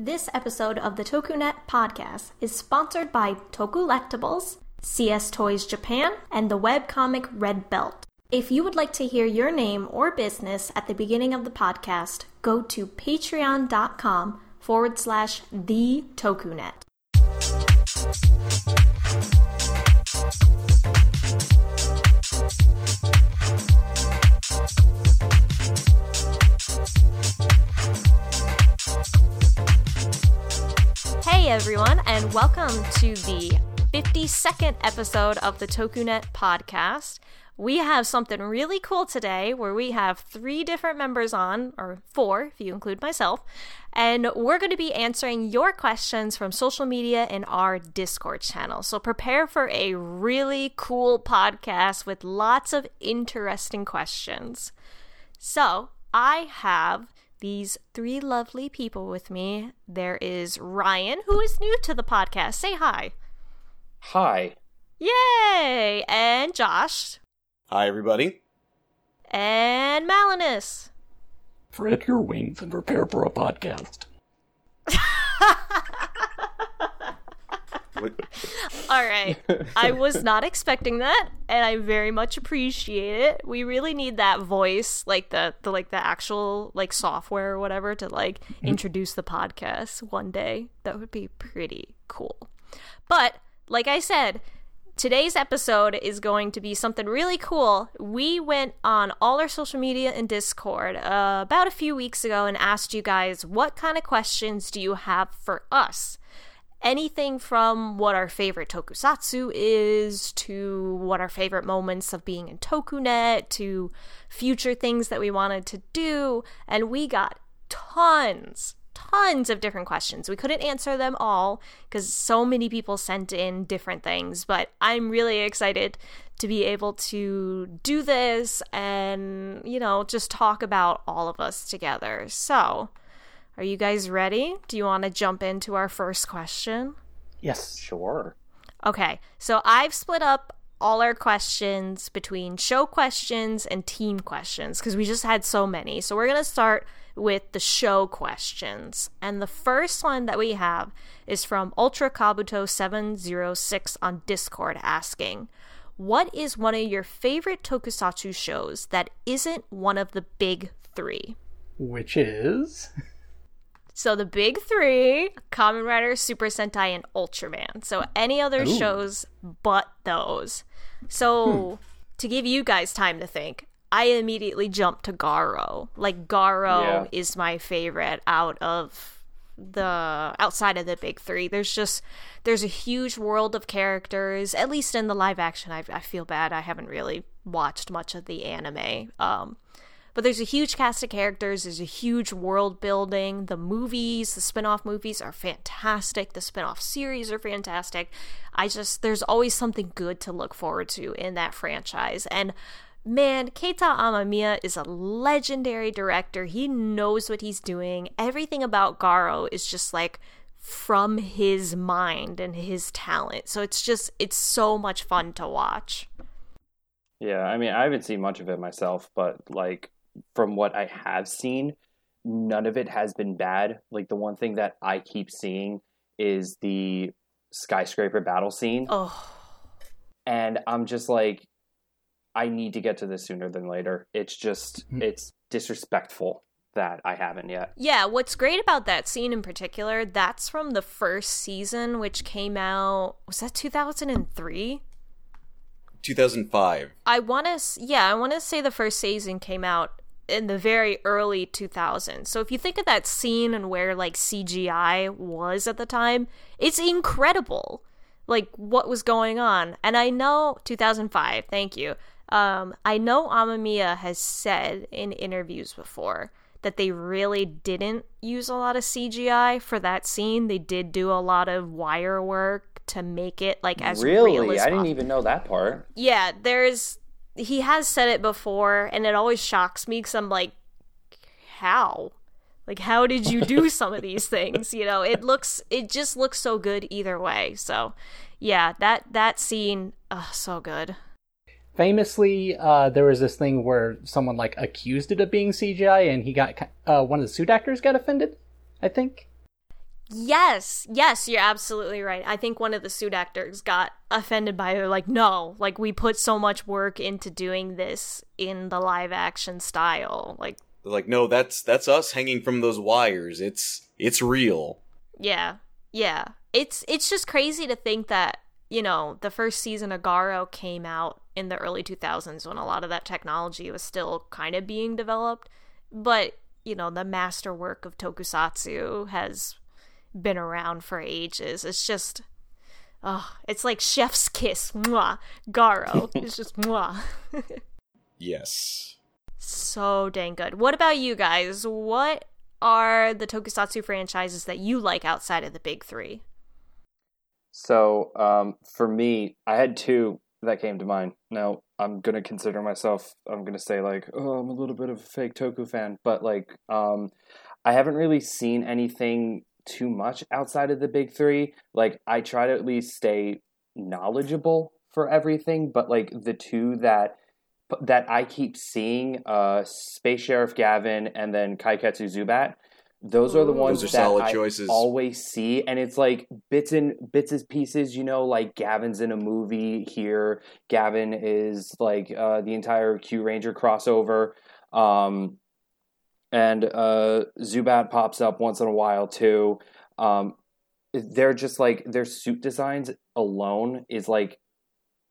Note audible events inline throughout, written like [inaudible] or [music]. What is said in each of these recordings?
This episode of the TokuNet podcast is sponsored by Tokulectables, CS Toys Japan, and the webcomic Red Belt. If you would like to hear your name or business at the beginning of the podcast, go to patreon.com forward slash the TokuNet. Hey everyone, and welcome to the 52nd episode of the TokuNet podcast. We have something really cool today where we have three different members on, or four if you include myself, and we're going to be answering your questions from social media in our Discord channel. So prepare for a really cool podcast with lots of interesting questions. So I have these three lovely people with me. There is Ryan, who is new to the podcast. Say hi. Hi. Yay! And Josh. Hi, everybody. And Malinus. Spread your wings and prepare for a podcast. [laughs] [laughs] All right. I was not expecting that, and I very much appreciate it. We really need that voice, like the, the like the actual like software or whatever, to like introduce the podcast one day. That would be pretty cool. But like I said, today's episode is going to be something really cool. We went on all our social media and Discord uh, about a few weeks ago and asked you guys what kind of questions do you have for us anything from what our favorite tokusatsu is to what our favorite moments of being in tokunet to future things that we wanted to do. And we got tons tons of different questions. We couldn't answer them all because so many people sent in different things but i'm really excited to be able to do this and you know just talk about all of us together. So are you guys ready? Do you want to jump into our first question? Yes. Sure. Okay, so I've split up all our questions between show questions and team questions because we just had so many. So we're going to start with the show questions. And the first one that we have is from Ultra Kabuto 706 on Discord asking, What is one of your favorite tokusatsu shows that isn't one of the big three? Which is. [laughs] So the big three: Kamen Rider, Super Sentai, and Ultraman. So any other Ooh. shows but those. So to give you guys time to think, I immediately jumped to Garo. Like Garo Yeah. is my favorite out of the outside of the big three. There's just there's a huge world of characters. At least in the live action, I, I feel bad. I haven't really watched much of the anime. Um, but there's a huge cast of characters, there's a huge world building. The movies, the spin off movies are fantastic. The spin off series are fantastic. I just, there's always something good to look forward to in that franchise. And man, Keita Amamiya is a legendary director. He knows what he's doing. Everything about Garo is just like from his mind and his talent. So it's just, it's so much fun to watch. Yeah, I mean, I haven't seen much of it myself, but like from what I have seen, none of it has been bad. Like the one thing that I keep seeing is the skyscraper battle scene, Oh. and I'm just like, I need to get to this sooner than later. It's just, Hmm. it's disrespectful that I haven't yet. Yeah, what's great about that scene in particular, that's from the first season, which came out, was that 2003? 2005. I want to, yeah, I want to say the first season came out in the very early 2000s. So if you think of that scene and where like CGI was at the time, it's incredible. Like what was going on. And I know 2005, thank you. Um, I know Amamiya has said in interviews before that they really didn't use a lot of CGI for that scene. They did do a lot of wire work to make it like as real really, as I didn't even know that part. yeah, there's he has said it before, and it always shocks me because I'm like, how? Like, how did you do [laughs] some of these things? You know, it looks, it just looks so good either way. So, yeah, that that scene, uh, so good. Famously, uh, there was this thing where someone like accused it of being CGI, and he got uh, one of the suit actors got offended. I think. Yes, yes, you're absolutely right. I think one of the suit actors got offended by it. Like, no, like we put so much work into doing this in the live action style. Like, They're like, no, that's that's us hanging from those wires. It's it's real. yeah, yeah. It's it's just crazy to think that you know the first season of Garo came out in the early 2000s when a lot of that technology was still kind of being developed, but you know the masterwork of tokusatsu has been around for ages. It's just, oh, it's like chef's kiss. Mwah. Garo. [laughs] it's just mwah. [laughs] Yes. so dang good. What about you guys? What are the tokusatsu franchises that you like outside of the big three? So um, for me, I had two that came to mind. Now I'm gonna consider myself. I'm gonna say like, oh, I'm a little bit of a fake Toku fan, but like, um, I haven't really seen anything too much outside of the big three. Like, I try to at least stay knowledgeable for everything, but like the two that that I keep seeing, uh, Space Sheriff Gavan and then Kaiketsu Zubat. Those are the ones are that solid I choices. always see, and it's like bits and bits and pieces. You know, like Gavan's in a movie here. Gavan is like uh, the entire Kyuranger crossover, um, and uh, Zubat pops up once in a while too. Um, they're just like their suit designs alone is like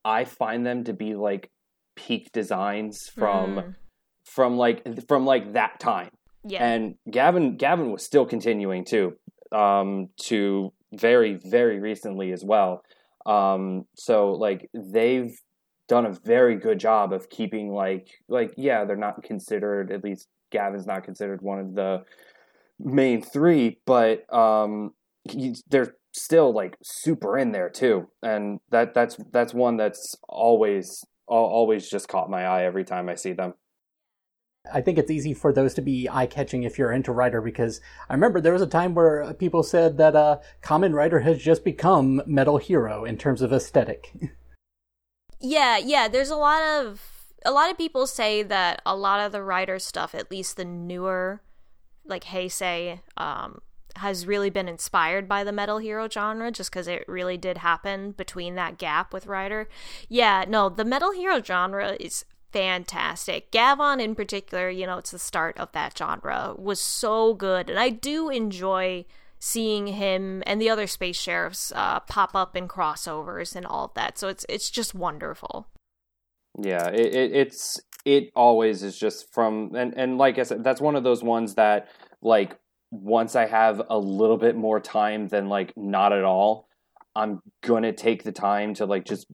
I find them to be like peak designs from Mm. from like from like that time Yeah. and Gavan Gavan was still continuing too um to very very recently as well um so like they've done a very good job of keeping like like yeah they're not considered at least Gavan's not considered one of the main 3 but um he, they're still like super in there too and that that's that's one that's always always just caught my eye every time I see them I think it's easy for those to be eye catching if you're into Rider because I remember there was a time where people said that uh, Kamen Rider has just become Metal Hero in terms of aesthetic. [laughs] Yeah, yeah. There's a lot of a lot of people say that a lot of the Rider stuff, at least the newer, like Heisei, um, has really been inspired by the metal hero genre, just because it really did happen between that gap with Rider. Yeah, no, the metal hero genre is fantastic. Gavan in particular, you know, it's the start of that genre, was so good, and I do enjoy seeing him and the other space sheriffs uh, pop up in crossovers and all of that. So it's it's just wonderful. Yeah, it, it it's it always is just from and and like I said, that's one of those ones that like once I have a little bit more time than like not at all, I'm gonna take the time to like just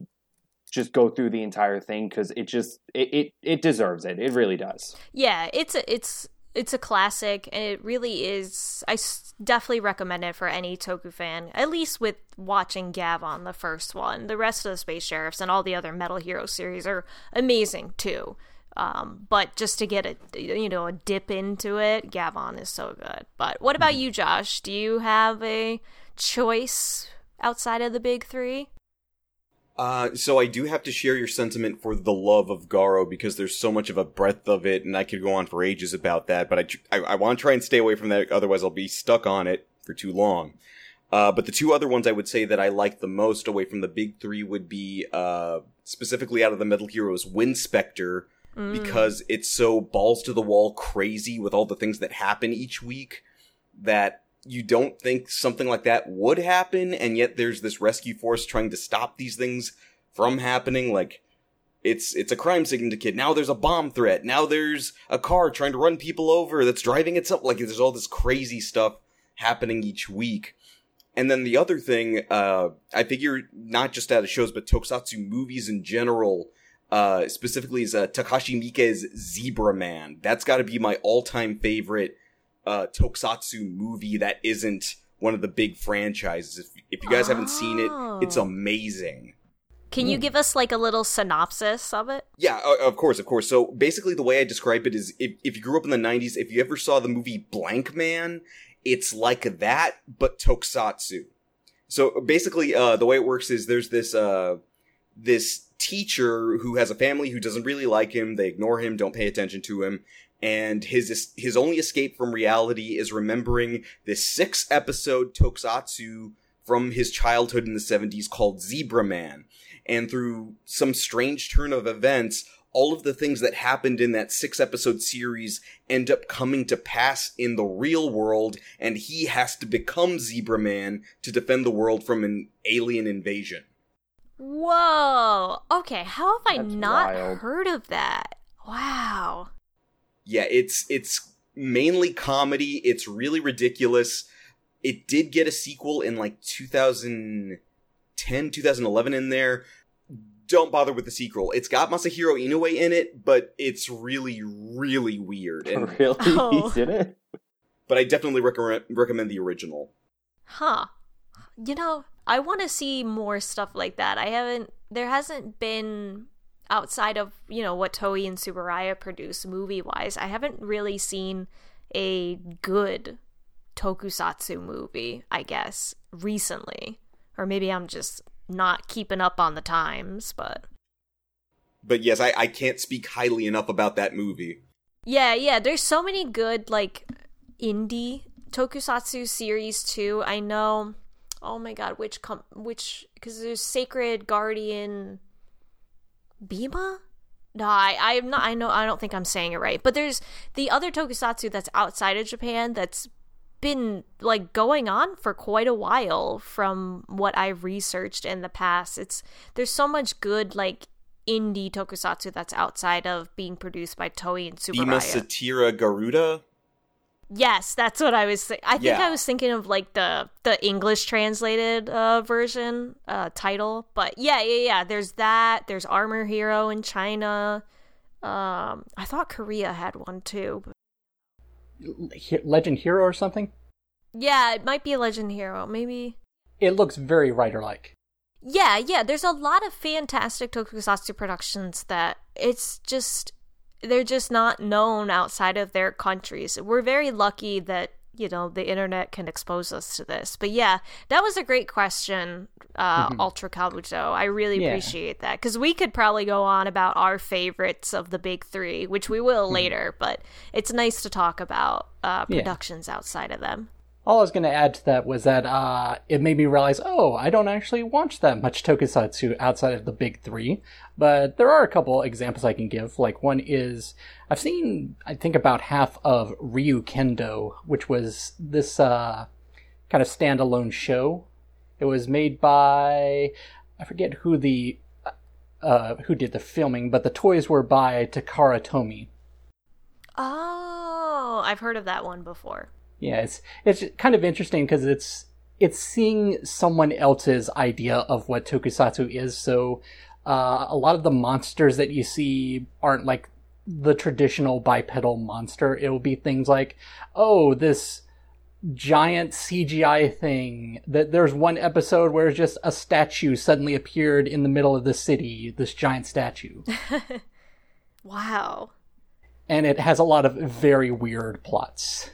just go through the entire thing because it just it, it it deserves it. It really does. Yeah, it's a it's it's a classic, and it really is. I s- definitely recommend it for any Toku fan, at least with watching Gavan, the first one. The rest of the Space Sheriffs and all the other Metal Hero series are amazing too. Um, but just to get a you know a dip into it, Gavan is so good. But what about you, Josh? Do you have a choice outside of the big three? Uh, so I do have to share your sentiment for the love of Garo because there's so much of a breadth of it, and I could go on for ages about that. But I, tr- I, I want to try and stay away from that, otherwise I'll be stuck on it for too long. Uh, but the two other ones I would say that I like the most away from the big three would be uh, specifically out of the Metal Heroes, Winspector, because it's so balls to the wall crazy with all the things that happen each week that you don't think something like that would happen, and yet there's this rescue force trying to stop these things from happening. Like, it's it's a crime syndicate. Now there's a bomb threat. Now there's a car trying to run people over that's driving itself. Like, there's all this crazy stuff happening each week. And then the other thing, uh, I figure not just out of shows, but tokusatsu movies in general, uh, specifically is uh, Takashi Miike's Zebraman. That's got to be my all-time favorite uh, tokusatsu movie that isn't one of the big franchises. If, if you guys haven't seen it, it's Oh. amazing. Can you give us like a little synopsis of it? Yeah, uh, of course, of course. So basically, the way I describe it is if, if you grew up in the 90s, if you ever saw the movie Blankman, it's like that, but tokusatsu. So basically, uh, the way it works is there's this, uh, this teacher who has a family who doesn't really like him. They ignore him, don't pay attention to him. And his his only escape from reality is remembering this six episode tokusatsu from his childhood in the 70s called Zebraman. And through some strange turn of events, all of the things that happened in that six episode series end up coming to pass in the real world, and he has to become Zebraman to defend the world from an alien invasion. Whoa. Okay, how have I That's not wild. heard of that? Wow. Yeah, it's it's mainly comedy. It's really ridiculous. It did get a sequel in like 2010, 2011 in there. Don't bother with the sequel. It's got Masahiro Inoue in it, but it's really, really weird. And, [laughs] really? Oh. He's in it? but I definitely recommend recommend the original. Huh. You know, I want to see more stuff like that. I haven't there hasn't been outside of, you know, what Toei and Tsuburaya produce movie-wise. I haven't really seen a good tokusatsu movie, I guess, recently. Or maybe I'm just not keeping up on the times, but But yes, I, I can't speak highly enough about that movie. Yeah, yeah. There's so many good like indie tokusatsu series too. I know. Oh my god, which com- which because there's Sacred Guardian Bima. No, I I'm not. I know. I don't think I'm saying it right. But there's the other tokusatsu that's outside of Japan that's been like going on for quite a while from what I've researched in the past. It's there's so much good like indie tokusatsu that's outside of being produced by Toei and Super. Bima Tsuburaya. Satria Garuda. Yes, that's what I was. Th- I think Yeah. I was thinking of like the the English translated uh, version uh, title, but yeah, yeah, yeah. There's that. There's Armor Hero in China. Um, I thought Korea had one too. Legend Hero or something? Yeah, it might be Legend Hero. Maybe It looks very Rider like. Yeah, yeah, there's a lot of fantastic tokusatsu productions that it's just they're just not known outside of their countries. We're very lucky that, you know, the internet can expose us to this. But yeah, that was a great question, uh Ultra Kabuto. I really Yeah. appreciate that cuz we could probably go on about our favorites of the big 3, which we will later, but it's nice to talk about uh Yeah. productions outside of them. All I was going to add to that was that uh, it made me realize, oh, I don't actually watch that much tokusatsu outside of the big three. But there are a couple examples I can give. Like one is I've seen, I think, about half of Ryukendo, which was this uh, kind of standalone show. It was made by I forget who the uh, who did the filming, but the toys were by Takara Tomy. Oh, I've heard of that one before. Yeah, it's it's kind of interesting because it's it's seeing someone else's idea of what tokusatsu is. So uh, a lot of the monsters that you see aren't like the traditional bipedal monster. It will be things like, oh, this giant CGI thing. That there's one episode where just a statue suddenly appeared in the middle of the city. This giant statue, [laughs] Wow. and it has a lot of very weird plots.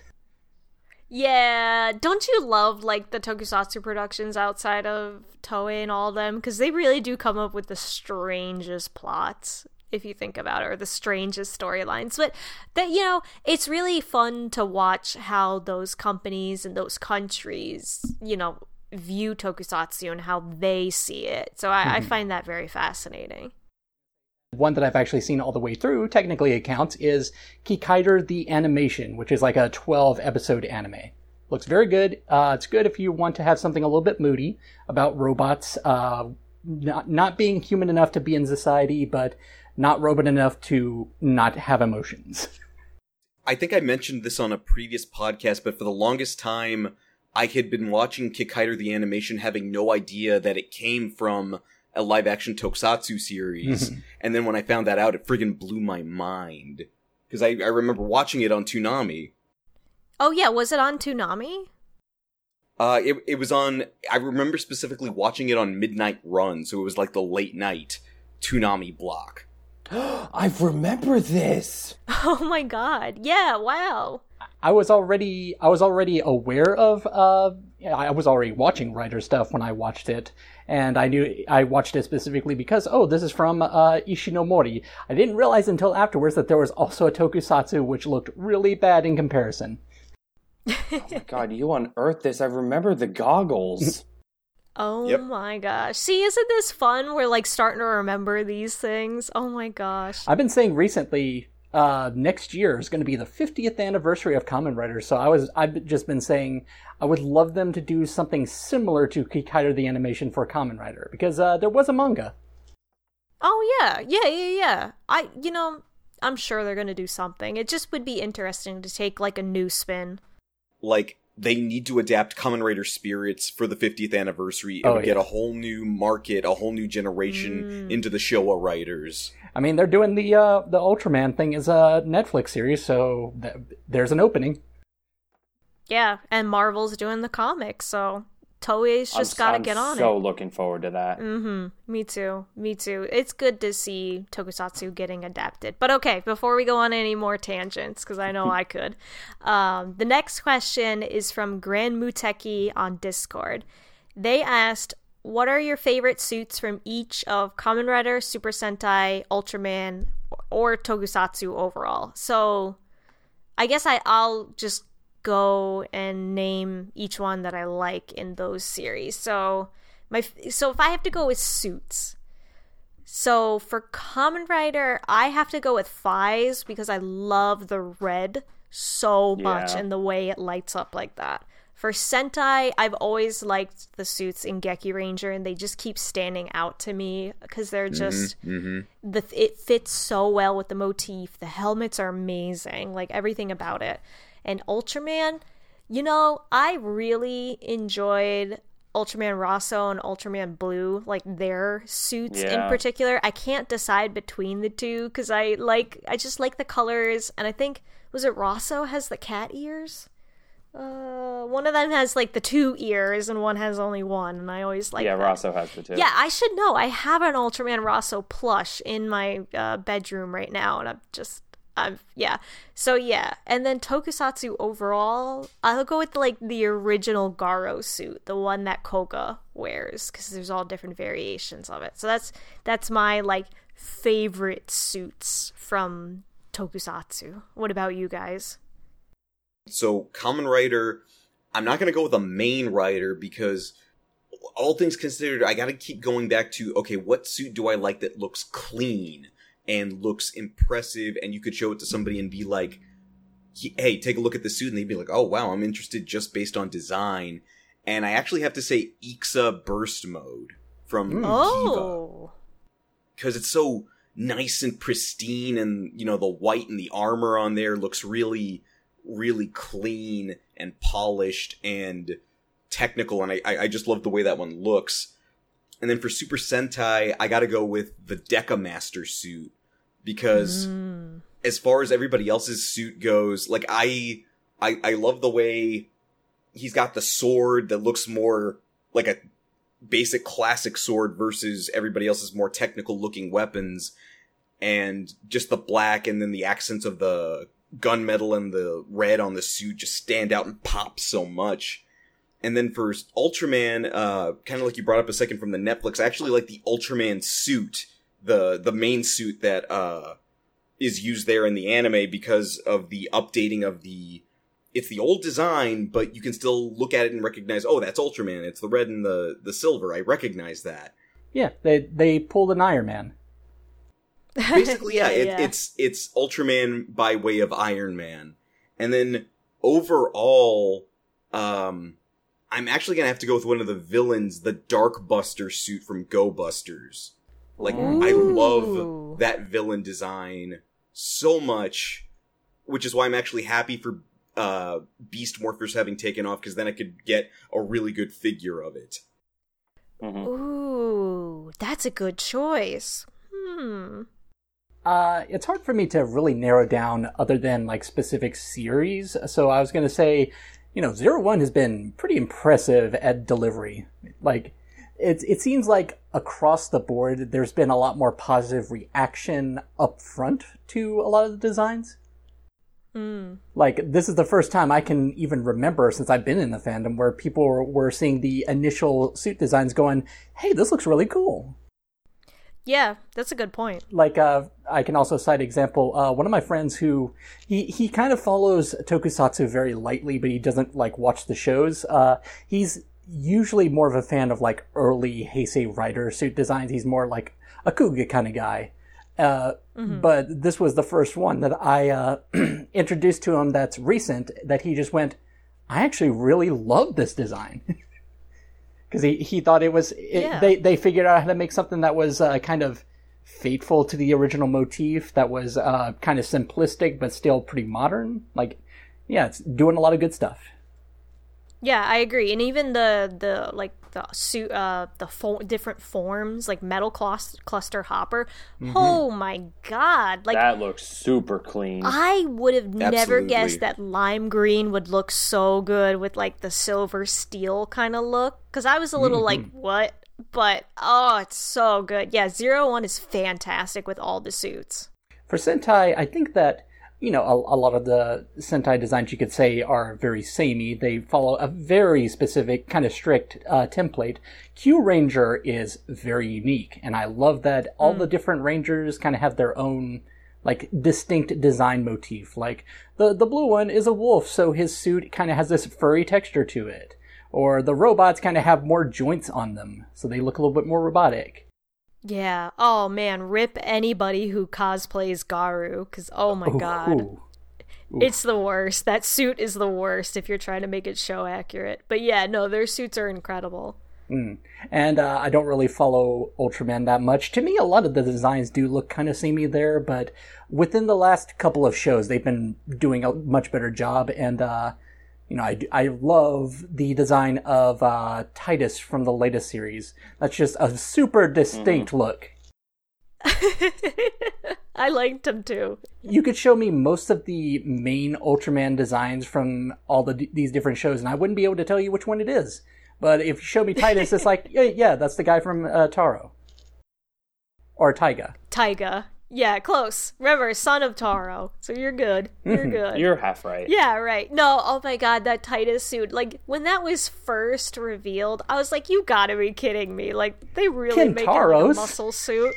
Yeah, don't you love like the tokusatsu productions outside of Toei and all of them because they really do come up with the strangest plots if you think about it or the strangest storylines. But that you know, it's really fun to watch how those companies and those countries, you know, view tokusatsu and how they see it. So I, I mm-hmm. find that very fascinating. One that I've actually seen all the way through, technically it counts, is Kikaider the Animation, which is like a 12 episode anime. Looks very good. Uh, it's good if you want to have something a little bit moody about robots uh, not, not being human enough to be in society, but not robot enough to not have emotions. I think I mentioned this on a previous podcast, but for the longest time, I had been watching Kikaider the animation having no idea that it came from a live action tokusatsu series. and then when I found that out, it friggin' blew my mind. Because I, I remember watching it on Toonami. Oh yeah, was it on Toonami? Uh, it, it was on, I remember specifically watching it on Midnight Run, so it was like the late night Toonami block. [gasps] I remember this. [laughs] Oh my god. Yeah, wow. I was already I was already aware of uh I was already watching Rider stuff when I watched it, and I knew I watched it specifically because oh this is from uh, Ishinomori. I didn't realize until afterwards that there was also a tokusatsu which looked really bad in comparison. oh my [laughs] god, you unearthed this. I remember the goggles. [laughs] Oh Yep. my gosh. See, isn't this fun? We're like starting to remember these things. Oh my gosh. I've been saying recently, uh, next year is going to be the 50th anniversary of Kamen Rider. So I was, I've just been saying I would love them to do something similar to Kikaider the animation for Kamen Rider because uh, there was a manga. Oh yeah. Yeah, yeah, yeah. I you know, I'm sure they're going to do something. It just would be interesting to take like a new spin. like they need to adapt Kamen Rider Spirits for the 50th anniversary. It Oh, would get a whole new market, a whole new generation Mm. into the Showa Riders. I mean, they're doing the uh, the Ultraman thing as a Netflix series, so th- there's an opening. Yeah, and Marvel's doing the comics, so Toei's just got to get on so it. So looking forward to that. Mm-hmm. Me too. Me too. It's good to see Tokusatsu getting adapted. But okay, before we go on any more tangents, because I know I [laughs] could, um, the next question is from Grand Muteki on Discord. They asked, "What are your favorite suits from each of Kamen Rider, Super Sentai, Ultraman, or Tokusatsu overall?" So, I guess I I'll just go and name each one that I like in those series. So my so if I have to go with suits. So for Kamen Rider, I have to go with Faiz because I love the red so much Yeah. and the way it lights up like that. For Sentai, I've always liked the suits in Gekiranger and they just keep standing out to me because they're just Mm-hmm. the it fits so well with the motif. The helmets are amazing, like everything about it. And Ultraman, you know, I really enjoyed Ultraman Rosso and Ultraman Blue, like their suits in particular. I can't decide between the two because I like I just like the colors, and I think was it Rosso has the cat ears. Uh, one of them has like the two ears, and one has only one, and I always like yeah, that. Rosso has the two. Yeah, I should know. I have an Ultraman Rosso plush in my uh, bedroom right now, and I'm just, I'm yeah. So yeah, and then Tokusatsu overall, I'll go with like the original Garo suit, the one that Koga wears, because there's all different variations of it. So that's that's my like favorite suits from Tokusatsu. What about you guys? So, Kamen Rider, I'm not going to go with a main Rider because, all things considered, I got to keep going back to okay, what suit do I like that looks clean and looks impressive, and you could show it to somebody and be like, hey, take a look at the suit, and they'd be like, oh wow, I'm interested just based on design. And I actually have to say Ixa Burst Mode from hmm. Kiva Oh, because it's so nice and pristine and you know the white and the armor on there looks really really clean and polished and technical and I, I I just love the way that one looks. And then for super sentai i gotta go with the Deka Master suit because Mm. as far as everybody else's suit goes, like I, I, I love the way he's got the sword that looks more like a basic classic sword versus everybody else's more technical looking weapons, and just the black and then the accents of the gunmetal and the red on the suit just stand out and pop so much. And then for Ultraman, uh, kind of like you brought up a second from the Netflix, I actually like the Ultraman suit, the the main suit that uh is used there in the anime because of the updating of the it's the old design, but you can still look at it and recognize, oh, that's Ultraman. It's the red and the the silver. I recognize that. Yeah, they they pulled an Iron Man. [laughs] Basically, yeah, it, it's it's Ultraman by way of Iron Man. And then overall, um, I'm actually gonna have to go with one of the villains, the Dark Buster suit from Go Busters. Like I love that villain design so much, which is why I'm actually happy for uh Beast Morphers having taken off because then I could get a really good figure of it. Mhm. Ooh, that's a good choice. Hmm. Uh, it's hard for me to really narrow down other than like specific series. So I was going to say, you know, Zero One has been pretty impressive at delivery. Like, it it seems like across the board, there's been a lot more positive reaction up front to a lot of the designs. Like this is the first time I can even remember since I've been in the fandom where people were, were seeing the initial suit designs going, "Hey, this looks really cool." Yeah, that's a good point. like uh, I can also cite example. Uh, one of my friends who he he kind of follows tokusatsu very lightly, but he doesn't like watch the shows. Uh, he's usually more of a fan of like early Heisei Rider suit designs. He's more like a Kuuga kind of guy. Uh, But this was the first one that I uh, [clears throat] introduced to him that's recent that he just went, I actually really love this design. [laughs] Because he, he thought it was, it, Yeah. they, they figured out how to make something that was uh, kind of faithful to the original motif, that was uh, kind of simplistic but still pretty modern. Like, yeah, it's doing a lot of good stuff. Yeah, I agree. And even the the like the suit uh the fo- different forms like metal clus- cluster hopper. Oh my god. Like that looks super clean. I would have never guessed that lime green would look so good with like the silver steel kind of look cuz I was a little like what? But oh, it's so good. Yeah, Zero One is fantastic with all the suits. For Sentai, I think that, you know, a, a lot of the Sentai designs you could say are very samey. They follow a very specific, kind of strict uh, template. Kyuranger is very unique, and I love that all the different Rangers kind of have their own, like, distinct design motif. Like, the, the blue one is a wolf, so his suit kind of has this furry texture to it. Or the robots kind of have more joints on them, so they look a little bit more robotic. Yeah. Oh man, rip anybody who cosplays Garu cuz oh my god. Ooh. It's the worst. That suit is the worst if you're trying to make it show accurate. But yeah, no, their suits are incredible. and uh, I don't really follow Ultraman that much. To me, a lot of the designs do look kind of samey there, but within the last couple of shows, they've been doing a much better job. And uh, you know, I, I love the design of uh, Titus from the latest series. That's just a super distinct look. [laughs] I liked him too. You could show me most of the main Ultraman designs from all the these different shows, and I wouldn't be able to tell you which one it is. But if you show me Titus, it's like, [laughs] yeah, yeah, that's the guy from uh, Taro or Taiga. Taiga. Yeah, close. Remember, son of Taro. So you're good. You're mm-hmm. good. You're half right. Yeah, right. No, oh my god, that Titus suit. Like, when that was first revealed, I was like, you gotta be kidding me. Like, they really make it like a muscle suit.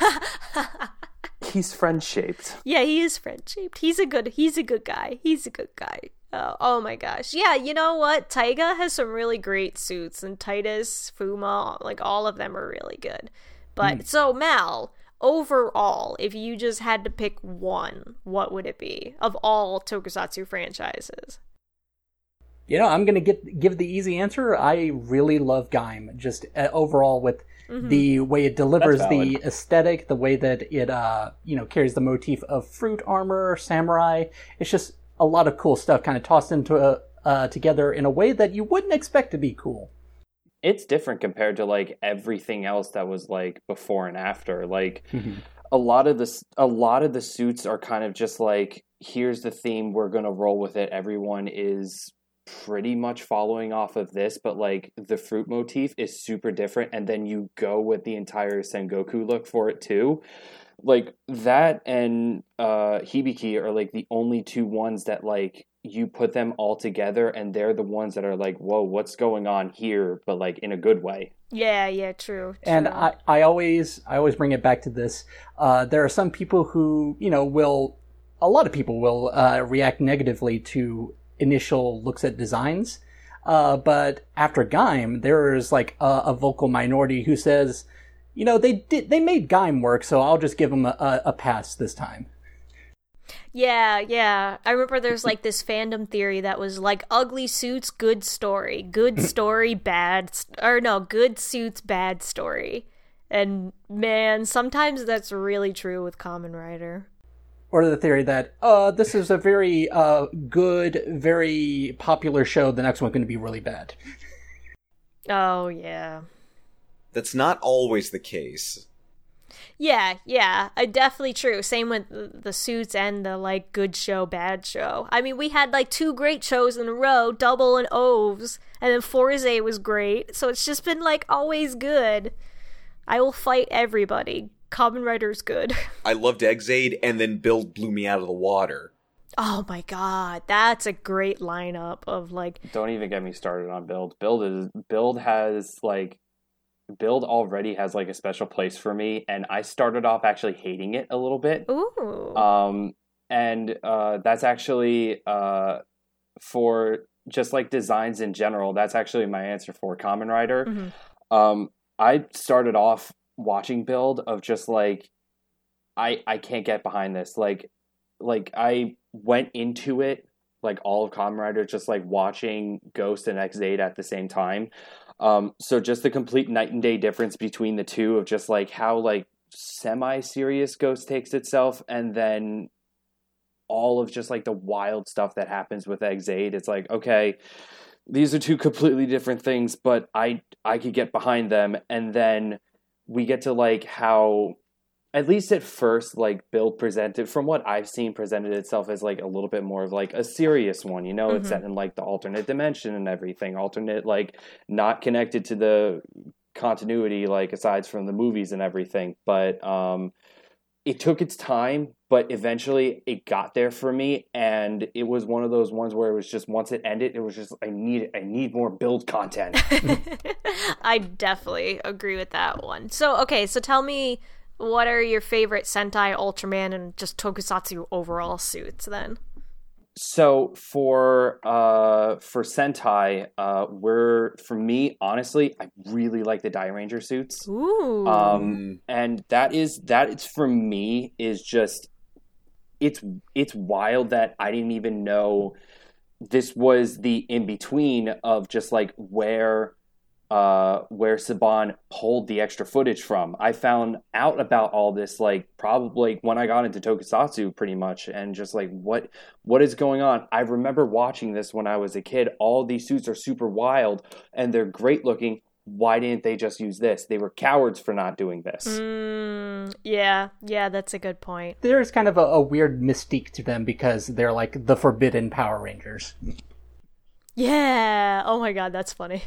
[laughs] He's friend shaped. Yeah, he is friend shaped. He's a good he's a good guy. He's a good guy. Oh, oh my gosh. Yeah, you know what? Taiga has some really great suits and Titus, Fuma, like all of them are really good. But hmm. so Mal, overall, if you just had to pick one, what would it be of all Tokusatsu franchises? You know, I'm gonna get give the easy answer. I really love Gaim. Just uh, overall with the way it delivers the aesthetic, the way that it uh you know carries the motif of fruit armor, samurai. It's just a lot of cool stuff, kind of tossed into a, uh, together in a way that you wouldn't expect to be cool. It's different compared to like everything else that was like before and after. Like a lot of this a lot of the suits are kind of just like here's the theme we're going to roll with it. Everyone is pretty much following off of this, but like the fruit motif is super different and then you go with the entire Sengoku look for it too. Like that and uh Hibiki are like the only two ones that like you put them all together and they're the ones that are like, whoa, what's going on here? But like in a good way. Yeah, yeah, true. And. I, I always I always bring it back to this. Uh, there are some people who you know will a lot of people will uh, react negatively to initial looks at designs. Uh, but after Gaim, there is like a, a vocal minority who says, you know, they did they made Gaim work, so I'll just give them a, a, a pass this time. Yeah, yeah. I remember there's like this fandom theory that was like ugly suits, good story, good [clears throat] story, bad, st- or no, good suits, bad story. And man, sometimes that's really true with Kamen Rider. Or the theory that uh, this is a very uh, good, very popular show. The next one's going to be really bad. Oh yeah. That's not always the case. Yeah, yeah, uh, definitely true. Same with the, the suits and the like good show, bad show. I mean, we had like two great shows in a row, double and OOO, and then Fourze was great. So it's just been like always good. I will fight everybody. Kamen Rider's good. [laughs] I loved Ex-Aid, and then Build blew me out of the water. Oh my god, that's a great lineup of like Don't even get me started on build. Build is build has like build already has like a special place for me, and I started off actually hating it a little bit. ooh. Um, and uh, that's actually uh, for just like designs in general. That's actually my answer for Kamen Rider. Mhm. Um, I started off watching build of just like I I can't get behind this. Like like I went into it like all of Kamen Rider just like watching Ghost and Ex-Aid at the same time. Um, so just the complete night and day difference between the two of just like how like semi serious Ghost takes itself and then all of just like the wild stuff that happens with Ex-Aid. It's like, okay, these are two completely different things, but I I could get behind them and then we get to like how at least at first like build presented from what i've seen presented itself as like a little bit more of like a serious one you know it's Mhm. set in like the alternate dimension and everything alternate like not connected to the continuity like asides from the movies and everything but um it took its time but eventually it got there for me and it was one of those ones where it was just once it ended it was just i need i need more build content [laughs] I definitely agree with that one. So, okay, so tell me what are your favorite Sentai, Ultraman, and just Tokusatsu overall suits then? So for uh for Sentai, uh we're for me, honestly, I really like the Dairanger suits. Ooh. Um and that is that it's for me is just it's it's wild that I didn't even know this was the in between of just like where uh where Saban pulled the extra footage from. I found out about all this like probably when I got into Tokusatsu pretty much and just like what what is going on? I remember watching this when I was a kid. All these suits are super wild and they're great looking. Why didn't they just use this? They were cowards for not doing this. Mm, yeah, yeah, that's a good point. There's kind of a, a weird mystique to them because they're like the forbidden Power Rangers. Yeah. Oh my god, that's funny.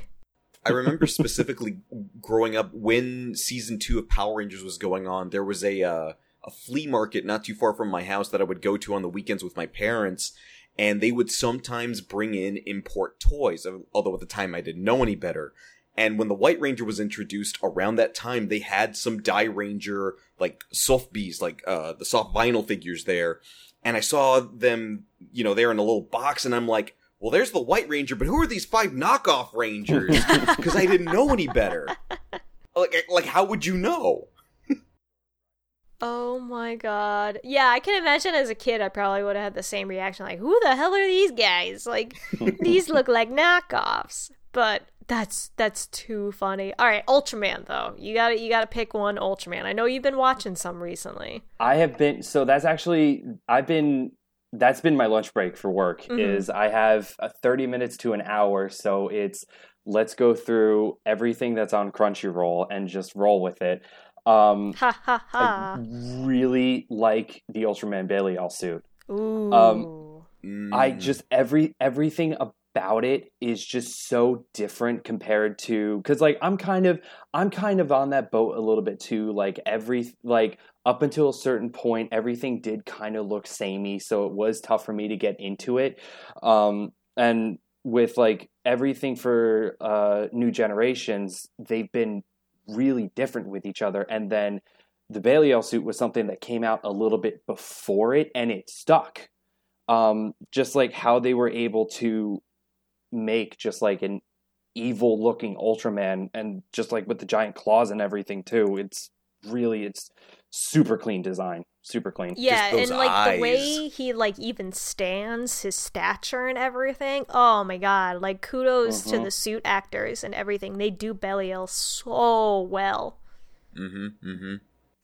I remember specifically growing up when season two of Power Rangers was going on. There was a uh, a flea market not too far from my house that I would go to on the weekends with my parents, and they would sometimes bring in import toys. Although at the time I didn't know any better. And when the White Ranger was introduced around that time, they had some Dairanger like soft bees, like uh, the soft vinyl figures there. And I saw them, you know, there in a little box, and I'm like, well, there's the White Ranger, but who are these five knockoff Rangers? [laughs] Because I didn't know any better. Like, like, how would you know? Oh my god. Yeah, I can imagine as a kid I probably would have had the same reaction like, who the hell are these guys? Like [laughs] these look like knockoffs. But that's that's too funny. All right, Ultraman though. You got to you got to pick one Ultraman. I know you've been watching some recently. I have been so that's actually I've been that's been my lunch break for work Mhm. is I have a 30 minutes to an hour so it's let's go through everything that's on Crunchyroll and just roll with it. Um Ha ha I ha. really like the Ultraman Belial suit. Ooh. I Mm. just every everything about it is just so different compared to cuz like I'm kind of I'm kind of on that boat a little bit too like every like up until a certain point everything did kind of look samey so it was tough for me to get into it um and with like everything for uh new generations they've been really different with each other and then the Belial suit was something that came out a little bit before it and it stuck um, just like how they were able to make just like an evil looking Ultraman and just like with the giant claws and everything too. It's really it's super clean design, super clean. Yeah, those and like the way he like even stands, his stature and everything. Oh my god! Like kudos to Mhm. the suit actors and everything. They do Belial so well. Mm-hmm. Mm-hmm.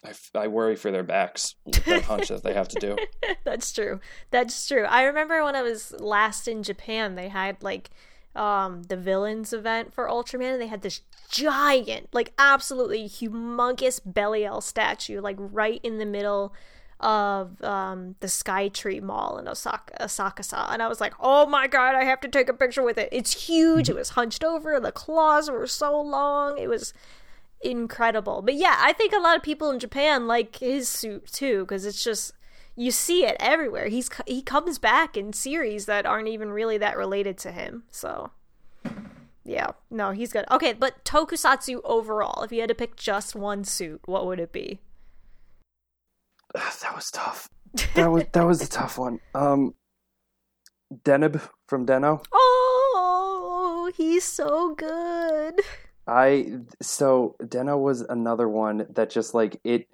I, f- I worry for their backs. [laughs] with That hunch that they have to do. [laughs] That's true. That's true. I remember when I was last in Japan, they had like um the villains event for Ultraman and they had this giant, like absolutely humongous Belial statue like right in the middle of um the Skytree Mall in Osaka Osakasa and I was like, "Oh my god, I have to take a picture with it. It's huge. It was hunched over, the claws were so long. It was incredible. But yeah, I think a lot of people in Japan like his suit too because it's just you see it everywhere. He's he comes back in series that aren't even really that related to him. So yeah, no, he's good. Okay, but tokusatsu overall, if you had to pick just one suit, what would it be? [sighs] that was tough. [laughs] That was that was a tough one. Um, Deneb from Den-O. Oh, he's so good. I so Den-O was another one that just like it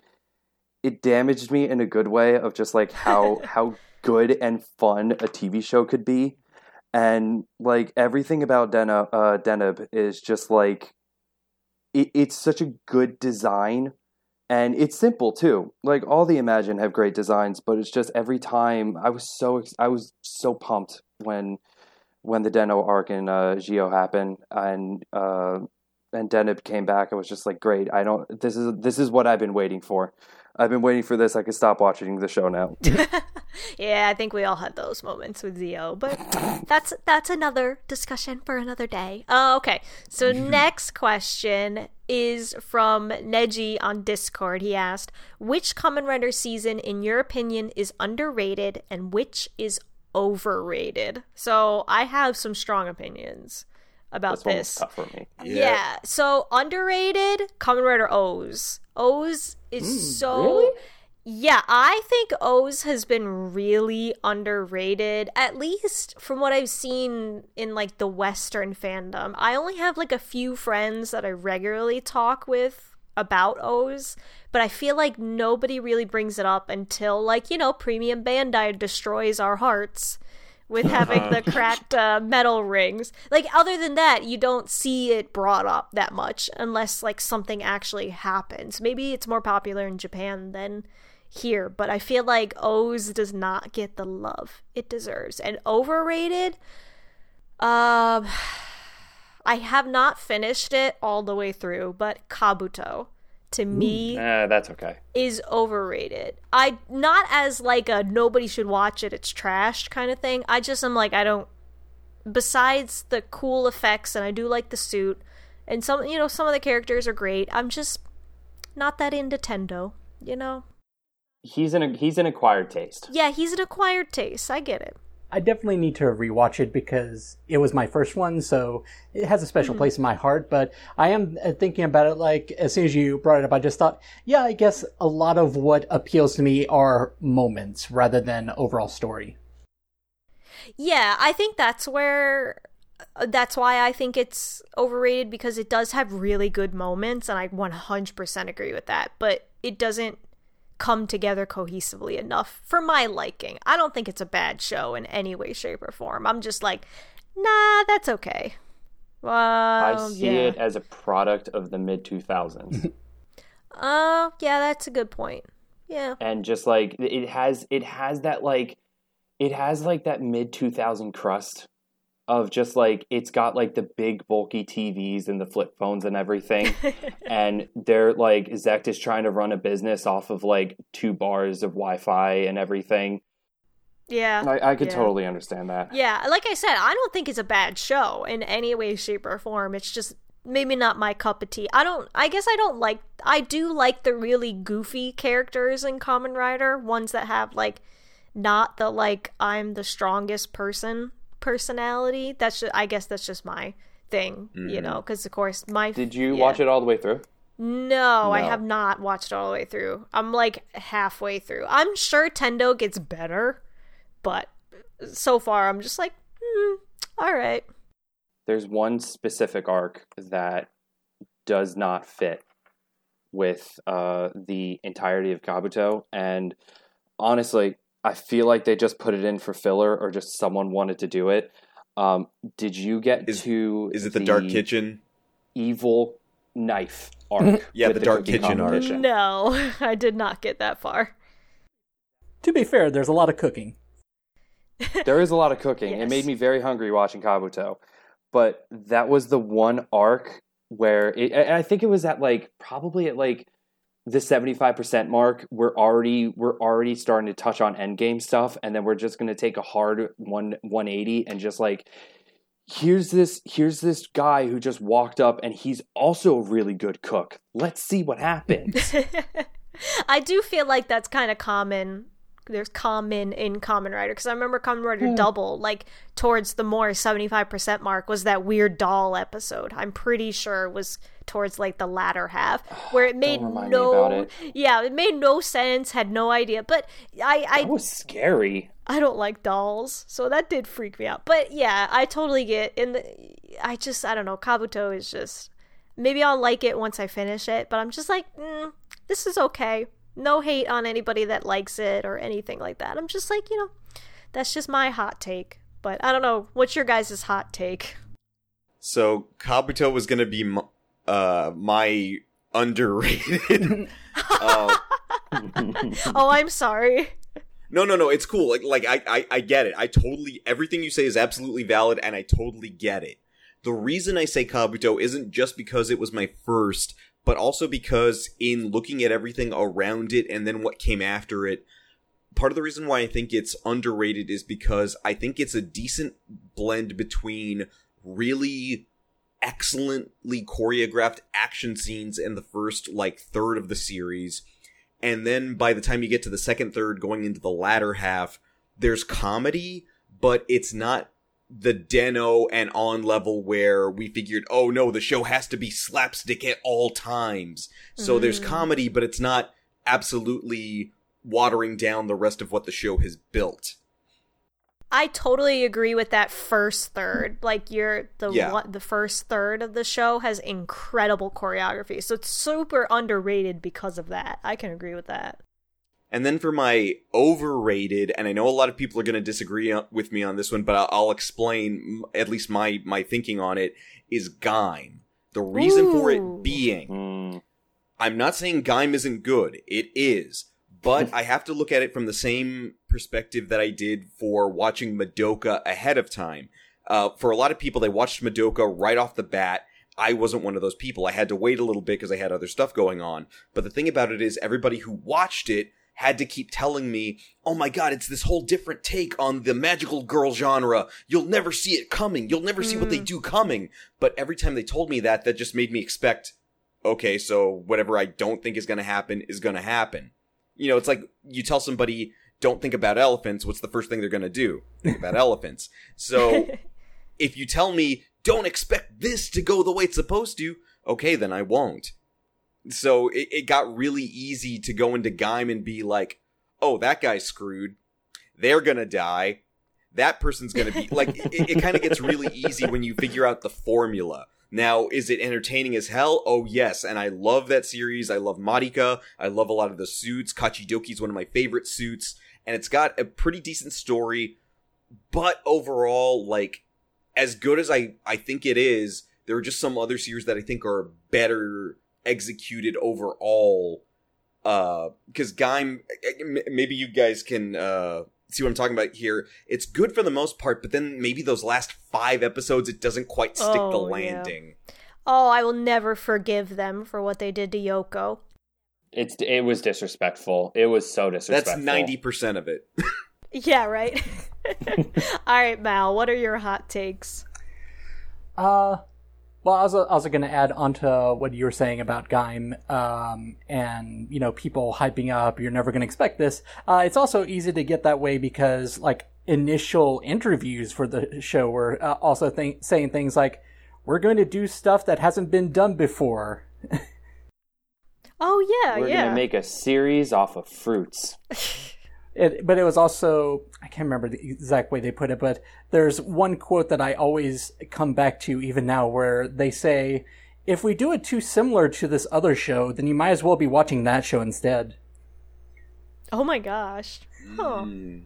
it damaged me in a good way of just like how [laughs] how good and fun a TV show could be. And like everything about Dena uh Deneb is just like it, it's such a good design and it's simple too. Like all the Imagin have great designs, but it's just every time I was so I was so pumped when when the Den-O arc in uh, Zi-O happened and uh, and Deneb came back. I was just like, great. I don't. This is this is what I've been waiting for. I've been waiting for this. I can stop watching the show now. [laughs] yeah, I think we all had those moments with Zi-O, but that's that's another discussion for another day. Uh, okay, so [laughs] next question is from Neji on Discord. He asked, "Which Kamen Rider season, in your opinion, is underrated, and which is overrated?" So I have some strong opinions about this one was this. tough for me. Yeah. So underrated Kamen Rider OOO. OOO is mm, so really? Yeah, I think OOO has been really underrated, at least from what I've seen in like the Western fandom. I only have like a few friends that I regularly talk with about OOO, but I feel like nobody really brings it up until like, you know, Premium Bandai destroys our hearts with having the [laughs] cracked uh, metal rings. Like other than that, you don't see it brought up that much unless like something actually happens. Maybe it's more popular in Japan than here, but I feel like OOO does not get the love it deserves. And overrated um [sighs] I have not finished it all the way through, but Kabuto to me Eh, that's okay. is overrated. I not as like a nobody should watch it, it's trash kind of thing. I just am like I don't besides the cool effects and I do like the suit and some you know some of the characters are great. I'm just not that into Tendo, you know. He's an he's an acquired taste. Yeah, he's an acquired taste. I get it. I definitely need to rewatch it because it was my first one, so it has a special place in my heart. But I am uh, thinking about it like as soon as you brought it up, I just thought, yeah, I guess a lot of what appeals to me are moments rather than overall story. Yeah, I think that's where uh, that's why I think it's overrated because it does have really good moments and I 100% agree with that, but it doesn't come together cohesively enough for my liking. I don't think it's a bad show in any way shape or form. I'm just like, nah, that's okay. Well, I see yeah. it as a product of the mid 2000s. [laughs] Uh, yeah, that's a good point. Yeah. and just like it has it has that like it has like that mid 2000 crust of just like it's got like the big bulky TVs and the flip phones and everything [laughs] and they're like Zect is trying to run a business off of like two bars of Wi-Fi and everything. Yeah. I, I could Yeah. totally understand that. Yeah, like I said, I don't think it's a bad show in any way, shape, or form. It's just maybe not my cup of tea. I don't. I guess I don't like. I do like the really goofy characters in Kamen Rider, ones that have like not the like I'm the strongest person personality. That's just, I guess that's just my thing, you know. Because of course my Did you yeah. watch it all the way through? No, I have not watched it all the way through. I'm like halfway through. I'm sure Tendo gets better, but so far I'm just like, hmm, all right. there's one specific arc that does not fit with uh, the entirety of Kabuto, and honestly, I feel like they just put it in for filler, or just someone wanted to do it. Um, did you get Is- to? Is it the Dark Kitchen? evil knife arc? [laughs] Yeah, with the Dark Kitchen arc. No, [laughs] I did not get that far. To be fair, there's a lot of cooking. [laughs] there is a lot of cooking. It made me very hungry watching Kabuto, but that was the one arc where it, I think it was at like probably at like the seventy five percent mark. We're already we're already starting to touch on endgame stuff, and then we're just going to take a hard one one eighty and just like. Here's this here's this guy who just walked up and he's also a really good cook. Let's see what happens. [laughs] I do feel like that's kind of common there's common in Kamen Rider because I remember Kamen Rider Double like towards the more seventy five percent mark was that weird doll episode. I'm pretty sure was towards like the latter half [sighs] where it made no it. yeah it made no sense had no idea but I I That was scary. I don't like dolls, so that did freak me out. But yeah, I totally get in the. I just I don't know. Kabuto is just maybe I'll like it once I finish it, but I'm just like, mm, this is okay. No hate on anybody that likes it or anything like that. I'm just like, you know, that's just my hot take. But I don't know. What's your guys' hot take? So Kabuto was gonna be m- uh my underrated. [laughs] uh, oh, I'm sorry. no, no, no. It's cool. Like, like I, I, I get it. I totally everything you say is absolutely valid, and I totally get it. The reason I say Kabuto isn't just because it was my first, but also because in looking at everything around it and then what came after it, part of the reason why I think it's underrated is because I think it's a decent blend between really excellently choreographed action scenes in the first like third of the series. And then by the time you get to the second third going into the latter half there's comedy but it's not the Den-O and on level where we figured oh no the show has to be slapstick at all times so there's Mm. comedy but it's not absolutely watering down the rest of what the show has built I totally agree with that first third. Like you're the Yeah. one, the first third of the show has incredible choreography, so it's super underrated because of that. I can agree with that. And then for my overrated, and I know a lot of people are going to disagree with me on this one, but I'll, I'll explain at least my my thinking on it is Gaim. The reason for it being, Mm, I'm not saying Gaim isn't good. It is. But [laughs] I have to look at it from the same perspective that I did for watching Madoka ahead of time. Uh, for a lot of people, they watched Madoka right off the bat. I wasn't one of those people. I had to wait a little bit because I had other stuff going on. But the thing about it is, everybody who watched it had to keep telling me, oh my god, it's this whole different take on the magical girl genre. You'll never see it coming. You'll never see what they Mm. do coming. But every time they told me that, that just made me expect, okay, so whatever I don't think is going to happen is going to happen. You know, it's like you tell somebody, don't think about elephants. What's the first thing they're going to do? Think about [laughs] elephants. So [laughs] if you tell me, don't expect this to go the way it's supposed to, okay, then I won't. So it, it got really easy to go into Gaim and be like, oh, that guy's screwed. They're gonna die. That person's gonna be like, it, it kind of gets really easy when you figure out the formula. Now, is it entertaining as hell? Oh, yes. And I love that series. I love Marika. I love a lot of the suits. Kachidoki is one of my favorite suits. And it's got a pretty decent story. But overall, like, as good as I, I think it is, there are just some other series that I think are better executed overall. Uh, because Gaim, maybe you guys can, uh, see what I'm talking about here. It's good for the most part, but then maybe those last five episodes, it doesn't quite stick the Oh, yeah. landing. oh, I will never forgive them for what they did to Yoko. it's it was disrespectful. It was so disrespectful. That's ninety percent of it. [laughs] Yeah, right. [laughs] [laughs] All right, Mal, what are your hot takes? Uh, well, I was I was going to add onto what you were saying about Gaim, um, and you know, people hyping up. You're never going to expect this. Uh, it's also easy to get that way because like initial interviews for the show were uh, also th- saying things like, "We're going to do stuff that hasn't been done before." [laughs] Oh yeah, yeah. We're yeah. gonna make a series off of fruits. [laughs] It, but it was also I can't remember the exact way they put it, but there's one quote that I always come back to even now where they say, "If we do it too similar to this other show, then you might as well be watching that show instead." oh my gosh. Huh. Mm.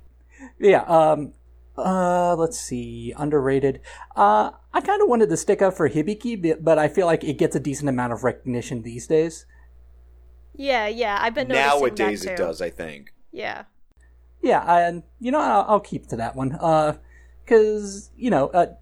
Yeah. Um. Uh. Let's see. Underrated. Uh. I kind of wanted to stick up for Hibiki, but- but I feel like it gets a decent amount of recognition these days. Yeah, yeah. I've been noticing Nowadays, that it does. I think. Yeah. Yeah, and you know, I'll, I'll keep to that one. Uh, cause, you know, uh,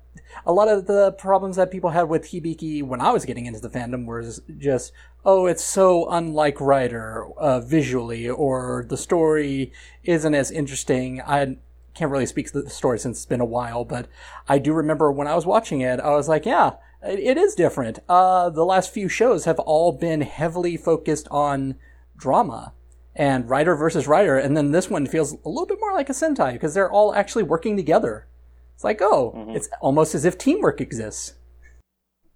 a lot of the problems that people had with Hibiki when I was getting into the fandom was just, oh, it's so unlike Rider, uh, visually, or the story isn't as interesting. I can't really speak to the story since it's been a while, but I do remember when I was watching it, I was like, yeah, it, it is different. Uh, the last few shows have all been heavily focused on drama and Rider versus Rider, and then this one feels a little bit more like a Sentai because they're all actually working together. It's like, oh, Mm-hmm. it's almost as if teamwork exists.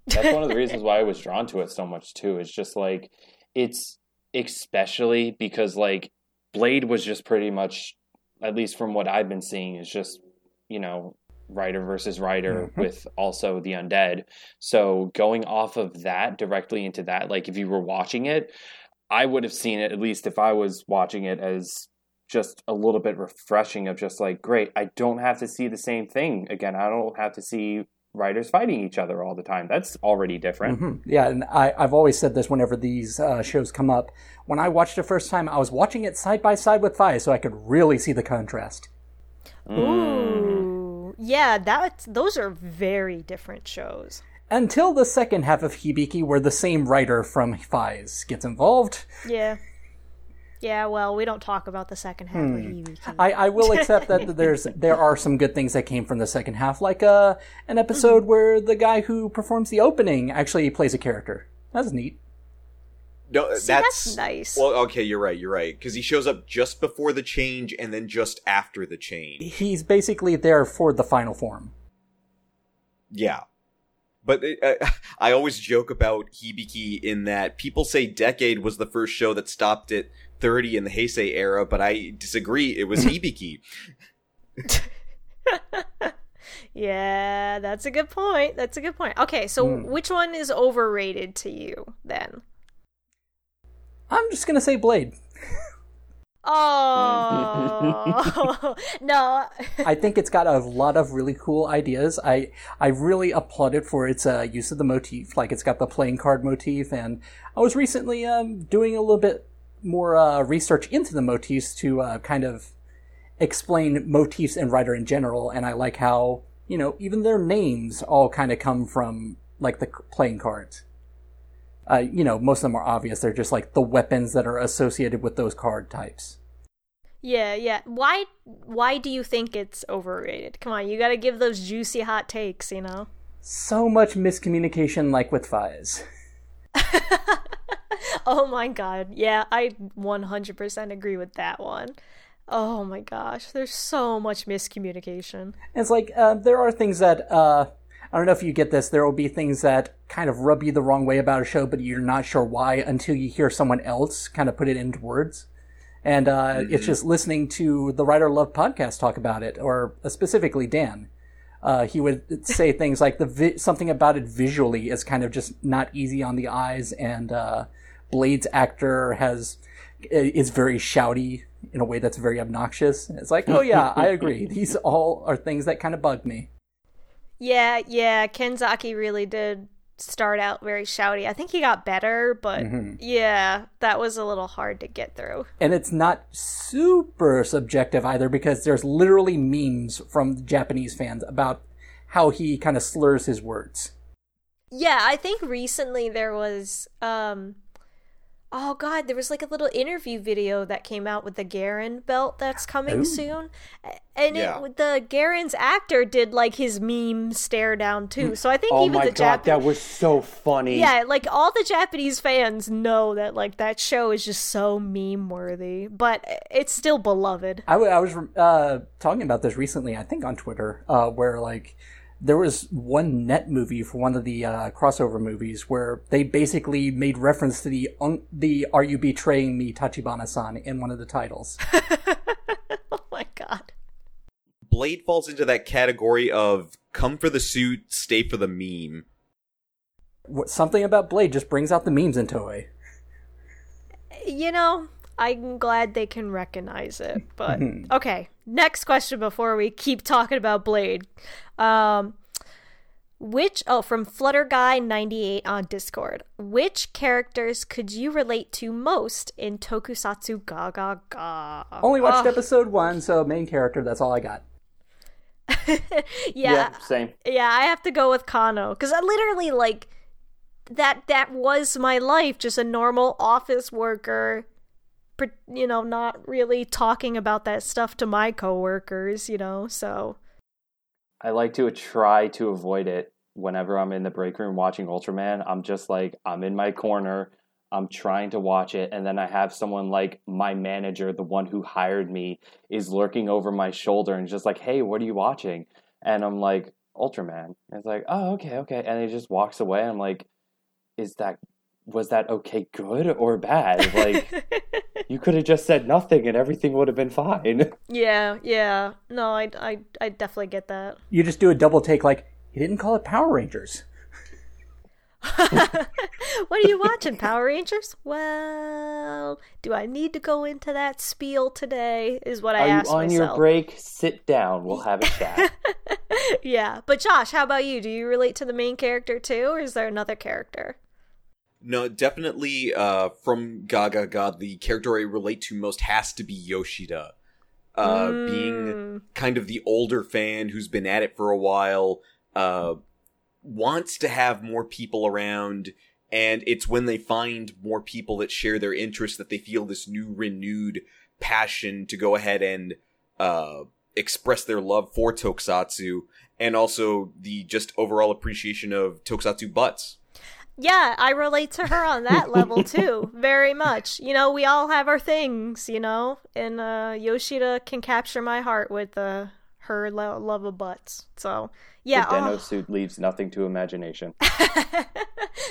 That's one of the [laughs] reasons why I was drawn to it so much too. It's just like it's especially because like Blade was just pretty much, at least from what I've been seeing, is just you know Rider versus Rider Mhm. with also the undead. So going off of that directly into that, like if you were watching it, I would have seen it at least if I was watching it as just a little bit refreshing of just like great i don't have to see the same thing again i don't have to see Riders fighting each other all the time that's already different Mhm. Yeah, and I, I've always said this whenever these uh, shows come up. When I watched it first time, I was watching it side by side with Faiz, so I could really see the contrast. Mm. Ooh. Yeah, that's those are very different shows. Until the second half of Hibiki, where the same writer from Faiz's gets involved. Yeah. Yeah, well, we don't talk about the second half of Hibiki. I, I will [laughs] accept that there's there are some good things that came from the second half, like uh, an episode where the guy who performs the opening actually plays a character. That's neat. No, See, that's, that's nice. Well, okay, you're right. You're right because he shows up just before the change and then just after the change. He's basically there for the final form. Yeah. But uh, [laughs] I always joke about Hibiki in that people say Decade was the first show that stopped at 30 in the Heisei era, but I disagree. It was [laughs] Hibiki. [laughs] yeah, that's a good point. That's a good point. Okay, so which one is overrated to you then? I'm just gonna say Blade. Oh [laughs] no! I think it's got a lot of really cool ideas. I I really applaud it for its uh, use of the motif. Like it's got the playing card motif, and I was recently um, doing a little bit more uh, research into the motifs to uh, kind of explain motifs and Rider in general. And I like how you know even their names all kind of come from like the playing cards. Uh, you know, most of them are obvious. They're just like the weapons that are associated with those card types. yeah, yeah. Why? Why do you think it's overrated? Come on, you got to give those juicy hot takes. You know. So much miscommunication, like with Faiz. [laughs] Oh my god. Yeah, I 100% agree with that one. Oh my gosh, there's so much miscommunication. It's like uh, there are things that uh, I don't know if you get this. There will be things that kind of rub you the wrong way about a show, but you're not sure why until you hear someone else kind of put it into words. And uh, it's just listening to the Writer Love podcast talk about it, or uh, specifically Dan. Uh, he would [laughs] say things like the vi- something about it visually is kind of just not easy on the eyes, and uh, Blade's actor has is very shouty in a way that's very obnoxious. It's like, oh yeah, I agree. [laughs] These all are things that kind of bug me. Yeah, yeah, Kenzaki really did start out very shouty. I think he got better, but yeah, that was a little hard to get through. And it's not super subjective either because there's literally memes from Japanese fans about how he kind of slurs his words. Yeah, I think recently there was um oh god, there was like a little interview video that came out with the Garren belt that's coming Ooh. soon. And Yeah. it, the Garren's actor did like his meme stare down too. So I think oh even my the god Jap- that was so funny Yeah, like all the Japanese fans know that like that show is just so meme worthy, but it's still beloved. I, w- I was uh, talking about this recently, I think on Twitter, uh, where like there was one net movie for one of the uh, crossover movies where they basically made reference to the un- the "Are you betraying me, Tachibana-san" in one of the titles. [laughs] oh my god. Blade falls into that category of come for the suit, stay for the meme. What- Something about Blade just brings out the memes in Toei. You know, I'm glad they can recognize it. But Mm-hmm. okay, next question before we keep talking about Blade. Um which oh from Flutter Guy 98 on Discord. Which characters could you relate to most in Tokusatsu Ga Ga Ga? Only watched Ugh, episode one, so main character. That's all I got. [laughs] yeah, yeah same Yeah, I have to go with Kano because I literally like that. That was my life, just a normal office worker. You know, not really talking about that stuff to my coworkers. You know, so I like to try to avoid it whenever I'm in the break room watching Ultraman. I'm just like, I'm in my corner. I'm trying to watch it, and then I have someone like my manager, the one who hired me, is lurking over my shoulder and just like, "Hey, what are you watching?" And I'm like, "Ultraman." And it's like, "Oh, okay, okay," and he just walks away. I'm like, "Is that was that okay, good or bad? Like, [laughs] you could have just said nothing, and everything would have been fine." [laughs] yeah, yeah. No, I, I, I definitely get that. You just do a double take, like he didn't call it Power Rangers. [laughs] what are you watching, Power Rangers? Well, do I need to go into that spiel today? Is what I Are you on myself. your break? Sit down. We'll have a chat. yeah, but Josh, how about you? Do you relate to the main character too, or is there another character? No, definitely uh, from Gaga God, the character I relate to most has to be Yoshida. Uh, Being Mm. kind of the older fan who's been at it for a while, uh, wants to have more people around, and it's when they find more people that share their interests that they feel this new renewed passion to go ahead and uh, express their love for Tokusatsu, and also the just overall appreciation of Tokusatsu butts. Yeah, I relate to her on that level [laughs] too, very much. You know, we all have our things, you know, and uh, Yoshida can capture my heart with uh, her lo- love of butts. So, yeah, the Den-O oh, suit leaves nothing to imagination. [laughs]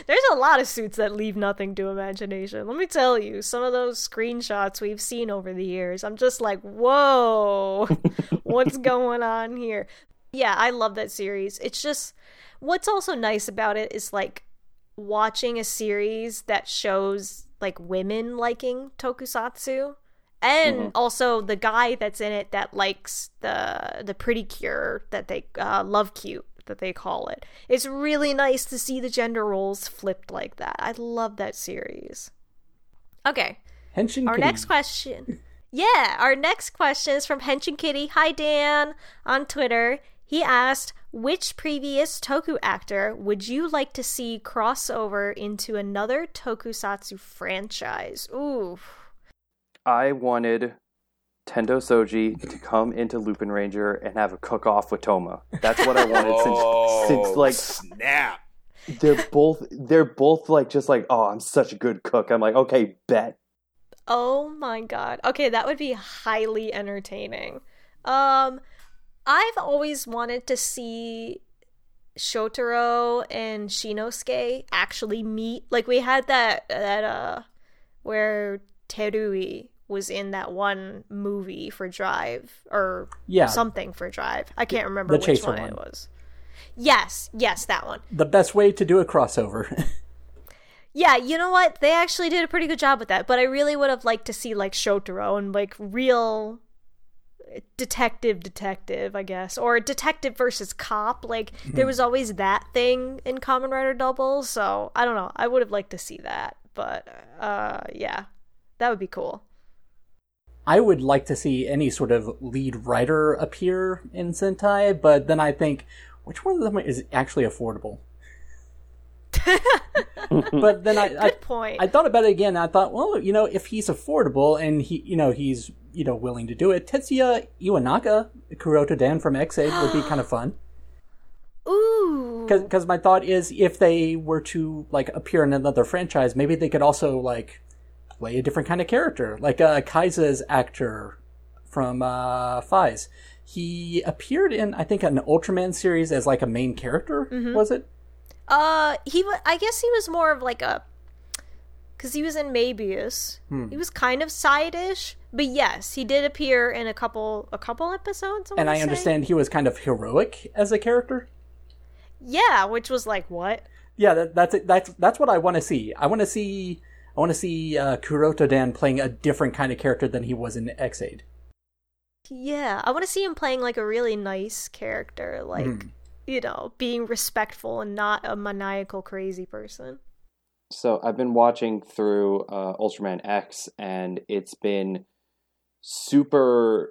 there's a lot of suits that leave nothing to imagination. Let me tell you, some of those screenshots we've seen over the years, I'm just like, whoa, what's [laughs] going on here? Yeah, I love that series. It's just, what's also nice about it is like watching a series that shows like women liking tokusatsu and also the guy that's in it that likes the the pretty cure that they uh, love cute that they call it it's really nice to see the gender roles flipped like that i love that series okay Henshin our Kitty. next question. Yeah, our next question is from Henshin Kitty. Hi, Dan, on Twitter. He asked, which previous Toku actor would you like to see crossover into another Tokusatsu franchise? Ooh. I wanted Tendo Soji to come into Lupin Ranger and have a cook off with Toma. That's what I wanted since [laughs] since like snap. they're both they're both like just like oh I'm such a good cook. I'm like okay bet. Oh my god. Okay, that would be highly entertaining. Um I've always wanted to see Shotaro and Shinosuke actually meet. Like we had that that uh where Terui was in that one movie for Drive or Yeah. something for Drive. I can't remember The which one, one. it was. Yes, yes, that one. the best way to do a crossover. [laughs] Yeah, you know what? They actually did a pretty good job with that, but I really would have liked to see like Shotaro and like real detective detective, I guess, or detective versus cop. Like there was always that thing in Kamen Rider Double, so I don't know. I would have liked to see that, but uh yeah. That would be cool. I would like to see any sort of lead Rider appear in Sentai, but then I think, which one of them is actually affordable? [laughs] but then I, I Good point. I thought about it again. I thought, well, you know, if he's affordable and he, you know, he's you know willing to do it, Tetsuya Iwanaga, Kuroto Dan from Ex-Aid would be kind of fun. [gasps] Ooh. Because my thought is, if they were to like appear in another franchise, maybe they could also like play a different kind of character, like uh, Kaixa's actor from uh, Faiz. He appeared in, I think, an Ultraman series as like a main character. Was it? Uh, he wa I guess he was more of like a, because he was in Mebius. Hmm. He was kind of side-ish, but yes, he did appear in a couple a couple episodes. I And I say. understand he was kind of heroic as a character. Yeah, which was like what? Yeah, that, that's it. That's that's what I want to see. I want to see. I want to see uh, Kuroto Dan playing a different kind of character than he was in Ex-Aid. Yeah, I want to see him playing like a really nice character, like Hmm. you know, being respectful and not a maniacal crazy person. So I've been watching through uh, Ultraman X, and it's been super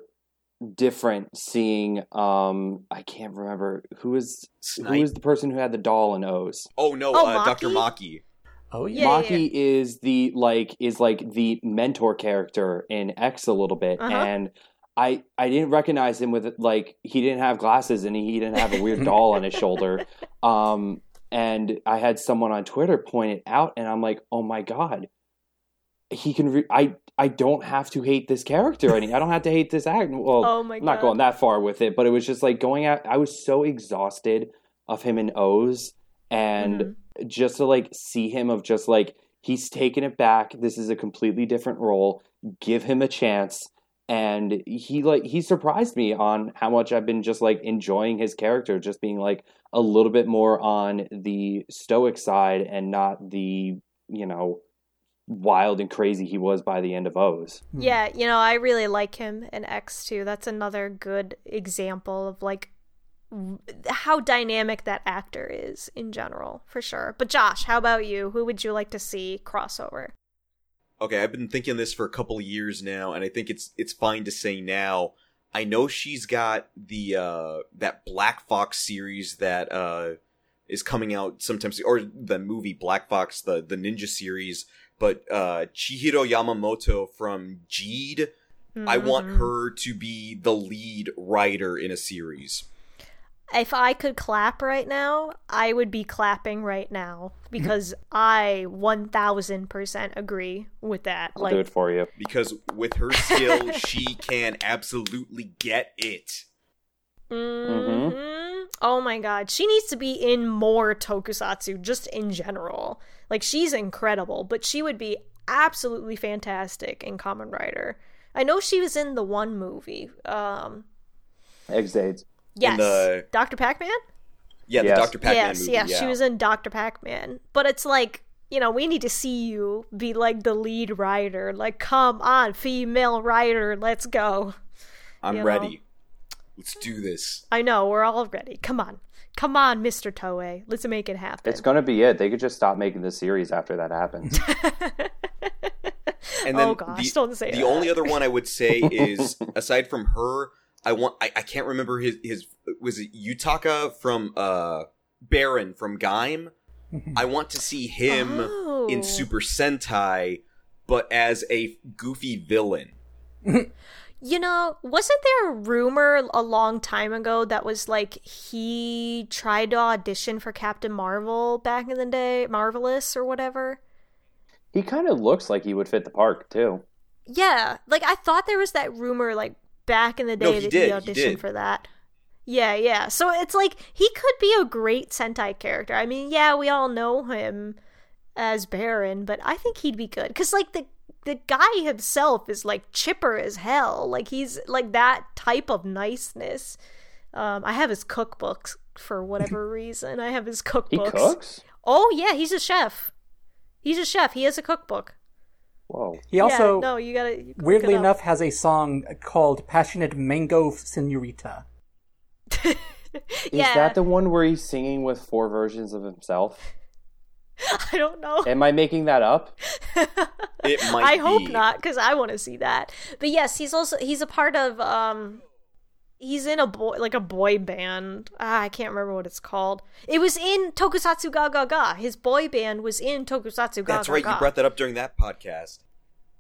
different seeing. Um, I can't remember who is who Snipe. is the person who had the doll and OOO. Oh no, Oh, uh, Dr. Maki? Maki. Oh Yeah, yeah. Is the like is like the mentor character in X a little bit, Uh-huh. and I I didn't recognize him with like he didn't have glasses and he didn't have a weird [laughs] doll on his shoulder. Um, and I had someone on Twitter point it out, and I'm like, oh my god, he can. Re- I I don't have to hate this character any. I don't have to hate this act. Well, Oh my I'm not going that far with it, but it was just like going out. I was so exhausted of him in OOO, and Mhm. just to like see him of just like he's taken it back. This is a completely different role. Give him a chance. And he like he surprised me on how much I've been just like enjoying his character, just being like a little bit more on the stoic side and not the you know wild and crazy he was by the end of OOO. Yeah, you know, I really like him in X too. That's another good example of like w- how dynamic that actor is in general, for sure. But Josh, how about you? Who would you like to see crossover? Okay, I've been thinking this for a couple of years now, and I think it's it's fine to say now. I know she's got the uh that Black Fox series that uh is coming out sometimes, or the movie Black Fox, the the ninja series. But uh Chihiro Yamamoto from Geed, I want Mhm. her to be the lead Rider in a series. If I could clap right now, I would be clapping right now because [laughs] I 1000% agree with that. I'll like do it for you. Because with her skill, she can absolutely get it. [laughs] hmm Oh my god, she needs to be in more tokusatsu just in general. Like she's incredible, but she would be absolutely fantastic in Kamen Rider. I know she was in the one movie. Um Ex-Aid's. yes, the- Dr. Pac-Man? Yeah, the Yes. Dr. Pac-Man yes, movie. yes, yeah. she was in Dr. Pac-Man. But it's like, you know, we need to see you be like the lead Rider. Like, come on, female Rider, let's go. I'm you know. ready. Let's do this. I know, we're all ready. Come on. Come on, Mr. Toei. Let's make it happen. It's gonna be it. They could just stop making the series after that happens. [laughs] And then oh gosh, the, don't say the that. only other one I would say [laughs] is aside from her, I want I, I can't remember his his was it Yutaka from uh Baron from Gaim. I want to see him Oh. in Super Sentai, but as a goofy villain. [laughs] You know, wasn't there a rumor a long time ago that was like he tried to audition for Captain Marvel back in the day, Marvelous or whatever? he kind of looks like he would fit the park too. Yeah, like I thought there was that rumor like back in the day No, he that did, he he auditioned did. for that. Yeah, yeah. So it's like he could be a great Sentai character. I mean, yeah, we all know him as Baron, but I think he'd be good cuz like the the guy himself is like chipper as hell. Like he's like that type of niceness. Um I have his cookbooks for whatever [laughs] reason. I have his cookbooks. He cooks. Oh yeah, he's a chef. He's a chef. He has a cookbook. Whoa. He also, yeah, no, you gotta. you weirdly enough, has a song called "Passionate Mango Senorita." [laughs] Is yeah, that the one where he's singing with four versions of himself? [laughs] I don't know. Am I making that up? [laughs] It might I hope not, because I want to see that. But yes, he's also he's a part of um, he's in a boy like a boy band. Ah, I can't remember what it's called. It was in Tokusatsu Ga Ga Ga. His boy band was in Tokusatsu Ga That's Ga right. Ga. You brought that up during that podcast.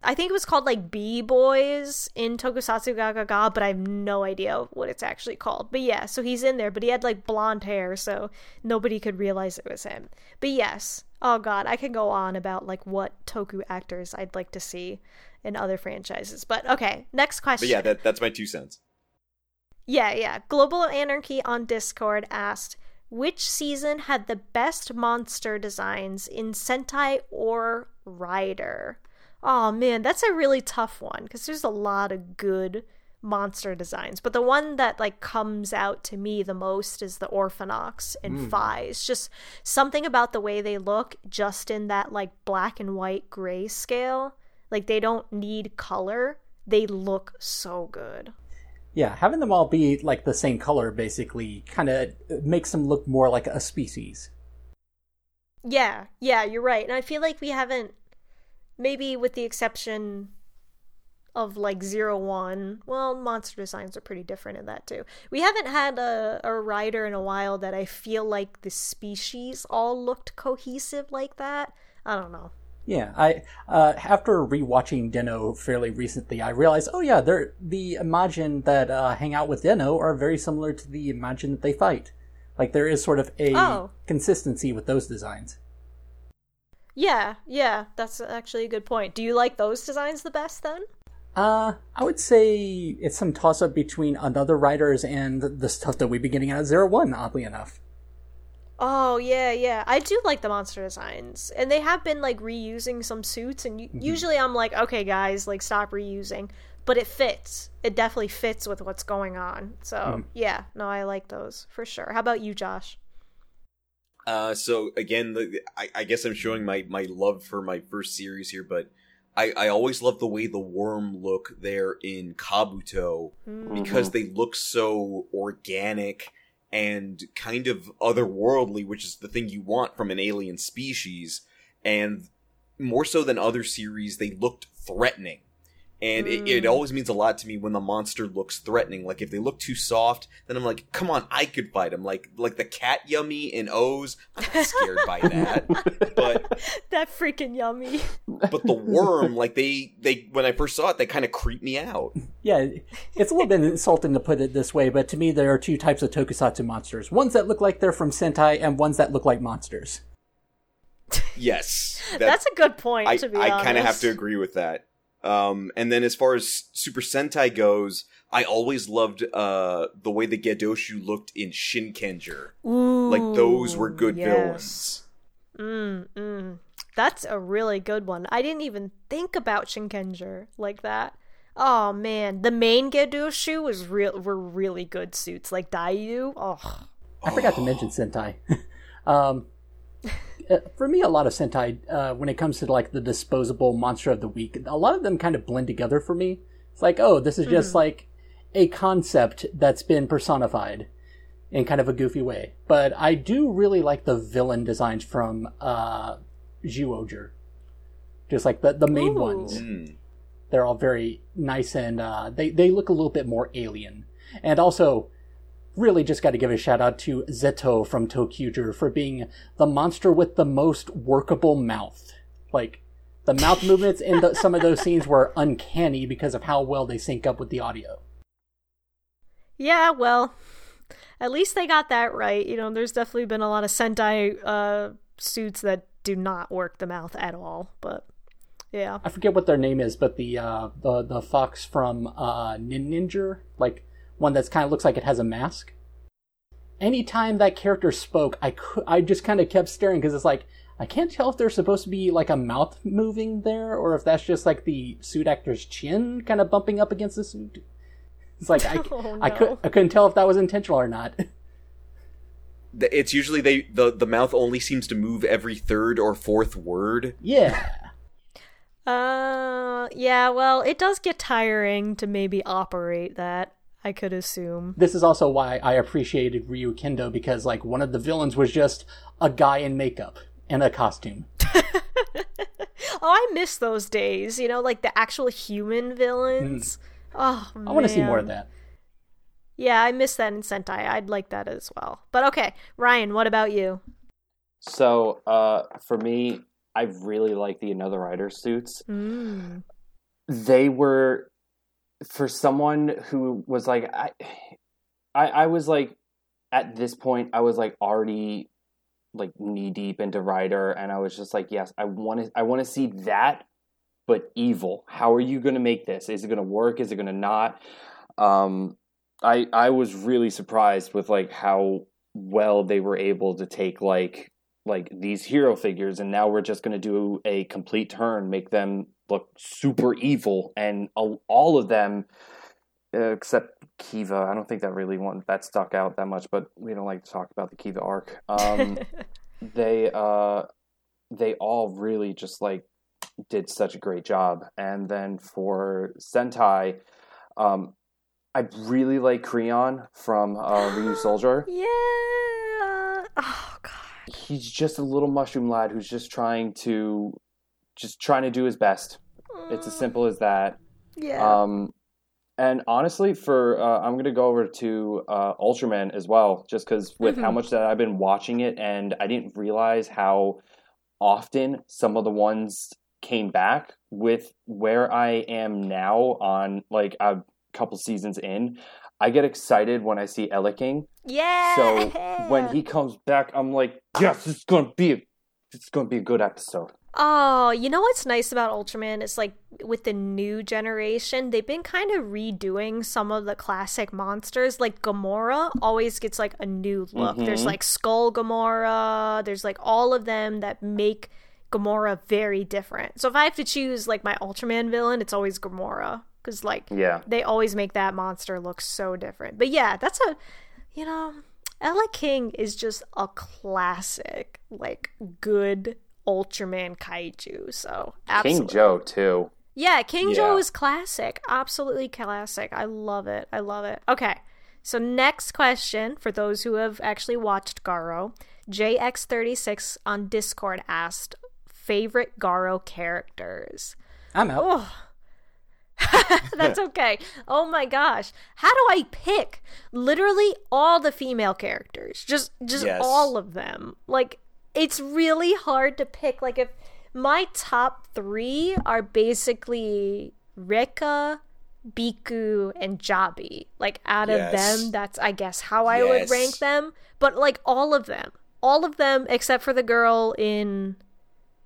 I think it was called like B Boys in Tokusatsu Ga Ga Ga, but I have no idea what it's actually called. But yeah, so he's in there, but he had like blonde hair, so nobody could realize it was him. But yes, oh god, I could go on about like what Toku actors I'd like to see in other franchises. But okay, next question. But yeah, that, that's my two cents. Yeah, yeah. Global Anarchy on Discord asked which season had the best monster designs in Sentai or Rider? Oh man, that's a really tough one because there's a lot of good monster designs, but the one that like comes out to me the most is the Orphnoch and hmm. Faiz. It's just something about the way they look, just in that like black and white gray scale. Like they don't need color; they look so good. Yeah, having them all be like the same color basically kind of makes them look more like a species. Yeah, yeah, you're right. And I feel like we haven't, maybe with the exception of like Zero One, well, monster designs are pretty different in that too. We haven't had a, a rider in a while that I feel like the species all looked cohesive like that. I don't know. Yeah, I uh, after rewatching Den-O fairly recently, I realized, oh yeah, they're the Imagin that uh, hang out with Den-O are very similar to the Imagin that they fight. Like there is sort of a Oh. consistency with those designs. Yeah, yeah, that's actually a good point. Do you like those designs the best then? Uh, I would say it's some toss up between another Riders and the stuff that we've been getting out of Zero One, oddly enough. Oh yeah, yeah. I do like the monster designs, and they have been like reusing some suits. And u- usually, I'm like, okay, guys, like stop reusing. But it fits. It definitely fits with what's going on. So yeah, no, I like those for sure. How about you, Josh? Uh, so again, the, I, I guess I'm showing my, my love for my first series here, but I, I always love the way the worm look there in Kabuto because they look so organic and kind of otherworldly, which is the thing you want from an alien species. And more so than other series, they looked threatening. And it, it mm. always means a lot to me when the monster looks threatening. Like if they look too soft, then I'm like, come on, I could fight them. Like like the cat yummy in OOO, I'm not scared by [laughs] that. But [laughs] That freaking yummy. but the [laughs] worm, like they they when I first saw it, they kind of creeped me out. Yeah, it's a little bit insulting to put it this way, but to me, there are two types of tokusatsu monsters: ones that look like they're from Sentai, and ones that look like monsters. Yes, That's a good point. I to be honest. I kind of have to agree with that. Um, and then as far as Super Sentai goes, I always loved uh the way the Gedoshu looked in Shinkenger. Like those were good yes. villains. Mm, mm. That's a really good one. I didn't even think about Shinkenger like that. Oh man, the main Gedoshu was real were really good suits. Like Dayu. Oh, I forgot to mention Sentai. [laughs] um, uh, for me, a lot of Sentai, uh, when it comes to like the disposable monster of the week, a lot of them kind of blend together for me. It's like, oh, this is just like a concept that's been personified in kind of a goofy way. But I do really like the villain designs from uh, Zyuohger. Just like the, the main Ooh. ones. Mm. They're all very nice and uh, they, they look a little bit more alien. And also, really just got to give a shout out to Zett from ToQger for being the monster with the most workable mouth. Like, the mouth [laughs] movements in the, some of those scenes were uncanny because of how well they sync up with the audio. yeah. Well, at least they got that right. You know, there's definitely been a lot of Sentai uh, suits that do not work the mouth at all. But yeah, I forget what their name is, but the uh, the the fox from uh, Ninninger, like one that's kind of looks like it has a mask. Anytime that character spoke, I could, I just kind of kept staring because it's like I can't tell if there's supposed to be like a mouth moving there or if that's just like the suit actor's chin kind of bumping up against the suit. It's like I, [laughs] Oh, I no. could I couldn't tell if that was intentional or not. [laughs] It's usually they the the mouth only seems to move every third or fourth word. yeah. uh, yeah. Well, it does get tiring to maybe operate that. I could assume. This is also why I appreciated Ryukendo because like one of the villains was just a guy in makeup and a costume. [laughs] Oh, I miss those days. You know, like the actual human villains. Oh, I want to see more of that. Yeah, I miss that in Sentai. I'd like that as well. But okay, Ryan, what about you? So, uh, for me, I really like the Another Rider suits. Mm. They were for someone who was like, I, I, I was like, at this point, I was like already like knee deep into Rider, and I was just like, yes, I want to, I want to see that, but evil. How are you going to make this? Is it going to work? Is it going to not? Um, I, I was really surprised with like how well they were able to take like like these hero figures and now we're just going to do a complete turn make them look super evil and all of them except kiva i don't think that really one that stuck out that much but we don't like to talk about the kiva arc um [laughs] they uh they all really just like did such a great job and then for sentai um i really like Kureon from uh [gasps] Ryusoulger yeah. Oh god. he's just a little mushroom lad who's just trying to just trying to do his best it's as simple as that Yeah. um and honestly for uh, i'm gonna go over to uh ultraman as well just because with how Mhm. much that i've been watching it and i didn't realize how often some of the ones came back with where i am now on like i've couple seasons in. I get excited when I see King. Yeah. So [laughs] when he comes back, I'm like, yes, it's gonna be, a, it's gonna be a good episode. Oh, you know what's nice about Ultraman is like with the new generation, they've been kind of redoing some of the classic monsters. Like Gomora always gets like a new look. Mhm. There's like Skull Gomora, there's like all of them that make Gomora very different. So if I have to choose like my Ultraman villain, it's always Gomora cuz like Yeah. they always make that monster look so different. But yeah, that's a you know, Eleking is just a classic, like good Ultraman kaiju. So absolutely. King Joe too. Yeah, King Yeah. Joe is classic. Absolutely classic. I love it. I love it. Okay. So next question for those who have actually watched Garo. JX36 on Discord asked favorite Garo characters. I'm out. Oh. [laughs] That's [laughs] okay. Oh my gosh. How do I pick literally all the female characters? Just just Yes. all of them. Like it's really hard to pick like if my top 3 are basically Rika, Biku and Jabi. Like out of Yes. them, that's I guess how I would rank them, but like all of them. All of them except for the girl in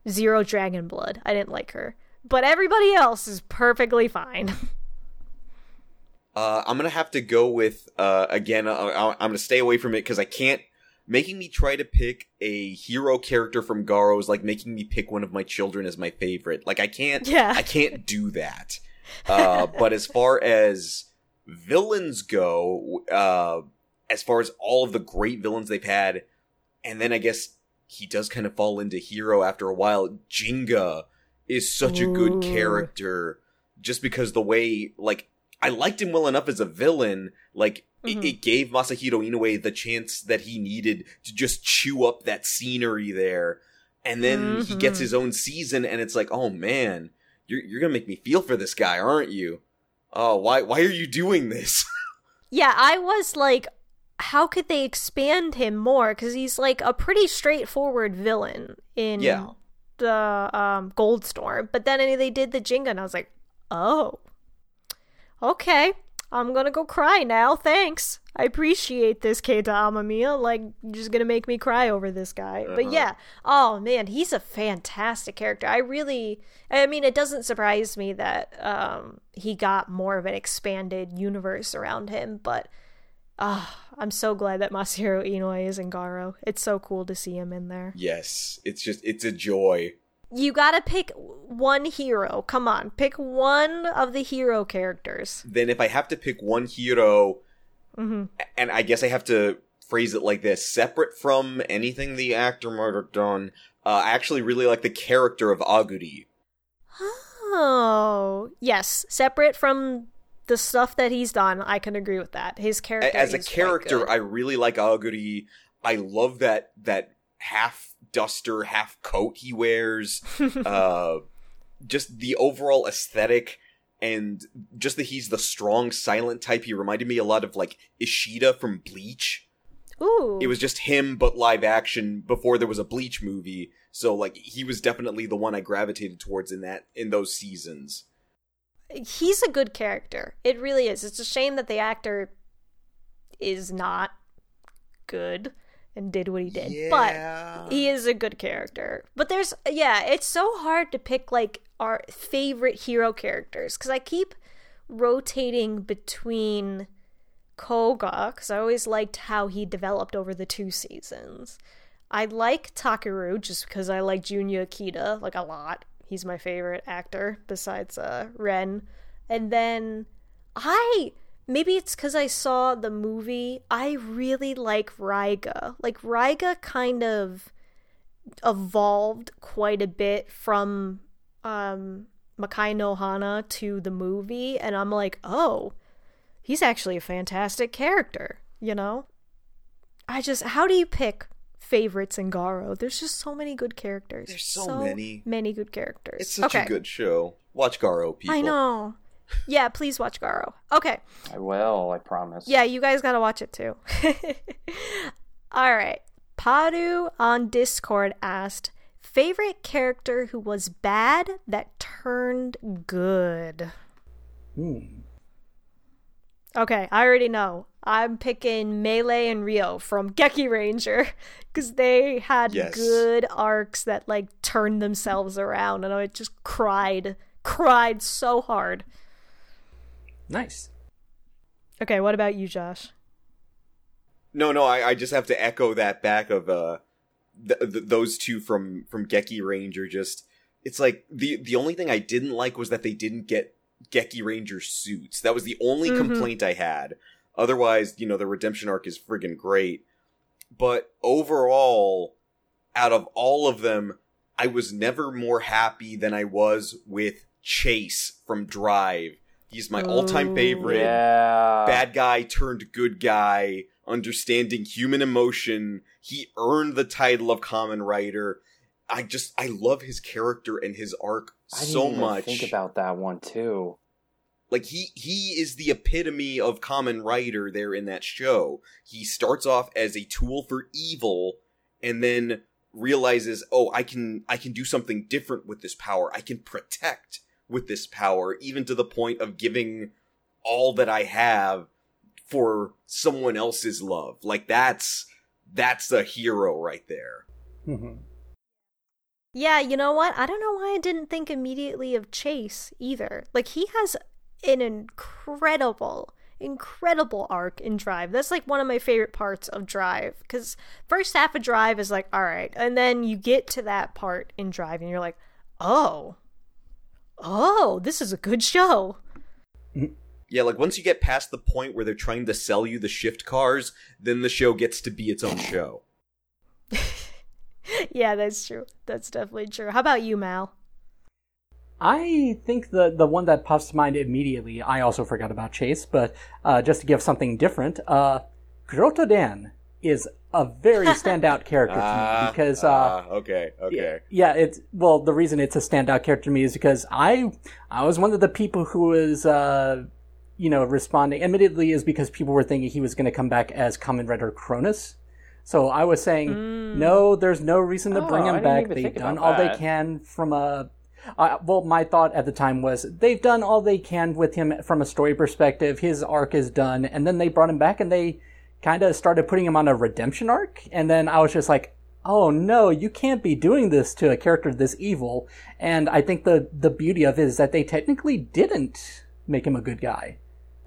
Zero Dragon Blood. I didn't like her. But everybody else is perfectly fine. [laughs] Uh, I'm gonna have to go with uh, again. I- I'm gonna stay away from it because I can't. Making me try to pick a hero character from Garo is like making me pick one of my children as my favorite. Like I can't. Yeah. I can't do that. Uh, [laughs] but as far as villains go, uh, as far as all of the great villains they've had, and then I guess he does kind of fall into hero after a while. Jinga is such a good character just because the way like I liked him well enough as a villain. Like Mhm. it, it gave Masahiro Inoue the chance that he needed to just chew up that scenery there. And then he gets his own season, and it's like, oh man, you're you're gonna make me feel for this guy, aren't you? Oh, why why are you doing this? [laughs] yeah, I was like, how could they expand him more? Because he's like a pretty straightforward villain in Yeah. the um, Goldstorm. But then they did the Jinga, and I was like, oh, okay. I'm gonna go cry now. Thanks. I appreciate this, Keita Amamiya. Like, you're just gonna make me cry over this guy. But Uh-huh. yeah, oh man, he's a fantastic character. I really, I mean, it doesn't surprise me that um, he got more of an expanded universe around him. But ah, I'm so glad that Masahiro Inoue is in Garo. It's so cool to see him in there. yes, it's just it's a joy. You gotta pick one hero. Come on, pick one of the hero characters. Then if I have to pick one hero, hmm and I guess I have to phrase it like this, separate from anything the actor might have done, uh, I actually really like the character of Aguri. Oh, yes. Separate from the stuff that he's done, I can agree with that. His character, As a character. I really like Aguri. I love that that half duster, half coat he wears. [laughs] uh, just the overall aesthetic and just that he's the strong, silent type. He reminded me a lot of like Ishida from Bleach. Ooh, It was just him, but live action before there was a Bleach movie. So like he was definitely the one I gravitated towards in that in those seasons. he's a good character. It really is. It's a shame that the actor is not good and did what he did. But he is a good character. But there's yeah, it's so hard to pick like our favorite hero characters cuz I keep rotating between Koga cuz I always liked how he developed over the two seasons. I like Takeru just because I like Junya Akita like a lot. He's my favorite actor besides uh Ren. And then I maybe it's cuz I saw the movie. I really like Raiga. Like Raiga kind of evolved quite a bit from um Makai no Hana to the movie and I'm like, "Oh, he's actually a fantastic character," you know? I just how do you pick favorites in Garo? There's just so many good characters. There's so many. many good characters. It's such okay. a good show. Watch Garo, people. I know. Yeah, please watch Garo. Okay. I will. I promise. Yeah, you guys gotta watch it too. [laughs] All right. Padu on Discord asked, favorite character who was bad that turned good. Hmm. Okay, I already know. I'm picking Mele and Rio from Gekiranger [laughs] because they had Yes. good arcs that like turned themselves around, and I just cried, cried so hard. Nice. Okay, what about you, Josh? No, no, I, I just have to echo that back of uh, th- th- those two from from Gekiranger. Just it's like the the only thing I didn't like was that they didn't get Gekiranger suits. That was the only Mhm. complaint I had. Otherwise, you know, the redemption arc is friggin' great. But overall, out of all of them, I was never more happy than I was with Chase from Drive. He's my all-time favorite Yeah. bad guy turned good guy, understanding human emotion. He earned the title of Kamen Rider. I just I love his character and his arc I so much. Think about that one too. like he he is the epitome of Kamen Rider there in that show. He starts off as a tool for evil and then realizes, "Oh, I can I can do something different with this power. I can protect with this power even to the point of giving all that I have for someone else's love." Like that's that's a hero right there. hmm Yeah, you know what? I don't know why I didn't think immediately of Chase either. Like he has an incredible incredible arc in Drive. That's like one of my favorite parts of Drive cuz first half of Drive is like all right, and then you get to that part in Drive and you're like, "Oh. Oh, this is a good show." Yeah, like once you get past the point where they're trying to sell you the shift cars, then the show gets to be its own show. [laughs] yeah, that's true. That's definitely true. How about you, Mal? I think the the one that pops to mind immediately. I also forgot about Chase, but uh, just to give something different, uh, Kuroto Dan is a very [laughs] standout character to me because uh, ah, okay, okay. yeah, it's well. The reason it's a standout character to me is because I I was one of the people who was uh, you know responding. Admittedly, is because people were thinking he was going to come back as Kamen Rider Cronus. So I was saying, no, there's no reason to Oh, bring him back. They've done about all they can from a. Uh, well, my thought at the time was they've done all they can with him from a story perspective. His arc is done, and then they brought him back and they kind of started putting him on a redemption arc. And then I was just like, oh no, you can't be doing this to a character this evil. And I think the the beauty of it is that they technically didn't make him a good guy.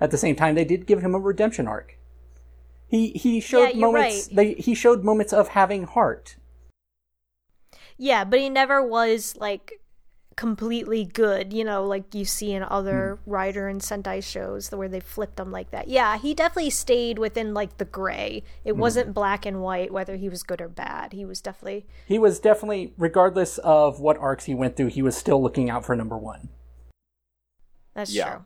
At the same time, they did give him a redemption arc. He he showed you're moments. right. They he showed moments of having heart. Yeah, but he never was like completely good, you know, like you see in other Rider and Sentai shows where they flip them like that. Yeah, he definitely stayed within like the gray. It wasn't black and white whether he was good or bad. He was definitely He was definitely, regardless of what arcs he went through, he was still looking out for number one. that's Yeah. true.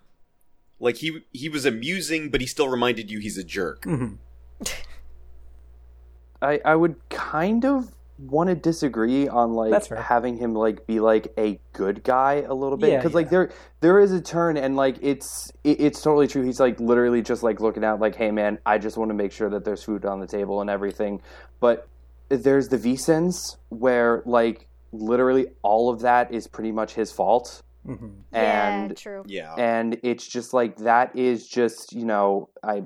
Like he he was amusing, but he still reminded you he's a jerk. hmm [laughs] I I would kind of want to disagree on like having him like be like a good guy a little bit Yeah, because like yeah. there there is a turn and like it's it, it's totally true he's like literally just like looking out like hey man I just want to make sure that there's food on the table and everything but there's the V-Cines where like literally all of that is pretty much his fault hmm yeah, and true. Yeah. and it's just like that is just you know i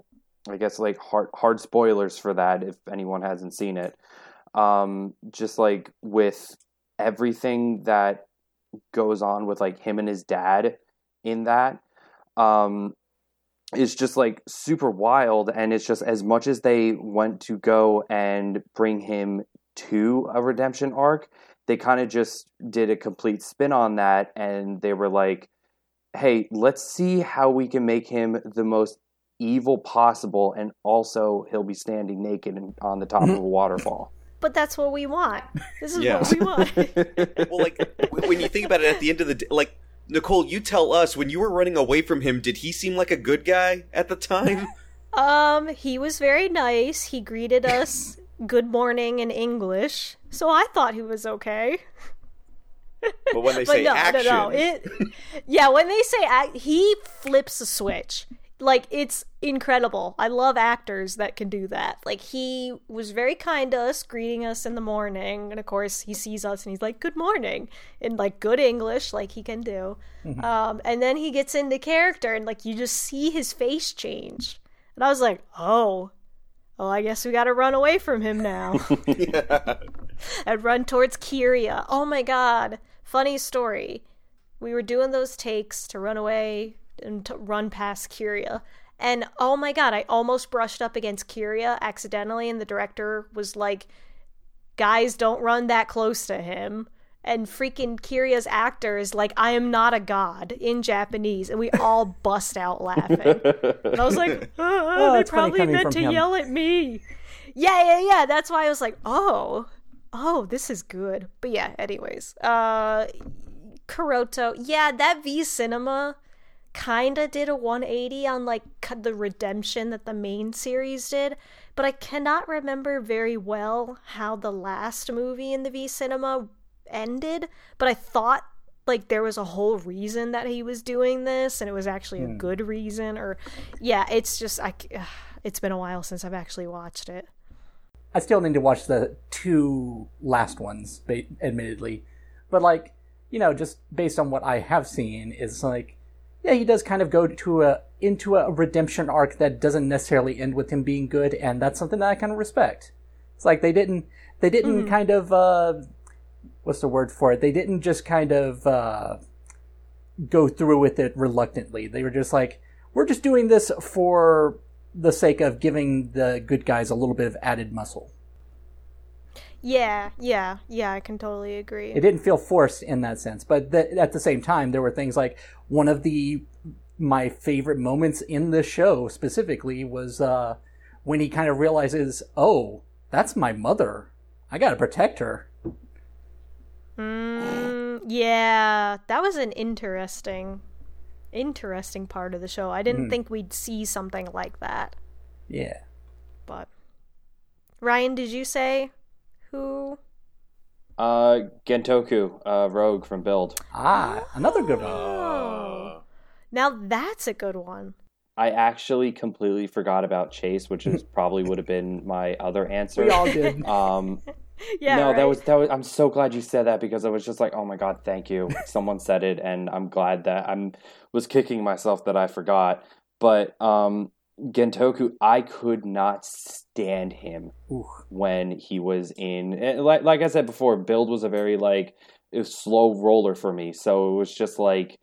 i guess like hard hard spoilers for that if anyone hasn't seen it um just like with everything that goes on with like him and his dad in that um is just like super wild. And it's just as much as they went to go and bring him to a redemption arc they kind of just did a complete spin on that. And they were like hey, let's see how we can make him the most evil possible, and also he'll be standing naked and on the top of a waterfall. But that's what we want. This is Yeah. what we want. [laughs] well, like when you think about it, at the end of the day, like Nicole, you tell us when you were running away from him, did he seem like a good guy at the time? [laughs] um, he was very nice. He greeted us [laughs] good morning in English. So I thought he was okay. But when they but say no, action, no, no. It, yeah, when they say act, he flips a switch. Like it's incredible. I love actors that can do that. Like he was very kind to us, greeting us in the morning, and of course he sees us and he's like, "Good morning," in like good English, like he can do. Um, and then he gets into character, and like you just see his face change, and I was like, "Oh, well, I guess we got to run away from him now." [laughs] and run towards Kiriya. Oh my god. Funny story. We were doing those takes to run away and to run past Kiriya. And oh my god, I almost brushed up against Kiriya accidentally, and the director was like, guys, don't run that close to him. And freaking Kiriya's actor is like, I am not a god in Japanese. And we all [laughs] bust out laughing. And I was like, [laughs] oh, they it's probably meant to him. yell at me. Yeah, yeah, yeah. That's why I was like, oh, oh, this is good. But yeah, anyways. Uh Kuroto. Yeah, that V Cinema kinda did a 180 on like the redemption that the main series did, but I cannot remember very well how the last movie in the V Cinema ended, but I thought like there was a whole reason that he was doing this and it was actually a hmm. good reason or yeah, it's just I c- it's been a while since I've actually watched it. I still need to watch the two last ones, admittedly, but like you know, just based on what I have seen, is like, yeah, he does kind of go to a into a redemption arc that doesn't necessarily end with him being good, and that's something that I kind of respect. It's like they didn't they didn't kind of uh, what's the word for it? They didn't just kind of uh, go through with it reluctantly. They were just like, we're just doing this for the sake of giving the good guys a little bit of added muscle. Yeah, yeah, yeah, I can totally agree. It didn't feel forced in that sense, but th- at the same time, there were things like one of the my favorite moments in the show specifically was uh, when he kind of realizes, oh, that's my mother. I gotta protect her. Mm, yeah, that was an interesting, interesting part of the show. I didn't think we'd see something like that. Yeah. But Ryan, did you say who? Uh, Gentoku, uh, Rogue from Build. Ah, another good one. Oh, now that's a good one. I actually completely forgot about Chase, which is [laughs] probably would have been my other answer. We all did. [laughs] Um, [laughs] Yeah, no, that was that was. I'm so glad you said that because I was just like, oh my god, thank you. Someone said it, and I'm glad that I'm was kicking myself that I forgot. But um, Gentoku, I could not stand him Ooh. when he was in. Like like I said before, build was a very like slow roller for me. So it was just like,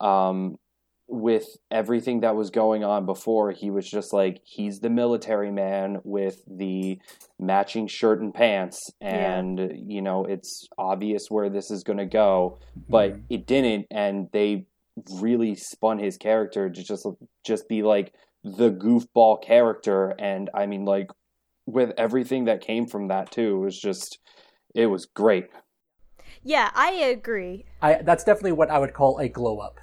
um, with everything that was going on before, he was just like he's the military man with the matching shirt and pants, Yeah. and you know it's obvious where this is going to go, but Mhm. it didn't, and they really spun his character to just just be like the goofball character, and I mean like with everything that came from that too, it was just it was great. Yeah, I agree. I that's definitely what I would call a glow up.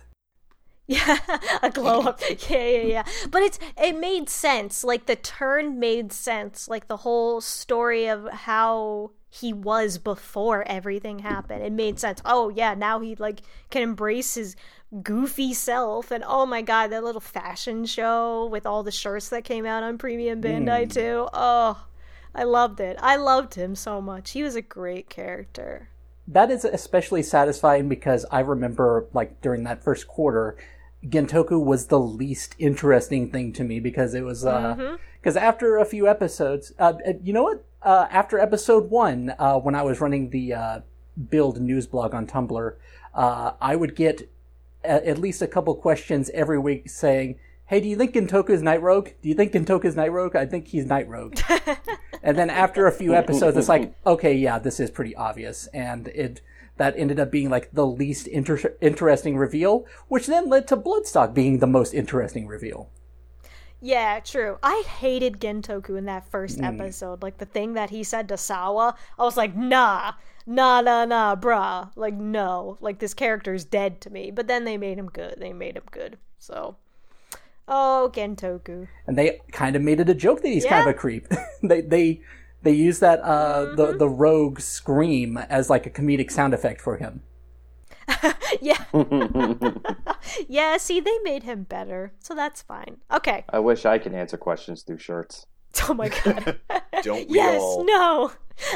Yeah, [laughs] a glow up. [laughs] Yeah, yeah, yeah. But it's it made sense. Like the turn made sense. Like the whole story of how he was before everything happened. It made sense. Oh yeah, now he like can embrace his goofy self and oh my god, that little fashion show with all the shirts that came out on Premium Bandai too. Oh, I loved it. I loved him so much. He was a great character. That is especially satisfying because I remember, like, during that first quarter, Gentoku was the least interesting thing to me because it was, uh, because after a few episodes, uh, uh, you know what? Uh, after episode one, uh, when I was running the, uh, build news blog on Tumblr, uh, I would get at least a couple questions every week saying, Hey, do you think Gentoku is Night Rogue? Do you think Gentoku is Night Rogue? I think he's Night Rogue. [laughs] and then after a few episodes, it's like, [laughs] okay, yeah, this is pretty obvious, and it that ended up being like the least inter- interesting reveal, which then led to Blood Stalk being the most interesting reveal. Yeah, true. I hated Gentoku in that first mm. episode. Like the thing that he said to Sawa, I was like, nah, nah, nah, nah, bruh. Like, no. Like, this character's dead to me. But then they made him good. They made him good. So. Oh, Gentoku. And they kind of made it a joke that he's kind of a creep. [laughs] they they they use that uh, the the rogue scream as like a comedic sound effect for him. [laughs] yeah. yeah, [laughs] Yeah, see, they made him better, so that's fine. Okay. I wish I could answer questions through shirts. Oh my god. Don't we yes, all? no.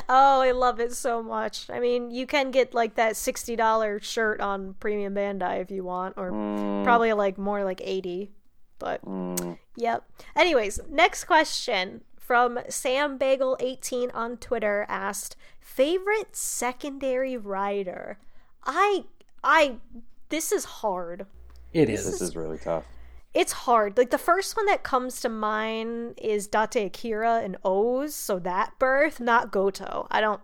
Oh, I love it so much. I mean, you can get like that sixty dollar shirt on Premium Bandai if you want, or Mm, probably like more like eighty. But mm. Yep. Anyways, next question from Sam Bagel 18 on Twitter asked, "Favorite secondary Rider?" I I this is hard. It This is. is really tough. It's hard. Like the first one that comes to mind is Date Akira and OOO's, so that birth, not Goto. I don't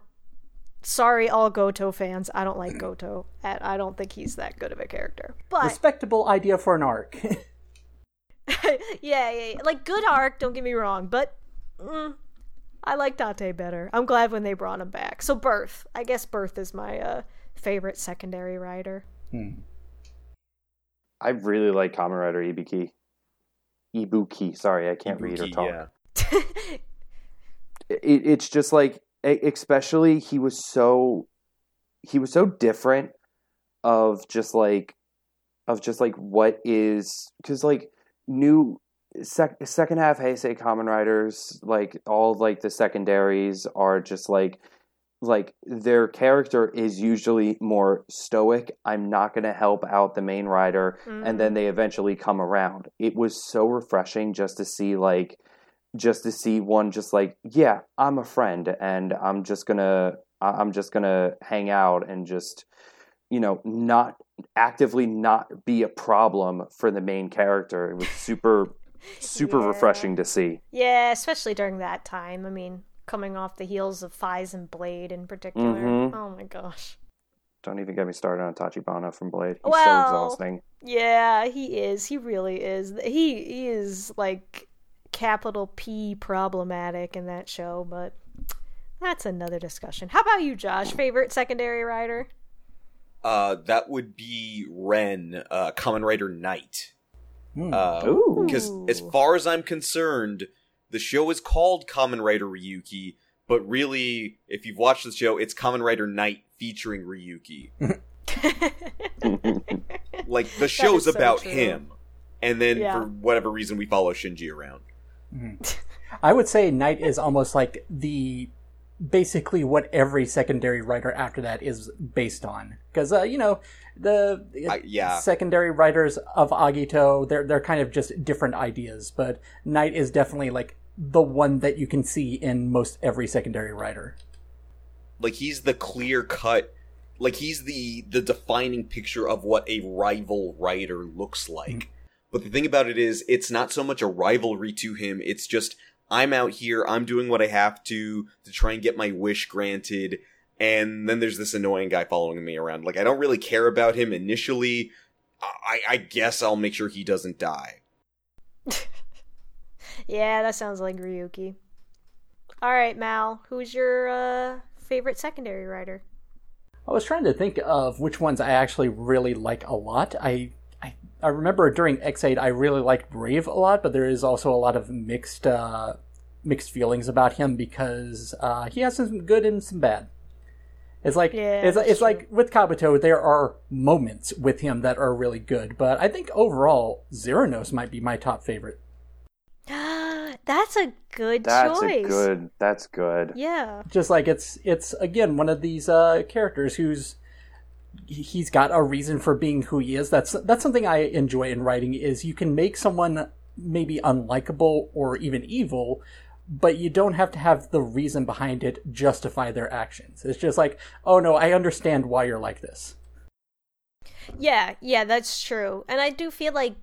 Sorry all Goto fans. I don't like Goto. I I don't think he's that good of a character. But Respectable idea for an arc. [laughs] [laughs] yeah, yeah, yeah, like good arc. Don't get me wrong, but mm, I like Date better. I'm glad when they brought him back. So Birth, I guess Birth is my uh, favorite secondary Rider. I really like Kamen Rider Ibuki. Ibuki, sorry, I can't read or talk. yeah. [laughs] it, it's just like especially he was so he was so different of just like of just like what is because like new sec, second half Heisei Kamen Riders like all like the secondaries are just like like their character is usually more stoic. I'm not going to help out the main rider. And then mm. they eventually come around. It was so refreshing just to see like just to see one just like yeah i'm a friend and i'm just gonna i'm just gonna hang out and just you know not actively not be a problem for the main character. It was super [laughs] super Yeah. refreshing to see. Yeah, especially during that time. I mean, coming off the heels of Faiz and Blade in particular. Mhm. Oh my gosh. don't even get me started on tachibana from blade he's Well- so exhausting Yeah, he is. He really is. He he is like capital P problematic in that show, but that's another discussion. How about you, Josh? Favorite secondary Rider? Uh, that would be Ren, uh, Kamen Rider Knight. Hmm. Uh, Ooh. because as far as I'm concerned, the show is called Kamen Rider Ryuki, but really, if you've watched the show, it's Kamen Rider Knight featuring Ryuki. [laughs] [laughs] Like the show's so about true. him, and then Yeah. for whatever reason, we follow Shinji around. I would say Knight is almost like the basically what every secondary Rider after that is based on. Because uh, you know the I- yeah. secondary Riders of Agito, they're they're kind of just different ideas, but Knight is definitely like the one that you can see in most every secondary Rider. like he's the clear cut like he's the the defining picture of what a rival Rider looks like. Mm-hmm. But the thing about it is it's not so much a rivalry to him it's just i'm out here i'm doing what i have to to try and get my wish granted and then there's this annoying guy following me around. Like i don't really care about him initially. I i guess i'll make sure he doesn't die [laughs] yeah, that sounds like Ryuki. All right, Mal, who's your uh, favorite secondary Rider? I was trying to think of which ones I actually really like a lot. I I, I remember during Ex-Aid I really liked Brave a lot, but there is also a lot of mixed uh, mixed feelings about him because uh, he has some good and some bad. It's like Yeah, it's, it's like with Kabuto, there are moments with him that are really good, but I think overall Zeronos might be my top favorite. [gasps] That's a good that's choice. a good that's good Yeah. just like it's it's again one of these uh characters who's he- he's got a reason for being who he is that's that's something i enjoy in writing is you can make someone maybe unlikable or even evil but you don't have to have the reason behind it justify their actions it's just like oh no i understand why you're like this Yeah, yeah, that's true. And I do feel like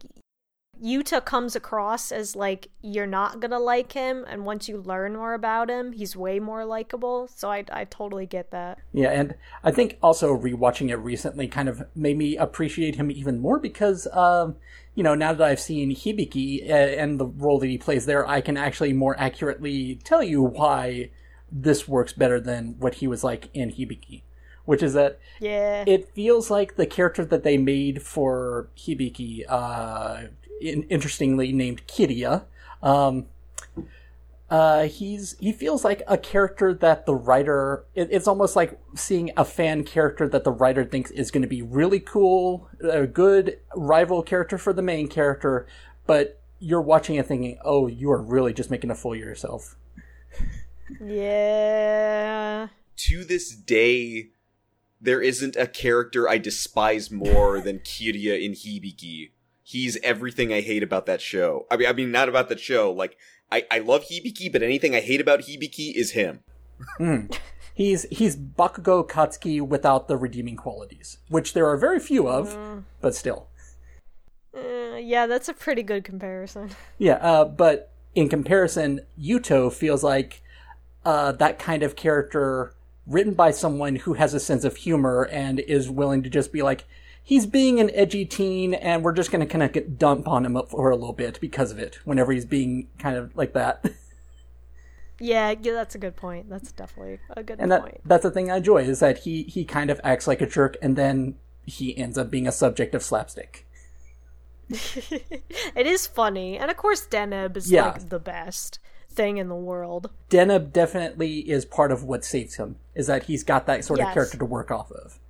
Yuto comes across as like you're not gonna like him, and once you learn more about him, he's way more likable. So I, I totally get that. Yeah, and I think also rewatching it recently kind of made me appreciate him even more because, um, you know, now that I've seen Hibiki uh, and the role that he plays there, I can actually more accurately tell you why this works better than what he was like in Hibiki. Which is that Yeah. it feels like the character that they made for Hibiki, uh, in, interestingly named Kiriya, um, Uh, he's he feels like a character that the writer. It, it's almost like seeing a fan character that the writer thinks is going to be really cool, a good rival character for the main character, but you're watching it thinking, "Oh, you are really just making a fool of yourself." Yeah. To this day, there isn't a character I despise more than Kiriya in Hibiki. He's everything I hate about that show. I mean, I mean, not about that show. Like, I, I love Hibiki, but anything I hate about Hibiki is him. He's he's Bakugo Katsuki without the redeeming qualities, which there are very few of, but still. Uh, yeah, that's a pretty good comparison. [laughs] Yeah, uh, but in comparison, Yuto feels like uh, that kind of character written by someone who has a sense of humor and is willing to just be like, he's being an edgy teen, and we're just going to kind of get dump on him for a little bit because of it. Whenever he's being kind of like that, [laughs] Yeah, yeah, that's a good point. That's definitely a good and that point. that's the thing I enjoy is that he he kind of acts like a jerk, and then he ends up being a subject of slapstick. [laughs] it is funny, and of course, Deneb is Yeah. like the best thing in the world. Deneb definitely is part of what saves him, is that he's got that sort of character to work off of.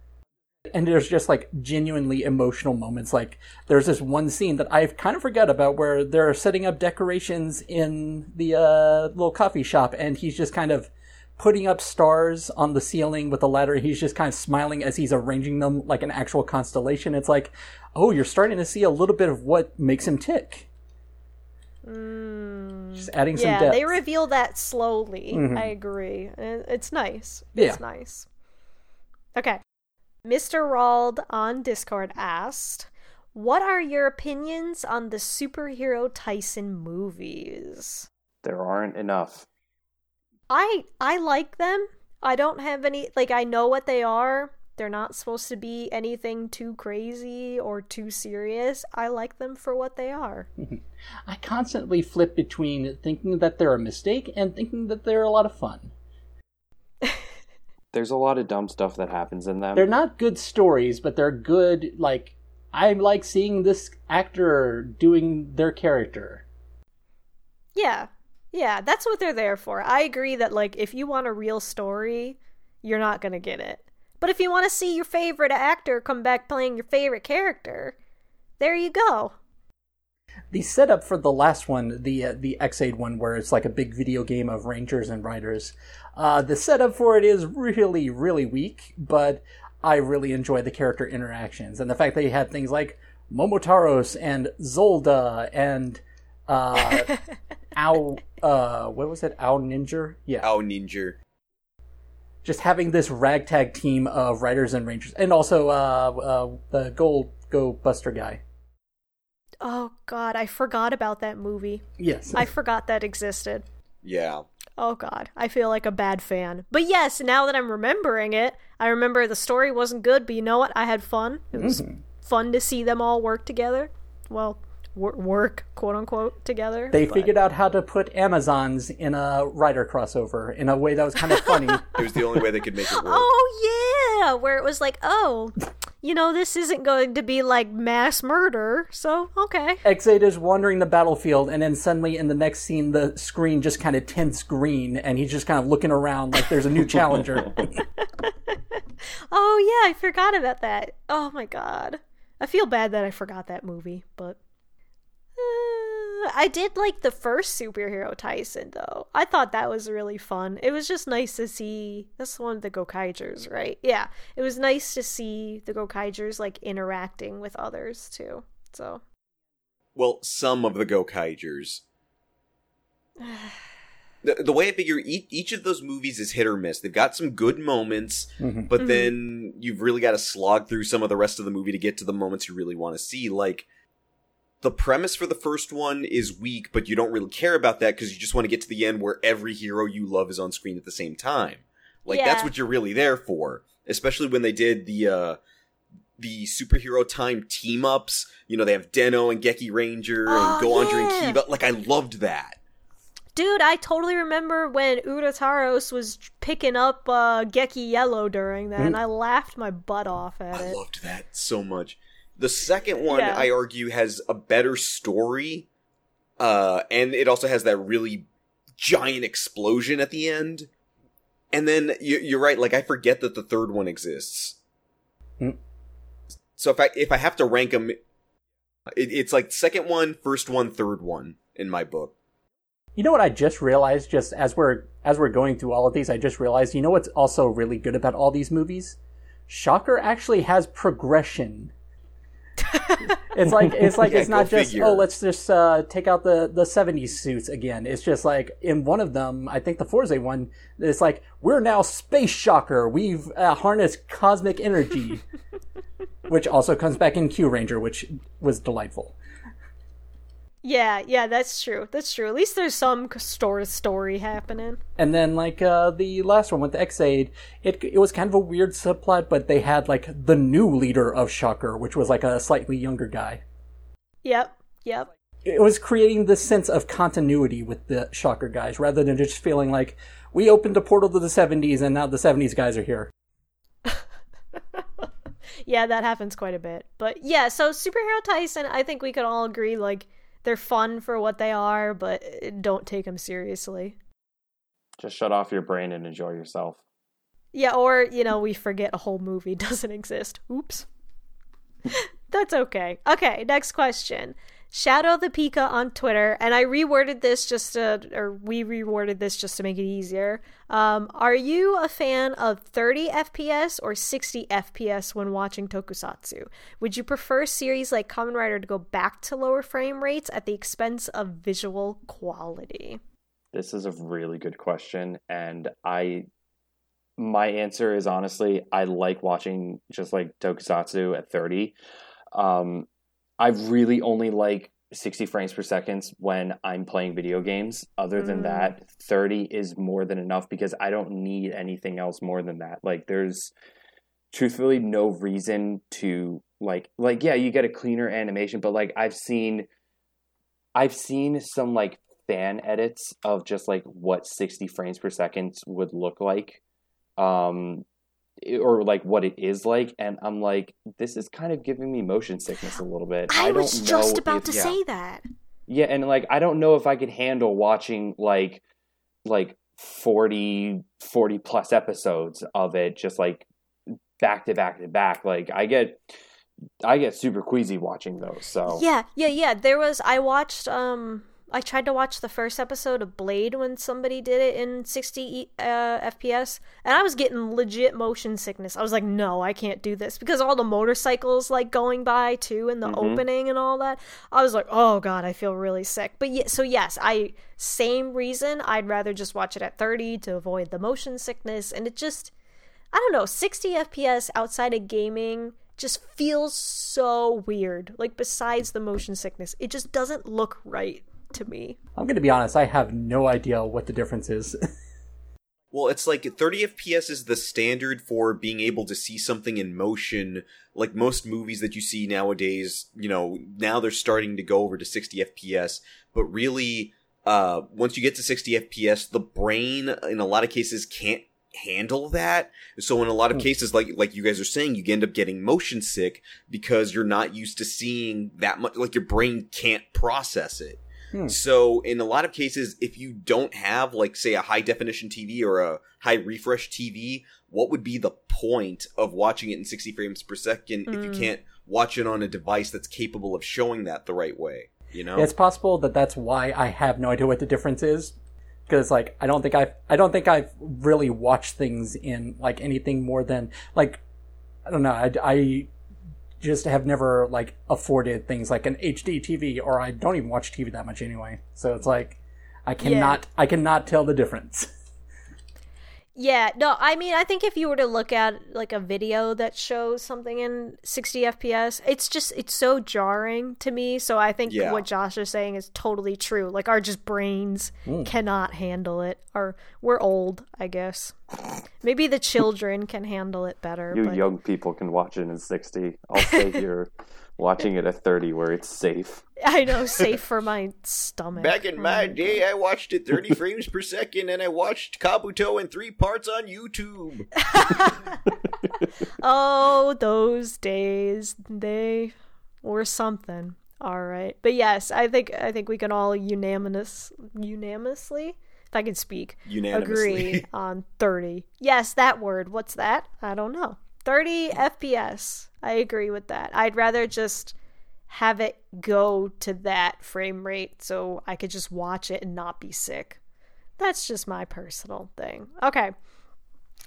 And there's just like genuinely emotional moments. Like there's this one scene that I've kind of forgot about where they're setting up decorations in the uh, little coffee shop, and he's just kind of putting up stars on the ceiling with a ladder. He's just kind of smiling as he's arranging them like an actual constellation. It's like, oh, you're starting to see a little bit of what makes him tick. Just adding some yeah, depth. they reveal that slowly. I agree. It's nice. Yeah. It's nice. Okay. Mr. Rald on Discord asked, What are your opinions on the superhero Taisen movies? There aren't enough. I I like them. I don't have any like I know what they are. They're not supposed to be anything too crazy or too serious. I like them for what they are. [laughs] I constantly flip between thinking that they're a mistake and thinking that they're a lot of fun. There's a lot of dumb stuff that happens in them. They're not good stories, but they're good, like, I like seeing this actor doing their character. Yeah. Yeah, that's what they're there for. I agree that like if you want a real story, you're not going to get it. But if you want to see your favorite actor come back playing your favorite character, there you go. The setup for the last one, the uh, the Ex-Aid one, where it's like a big video game of rangers and riders, uh, the setup for it is really, really weak, but I really enjoy the character interactions and the fact that you had things like Momotaros and Zolda and uh, [laughs] Ow, uh, what was it? Ow Ninja? Yeah. Ow Ninja. just having this ragtag team of riders and rangers, and also uh, uh, the Gold Go Buster guy. Oh god, I forgot about that movie. Yes, I forgot that existed. Yeah. Oh god, I feel like a bad fan. But yes, now that I'm remembering it, I remember the story wasn't good, but you know what? I had fun. It was Mm-hmm. fun to see them all work together. Well, wor- work, quote unquote, together. they but- figured out how to put Amazons in a Rider crossover in a way that was kind of funny. [laughs] It was the only way they could make it work. Oh yeah, where it was like, oh, you know, this isn't going to be like mass murder, so okay. Ex-Aid is wandering the battlefield, and then suddenly in the next scene, the screen just kind of tints green, and he's just kind of looking around like there's a new challenger. [laughs] [laughs] Oh yeah, I forgot about that. Oh my god, I feel bad that I forgot that movie, but uh, I did like the first superhero Taisen though. I thought that was really fun. It was just nice to see. That's one of the Gokaigers, right? Yeah, it was nice to see the Gokaigers like interacting with others too. So Well, some of the Gokaigers. [sighs] the, the way I figure each, each of those movies is hit or miss. They've got some good moments, Mhm. but then you've really got to slog through some of the rest of the movie to get to the moments you really want to see. Like, the premise for the first one is weak, but you don't really care about that because you just want to get to the end where every hero you love is on screen at the same time. Like, that's what you're really there for. Especially when they did the, uh, the superhero time team ups. You know, they have Den-O and Gekiranger Oh, and Goandra yeah. and Kiba. Like, I loved that. Dude, I totally remember when Urataros was picking up uh, Geki Yellow during that, and I laughed my butt off at I it. I loved that so much. The second one, Yeah. I argue, has a better story, uh, and it also has that really giant explosion at the end. And then you, you're right, like I forget that the third one exists. Hmm. So if I if I have to rank them, it, it's like second one, first one, third one in my book. You know what I just realized just as we're as we're going through all of these, I just realized, you know what's also really good about all these movies? Shocker actually has progression. It's like it's [laughs] like Yeah, it's not just figure. oh let's just uh, take out the the 70s suits again. It's just like in one of them, I think the Fourze one, it's like we're now Space Shocker. We've uh, harnessed cosmic energy, [laughs] which also comes back in Kyuranger, which was delightful. Yeah, yeah, that's true. That's true. At least there's some story story happening. And then like uh the last one with the Ex-Aid, it it was kind of a weird subplot, but they had like the new leader of Shocker, which was like a slightly younger guy. Yep, yep. It was creating this sense of continuity with the Shocker guys, rather than just feeling like we opened a portal to the '70s and now the '70s guys are here. [laughs] Yeah, that happens quite a bit. But yeah, so superhero Taisen, I think we could all agree like they're fun for what they are, but uh, don't take them seriously. Just shut off your brain and enjoy yourself. Yeah, or you know, we forget a whole movie [laughs] doesn't exist. Oops. [laughs] That's okay. Okay, next question. Shadow the Pika on Twitter, and I reworded this just to, or we reworded this just to make it easier. Um, are you a fan of 30 FPS or 60 FPS when watching tokusatsu? Would you prefer series like Kamen Rider to go back to lower frame rates at the expense of visual quality? This is a really good question, and I my answer is honestly I like watching just like tokusatsu at 30. Um I really only like 60 frames per second when I'm playing video games. Other than Mm. that, 30 is more than enough because I don't need anything else more than that. Like there's truthfully no reason to like like yeah, you get a cleaner animation, but like I've seen I've seen some like fan edits of just like what 60 frames per second would look like um or like what it is like and i'm like this is kind of giving me motion sickness a little bit I, was just about if- to yeah. say that. yeah and like i don't know if i could handle watching like like 40 40 plus episodes of it just like back to back to back like i get i get super queasy watching those so Yeah, yeah, yeah. There was I watched um I tried to watch the first episode of Blade when somebody did it in 60 uh, FPS and I was getting legit motion sickness. I was like, "No, I can't do this." Because all the motorcycles like going by too in the Mhm. opening and all that. I was like, "Oh god, I feel really sick." But yeah, so yes, I same reason I'd rather just watch it at 30 to avoid the motion sickness and it just I don't know, 60 FPS outside of gaming just feels so weird. Like besides the motion sickness, it just doesn't look right to me. I'm going to be honest, I have no idea what the difference is. [laughs] Well, it's like 30 FPS is the standard for being able to see something in motion. Like most movies that you see nowadays, you know, now they're starting to go over to 60 FPS. But really, uh, once you get to 60 FPS, the brain, in a lot of cases, can't handle that. So in a lot of Hmm. cases, like like you guys are saying, you end up getting motion sick because you're not used to seeing that much. Like your brain can't process it. Hmm. So in a lot of cases, if you don't have like say a high definition TV or a high refresh TV, what would be the point of watching it in 60 frames per second if you Mm. can't watch it on a device that's capable of showing that the right way? You know? It's possible that that's why I have no idea what the difference is. Because like I don't think I've I don't think I've really watched things in like anything more than like I don't know I, I just have never like afforded things like an HD TV or I don't even watch TV that much anyway. So it's like I cannot I cannot tell the difference. [laughs] Yeah, no, I mean, I think if you were to look at like a video that shows something in 60 FPS, it's just it's so jarring to me. So I think Yeah. what Josh is saying is totally true. Like our just brains Mm. cannot handle it, or we're old, I guess. Maybe the children can handle it better. You but... young people can watch it in 60. I'll say [laughs] you're watching it at 30 where it's safe. I know, [laughs] safe for my stomach. Back in my Mm. day, I watched it 30 frames per second, and I watched Kabuto in three parts on YouTube. [laughs] oh, those days. They were something. All right. But yes, I think I think we can all unanimous unanimously if I can speak, Unanimously. agree [laughs] on 30. Yes, that word. What's that? I don't know. 30 FPS. I agree with that. I'd rather just have it go to that frame rate so I could just watch it and not be sick. That's just my personal thing. Okay.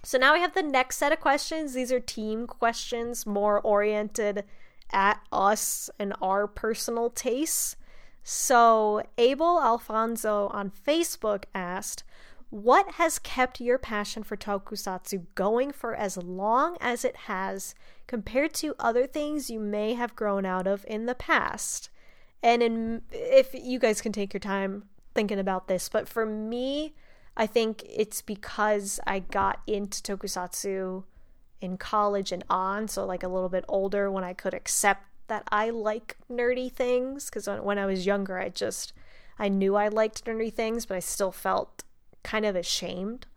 So now we have the next set of questions. These are team questions, more oriented at us and our personal tastes. So, Abel Alfonso on Facebook asked, What has kept your passion for tokusatsu going for as long as it has compared to other things you may have grown out of in the past? And in, if you guys can take your time thinking about this, but for me, I think it's because I got into tokusatsu in college and on, so like a little bit older when I could accept that I like nerdy things because when I was younger, I just I knew I liked nerdy things, but I still felt kind of ashamed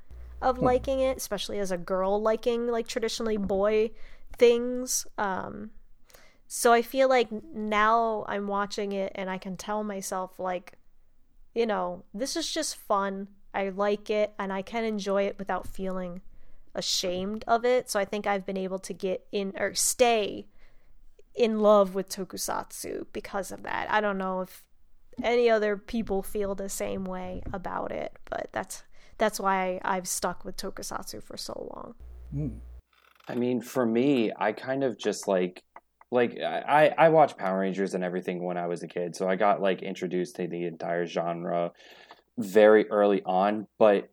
of liking it, especially as a girl liking like traditionally boy things. Um, so I feel like now I'm watching it and I can tell myself like, you know, this is just fun. I like it and I can enjoy it without feeling ashamed of it. So I think I've been able to get in or stay in love with tokusatsu because of that. I don't know if any other people feel the same way about it, but that's that's why I've stuck with tokusatsu for so long. I mean, for me, I kind of just like like I I watched Power Rangers and everything when I was a kid, so I got like introduced to the entire genre very early on, but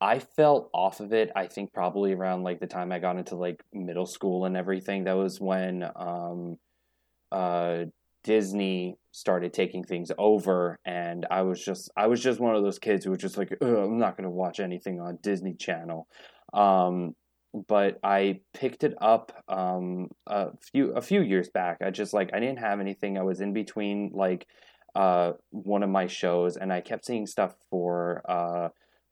I fell off of it. I think probably around like the time I got into like middle school and everything. That was when um, uh, Disney started taking things over, and I was just I was just one of those kids who was just like, I'm not going to watch anything on Disney Channel. Um, but I picked it up um, a few a few years back. I just like I didn't have anything. I was in between like uh, one of my shows, and I kept seeing stuff for uh,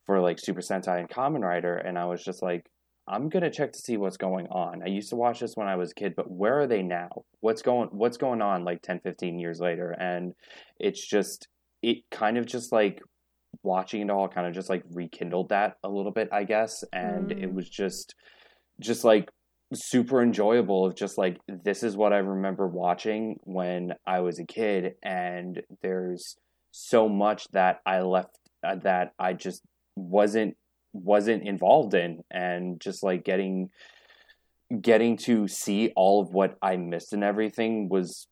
for like Super Sentai and Kamen Rider, and I was just like, I'm gonna check to see what's going on. I used to watch this when I was a kid, but where are they now? What's going What's going on like 10, 15 years later? And it's just it kind of just like watching it all kind of just like rekindled that a little bit, I guess. And Mm. it was just just like super enjoyable of just like this is what I remember watching when I was a kid and there's so much that I left uh, that I just wasn't wasn't involved in and just like getting getting to see all of what I missed and everything was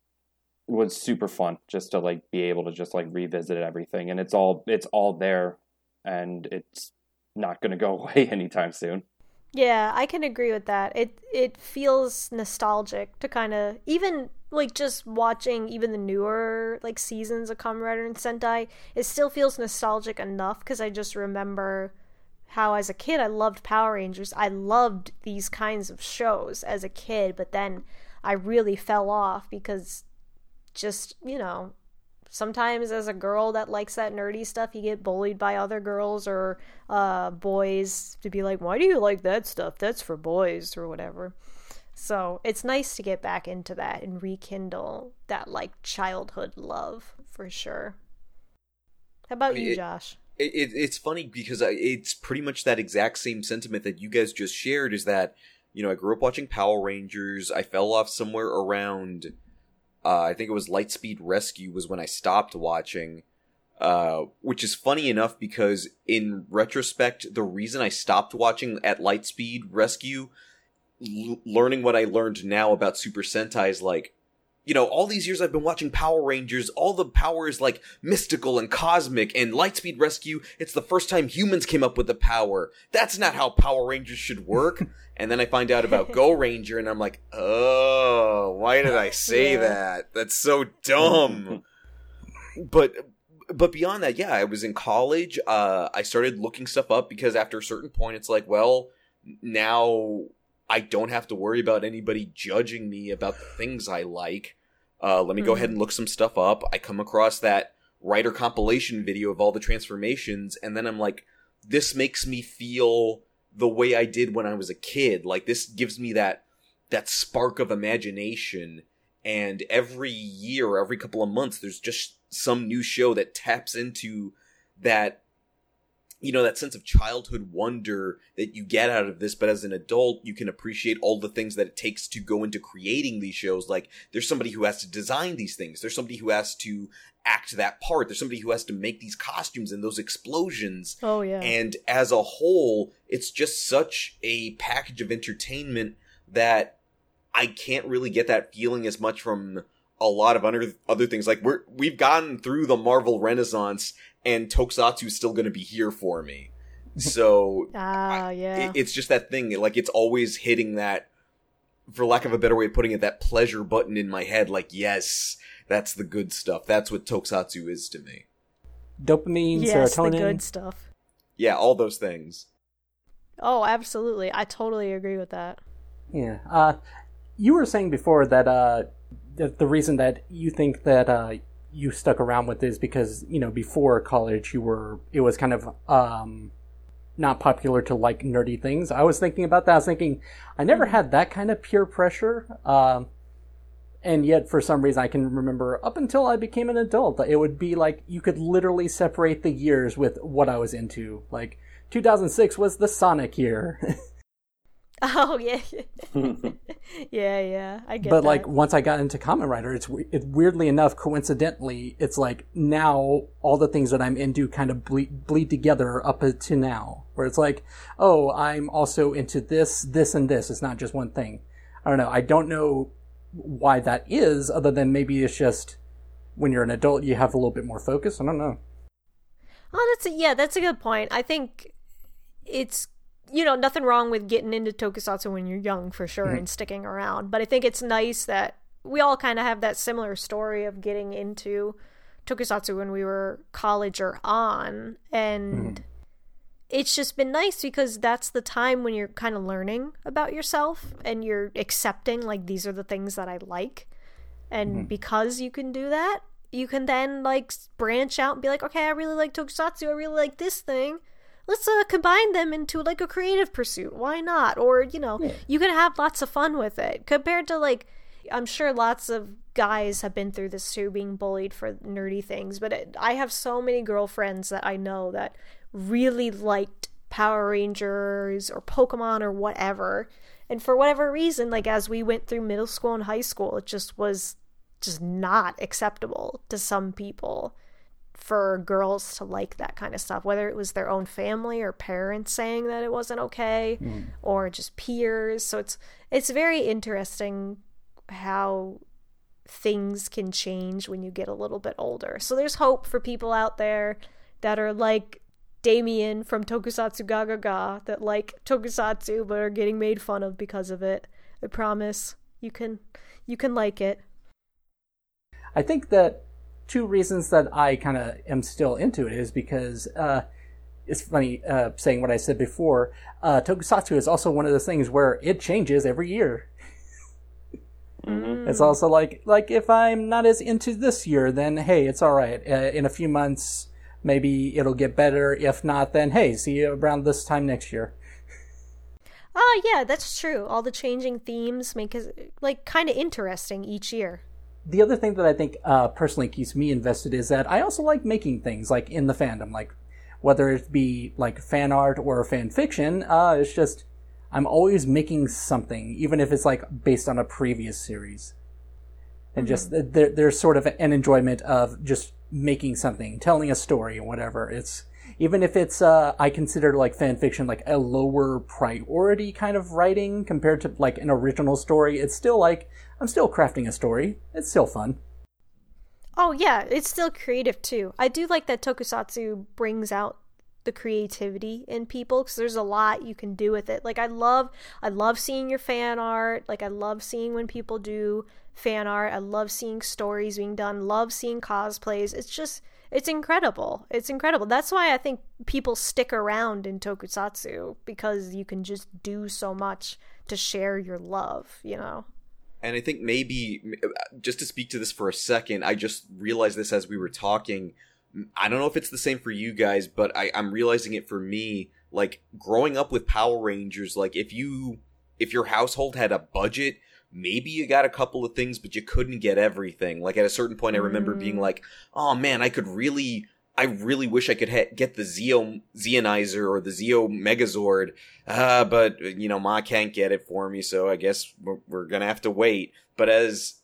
was super fun just to like be able to just like revisit everything and it's all it's all there and it's not going to go [laughs] away anytime soon. Yeah, I can agree with that. It it feels nostalgic to kind of even like just watching even the newer like seasons of Rider and Sentai. It still feels nostalgic enough because I just remember how as a kid I loved Power Rangers. I loved these kinds of shows as a kid, but then I really fell off because just you know sometimes as a girl that likes that nerdy stuff you get bullied by other girls or uh, boys to be like why do you like that stuff? That's for boys or whatever. So it's nice to get back into that and rekindle that like childhood love for sure. How about you josh it, it, it's funny because it's pretty much that exact same sentiment that you guys just shared is that you know i grew up watching power rangers. I fell off somewhere around uh, i think it was lightspeed rescue was when i stopped watching uh, which is funny enough because in retrospect the reason i stopped watching at lightspeed rescue l- learning what i learned now about super sentai is like you know, all these years I've been watching Power Rangers, all the power is like mystical and cosmic, and Lightspeed Rescue, it's the first time humans came up with the power. That's not how Power Rangers should work. [laughs] and then I find out about Go Ranger, and I'm like, oh, why did I [laughs] say Yeah. that? That's so dumb. [laughs] but but beyond that, yeah, I was in college. Uh, I started looking stuff up because after a certain point, it's like, well, now I don't have to worry about anybody judging me about the things I like. Uh, let me go Mhm. ahead and look some stuff up. I come across that Rider compilation video of all the transformations, and then I'm like, this makes me feel the way I did when I was a kid. Like this gives me that that spark of imagination. And every year, every couple of months, there's just some new show that taps into that you know that sense of childhood wonder that you get out of this but as an adult you can appreciate all the things that it takes to go into creating these shows. Like there's somebody who has to design these things. There's somebody who has to act that part. There's somebody who has to make these costumes and those explosions. Oh yeah. and as a whole it's just such a package of entertainment that i can't really get that feeling as much from a lot of other other things. Like we're we've gotten through the marvel renaissance and tokusatsu is still going to be here for me so [laughs] ah, yeah. it, it's just that thing like it's always hitting that for lack of a better way of putting it that pleasure button in my head like yes that's the good stuff that's what tokusatsu is to me Dopamine, yes, the serotonin. good stuff. yeah all those things Oh, absolutely. I totally agree with that. Yeah. Uh, you were saying before that uh, the, the reason that you think that uh, you stuck around with is because you know before college you were it was kind of um, not popular to like nerdy things. I was thinking about that. I was thinking I never had that kind of peer pressure. Um, and yet, for some reason, I can remember up until I became an adult, it would be like you could literally separate the years with what I was into. Like 2006 was the Sonic year. [laughs] [laughs] Oh yeah, [laughs] yeah, yeah. I get but that. like once I got into Kamen Rider, it's it, weirdly enough, coincidentally, it's like now all the things that I'm into kind of bleed, bleed together up to now, where it's like, oh, I'm also into this, this, and this. It's not just one thing. I don't know. I don't know why that is, other than maybe it's just when you're an adult, you have a little bit more focus. I don't know. Oh, that's a, yeah, that's a good point. I think it's you know nothing wrong with getting into tokusatsu when you're young for sure mm-hmm. and sticking around. But I think it's nice that we all kind of have that similar story of getting into tokusatsu when we were college or on, and mm-hmm. it's just been nice because that's the time when you're kind of learning about yourself and you're accepting like these are the things that I like. And mm-hmm. because you can do that, you can then like branch out and be like, okay, I really like tokusatsu, I really like this thing. Let's uh, combine them into like a creative pursuit. Why not? Or you know, you can have lots of fun with it compared to like, I'm sure lots of guys have been through this too, being bullied for nerdy things. But it, I have so many girlfriends that I know that really liked Power Rangers or Pokemon or whatever. And for whatever reason, like as we went through middle school and high school, it just was just not acceptable to some people for girls to like that kind of stuff, whether it was their own family or parents saying that it wasn't okay mm-hmm. or just peers. So it's it's very interesting how things can change when you get a little bit older. So there's hope for people out there that are like Damien from Tokusatsu Gaga Ga that like Tokusatsu but are getting made fun of because of it. I promise you can you can like it. I think that two reasons that I kind of am still into it is because uh, it's funny uh, saying what I said before. Uh, tokusatsu is also one of those things where it changes every year. It's also like like if I'm not as into this year, then hey, it's all right. Uh, in a few months, maybe it'll get better. If not, then hey, see you around this time next year. Oh yeah, that's true. All the changing themes make it like kind of interesting each year. The other thing that I think uh, personally keeps me invested is that I also like making things like in the fandom, like whether it be like fan art or fan fiction. Uh, it's just I'm always making something, even if it's like based on a previous series, and just there, there's sort of an enjoyment of just making something, telling a story, whatever. It's even if it's uh, I consider like fan fiction like a lower priority kind of writing compared to like an original story. It's still like I'm still crafting a story. It's still fun. Oh yeah, it's still creative too. I do like that Tokusatsu brings out the creativity in people because there's a lot you can do with it. Like I love, I love seeing your fan art. Like I love seeing when people do fan art. I love seeing stories being done. Love seeing cosplays. It's just, it's incredible. It's incredible. That's why I think people stick around in Tokusatsu because you can just do so much to share your love. You know. And I think maybe uh, just to speak to this for a second, I just realized this as we were talking. I don't know if it's the same for you guys, but I, I'm realizing it for me. Like growing up with Power Rangers, like if you if your household had a budget, maybe you got a couple of things, but you couldn't get everything. Like at a certain point, I remember being mm. like, "Oh man, I could really." I really wish I could ha- get the Zeo Zeonizer or the Zeo Megazord, uh, but you know, Ma can't get it for me, so I guess we're, we're gonna have to wait. But as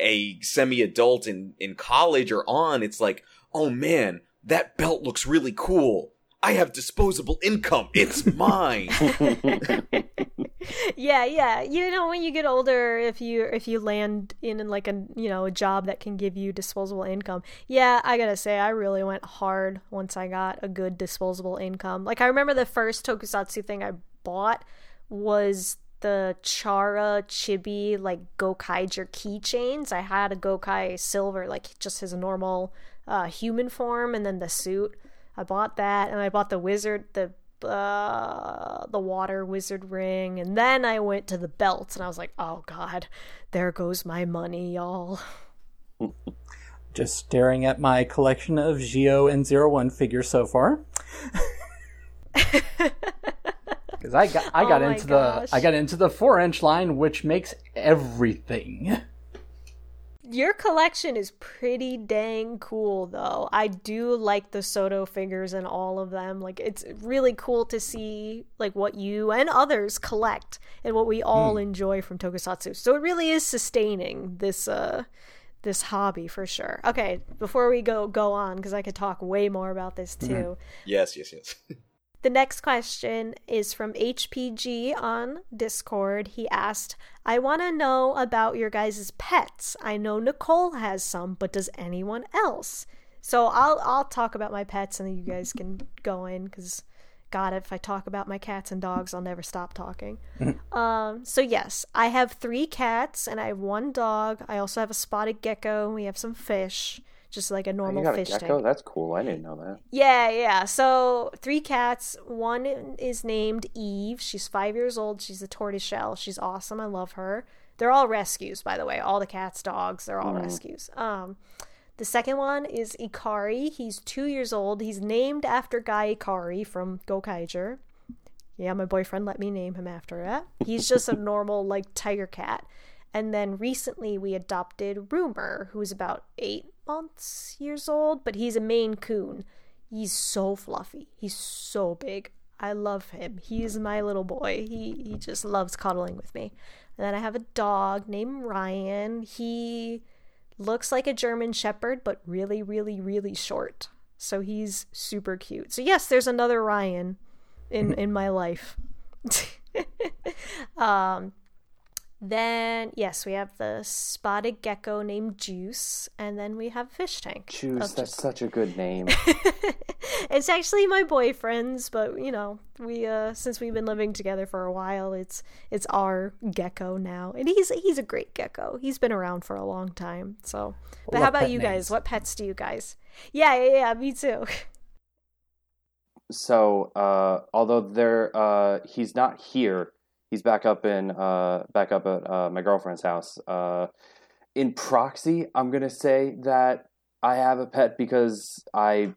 a semi-adult in in college or on, it's like, oh man, that belt looks really cool. I have disposable income. It's [laughs] mine. [laughs] yeah, yeah. You know, when you get older, if you if you land in, in like a you know a job that can give you disposable income, yeah, I gotta say, I really went hard once I got a good disposable income. Like I remember the first tokusatsu thing I bought was the Chara Chibi like Gokaiger keychains. I had a Gokai Silver, like just his normal uh, human form, and then the suit. I bought that, and I bought the wizard, the uh, the water wizard ring, and then I went to the belts, and I was like, oh god, there goes my money, y'all. [laughs] Just staring at my collection of Zi-O and Zero One figures so far. [laughs] Because I got I got oh into gosh. the I got into the four inch line, which makes everything. Your collection is pretty dang cool, though. I do like the Soto figures and all of them. Like, it's really cool to see like what you and others collect and what we all mm. enjoy from Tokusatsu. So it really is sustaining this uh this hobby for sure. Okay, before we go go on, because I could talk way more about this too. Mm. Yes, yes, yes. [laughs] The next question is from HPG on Discord. He asked, I want to know about your guys' pets. I know Nicole has some, but does anyone else? So I'll I'll talk about my pets and then you guys can go in because God, if I talk about my cats and dogs, I'll never stop talking. [laughs] um, so yes, I have three cats and I have one dog. I also have a spotted gecko. We have some fish just like a normal oh, fish a tank. That's cool. I didn't know that. Yeah, yeah. So three cats. One is named Eve. She's five years old. She's a tortoiseshell. She's awesome. I love her. They're all rescues, by the way. All the cats, dogs, they're all mm. rescues. Um, the second one is Ikari. He's two years old. He's named after Gai Ikari from Gokaiger. Yeah, my boyfriend let me name him after that. He's just a normal like tiger cat. And then recently we adopted Rumor, who's about eight months, years old, but he's a Maine Coon. He's so fluffy. He's so big. I love him. He's my little boy. He he just loves cuddling with me. And then I have a dog named Ryan. He looks like a German shepherd, but really, really, really short. So he's super cute. So yes, there's another Ryan in in my life. [laughs] um then, yes, we have the spotted gecko named Juice, and then we have fish tank. Juice, that's such a good name. [laughs] it's actually my boyfriend's, but you know, we uh since we've been living together for a while, it's it's our gecko now, and he's he's a great gecko. He's been around for a long time. So, but what how about you names? guys? What pets do you guys? Yeah, yeah, yeah, me too. [laughs] So, uh, although they're uh, he's not here he's back up in uh, back up at uh, my girlfriend's house. Uh, in proxy, I'm gonna say that I have a pet because I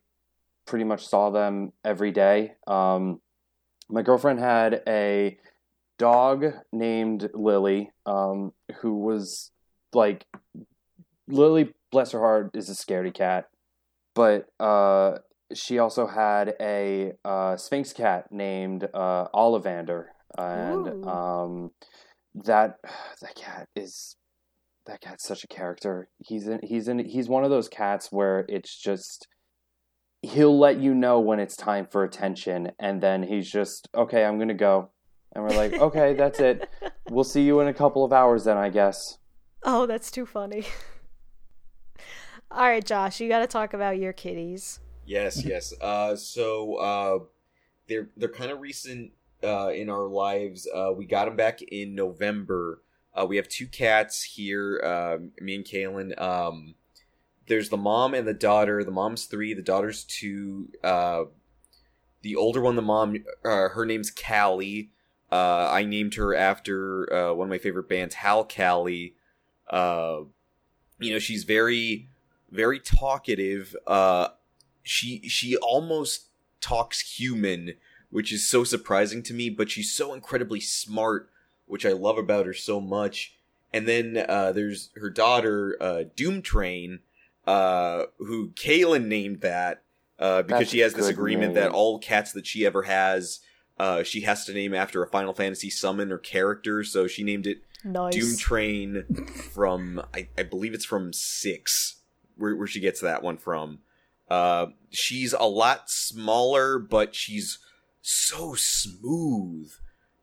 pretty much saw them every day. Um, my girlfriend had a dog named Lily, um, who was like Lily, bless her heart, is a scaredy cat, but uh, she also had a uh, Sphynx cat named uh, Ollivander, and Ooh. um, that [sighs] that cat is that cat's such a character. He's in he's in he's one of those cats where it's just he'll let you know when it's time for attention, and then he's just okay. I'm gonna go, and we're like, okay, that's it. We'll see you in a couple of hours then, I guess. Oh, that's too funny. [laughs] All right, Josh, you got to talk about your kitties. Yes, yes. Uh, so uh, they're they're kind of recent uh, in our lives. Uh, we got them back in November. Uh, we have two cats here, uh, me and Kaylin. Um, there's the mom and the daughter. The mom's three, the daughter's two. Uh, the older one, the mom, uh, her name's Callie. Uh, I named her after uh, one of my favorite bands, Hal Callie. Uh, you know, she's very, very talkative. Uh, she she almost talks human which is so surprising to me, but she's so incredibly smart, which I love about her so much. And then uh, there's her daughter, uh, Doom Train, uh, who Kaylin named that. uh, because That's she has this agreement name. that all cats that she ever has, uh, she has to name after a Final Fantasy summon or character. So she named it Nice. Doom Train from I, I believe it's from six, where where she gets that one from. Uh, she's a lot smaller, but she's so smooth,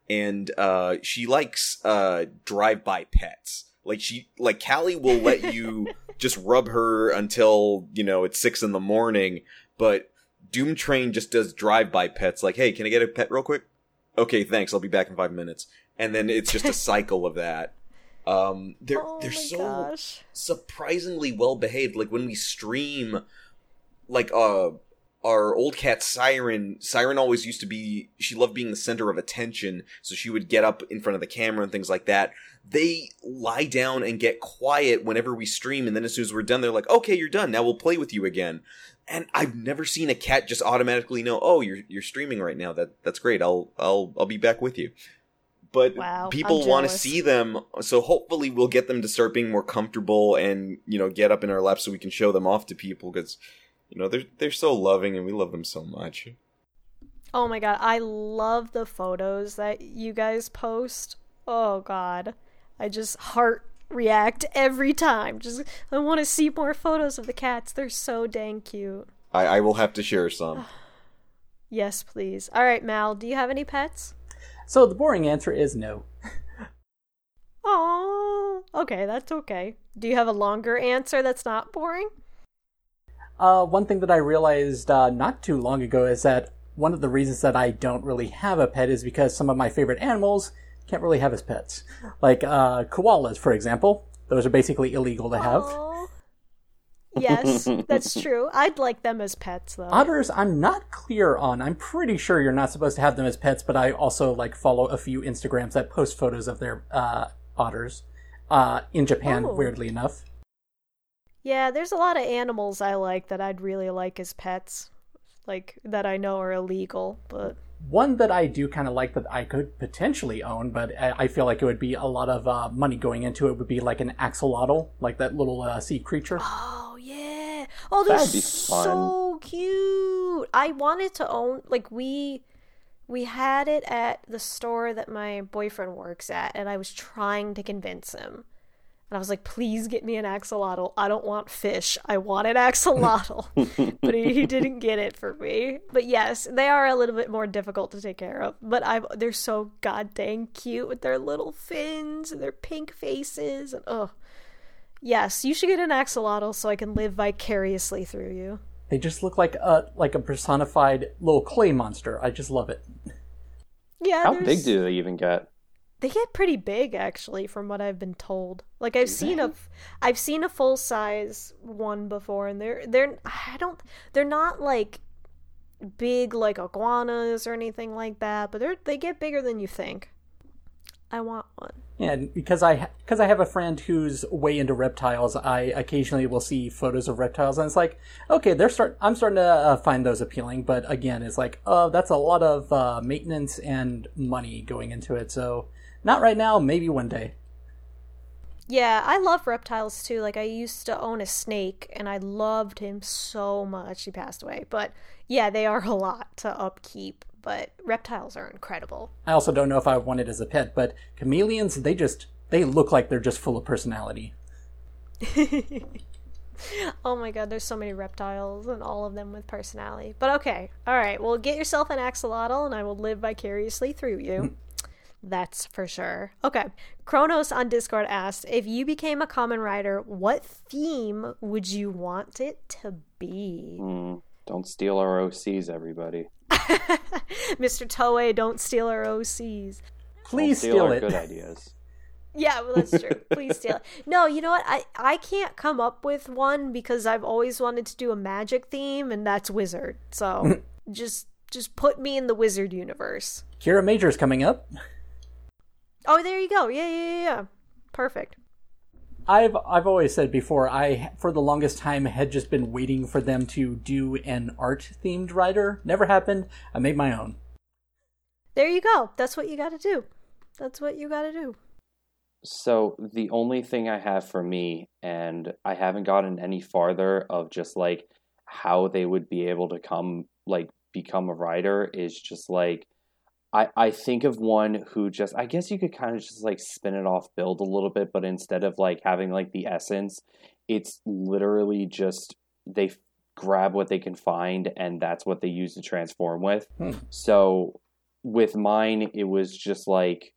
and uh, she likes uh drive by pets. Like she like Callie will let [laughs] you just rub her until you know it's six in the morning, but Doom Train just does drive by pets. Like, hey, can I get a pet real quick? Okay, thanks. I'll be back in five minutes. And then it's just a cycle of that. Um, they're oh they're so gosh. surprisingly well behaved. Like when we stream, like uh, our old cat Siren. Siren always used to be. She loved being the center of attention, so she would get up in front of the camera and things like that. They lie down and get quiet whenever we stream, and then as soon as we're done, they're like, "Okay, you're done. Now we'll play with you again." And I've never seen a cat just automatically know, "Oh, you're you're streaming right now. That that's great. I'll I'll I'll be back with you." But Wow, people want to see them, so hopefully we'll get them to start being more comfortable and you know get up in our laps so we can show them off to people because you know they're they're so loving and we love them so much. Oh my god, I love the photos that you guys post. Oh god. I just heart react every time. Just I want to see more photos of the cats. They're so dang cute. I, I will have to share some. [sighs] Yes, please. All right, Mal, do you have any pets? So the boring answer is no. Oh, okay, that's okay. Do you have a longer answer that's not boring? Uh, one thing that I realized uh, not too long ago is that one of the reasons that I don't really have a pet is because some of my favorite animals can't really have as pets. Like uh, koalas, for example. Those are basically illegal to have. Aw. Yes, that's true. I'd like them as pets though. Otters, I'm not clear on. I'm pretty sure you're not supposed to have them as pets, but I also like follow a few Instagrams that post photos of their uh, otters uh, in Japan. Oh. Weirdly enough, Yeah, there's a lot of animals I like that I'd really like as pets. Like that I know are illegal, but one that I do kind of like that I could potentially own, but I I feel like it would be a lot of uh, money going into it. Would be like an axolotl, like that little uh, sea creature. Oh yeah. Oh, they're so cute. I wanted to own like we we had it at the store that my boyfriend works at and I was trying to convince him. And I was like, please get me an axolotl. I don't want fish. I want an axolotl. [laughs] but he, he didn't get it for me. But yes, they are a little bit more difficult to take care of. But I'm, they're so goddamn cute with their little fins and their pink faces and oh Yes, you should get an axolotl so I can live vicariously through you. They just look like a like a personified little clay monster. I just love it. Yeah, How there's- big do they even get? They get? Pretty big, actually, from what I've been told. Like I've seen a, I've seen a full size one before, and they're they're I don't they're not like big like iguanas or anything like that, but they're they get bigger than you think. I want one. Yeah, and because I because I have a friend who's way into reptiles, I occasionally will see photos of reptiles, and it's like, okay, they're start. I'm starting to uh, find those appealing, but again, it's like, oh, that's a lot of uh, maintenance and money going into it. So, not right now. Maybe one day. Yeah, I love reptiles too. Like I used to own a snake and I loved him so much. He passed away. But yeah, they are [laughs] a lot to upkeep, but reptiles are incredible. I also don't know if I want it as a pet, but chameleons, they just they look like they're just full of personality. [laughs] Oh my god, there's so many reptiles and all of them with personality. But okay, all right, well, get yourself an axolotl and I will live vicariously through you. [laughs] That's for sure. Okay, Kronos on Discord asked if you became a Kamen Rider, what theme would you want it to be? Hmm, don't steal our OCs, everybody. [laughs] Mr. Toei, don't steal our OCs. Please don't steal, steal our it. good [laughs] ideas. Yeah, well, that's true. Please steal it. [laughs] No, you know what? I, I can't come up with one because I've always wanted to do a magic theme, and that's wizard. So just just put me in the wizard universe. Kiramager's coming up. Oh, there you go. Yeah, yeah, yeah, yeah. Perfect. I've I've always said before I for the longest time had just been waiting for them to do an art themed Rider. Never happened. I made my own. There you go. That's what you got to do. That's what you got to do. So the only thing I have for me, and I haven't gotten any farther of just like how they would be able to come like become a Rider is just like I, I think of one who just I guess you could kind of just like spin it off build a little bit, but instead of like having like the essence, it's literally just they f- grab what they can find and that's what they use to transform with. Hmm. So with mine it was just like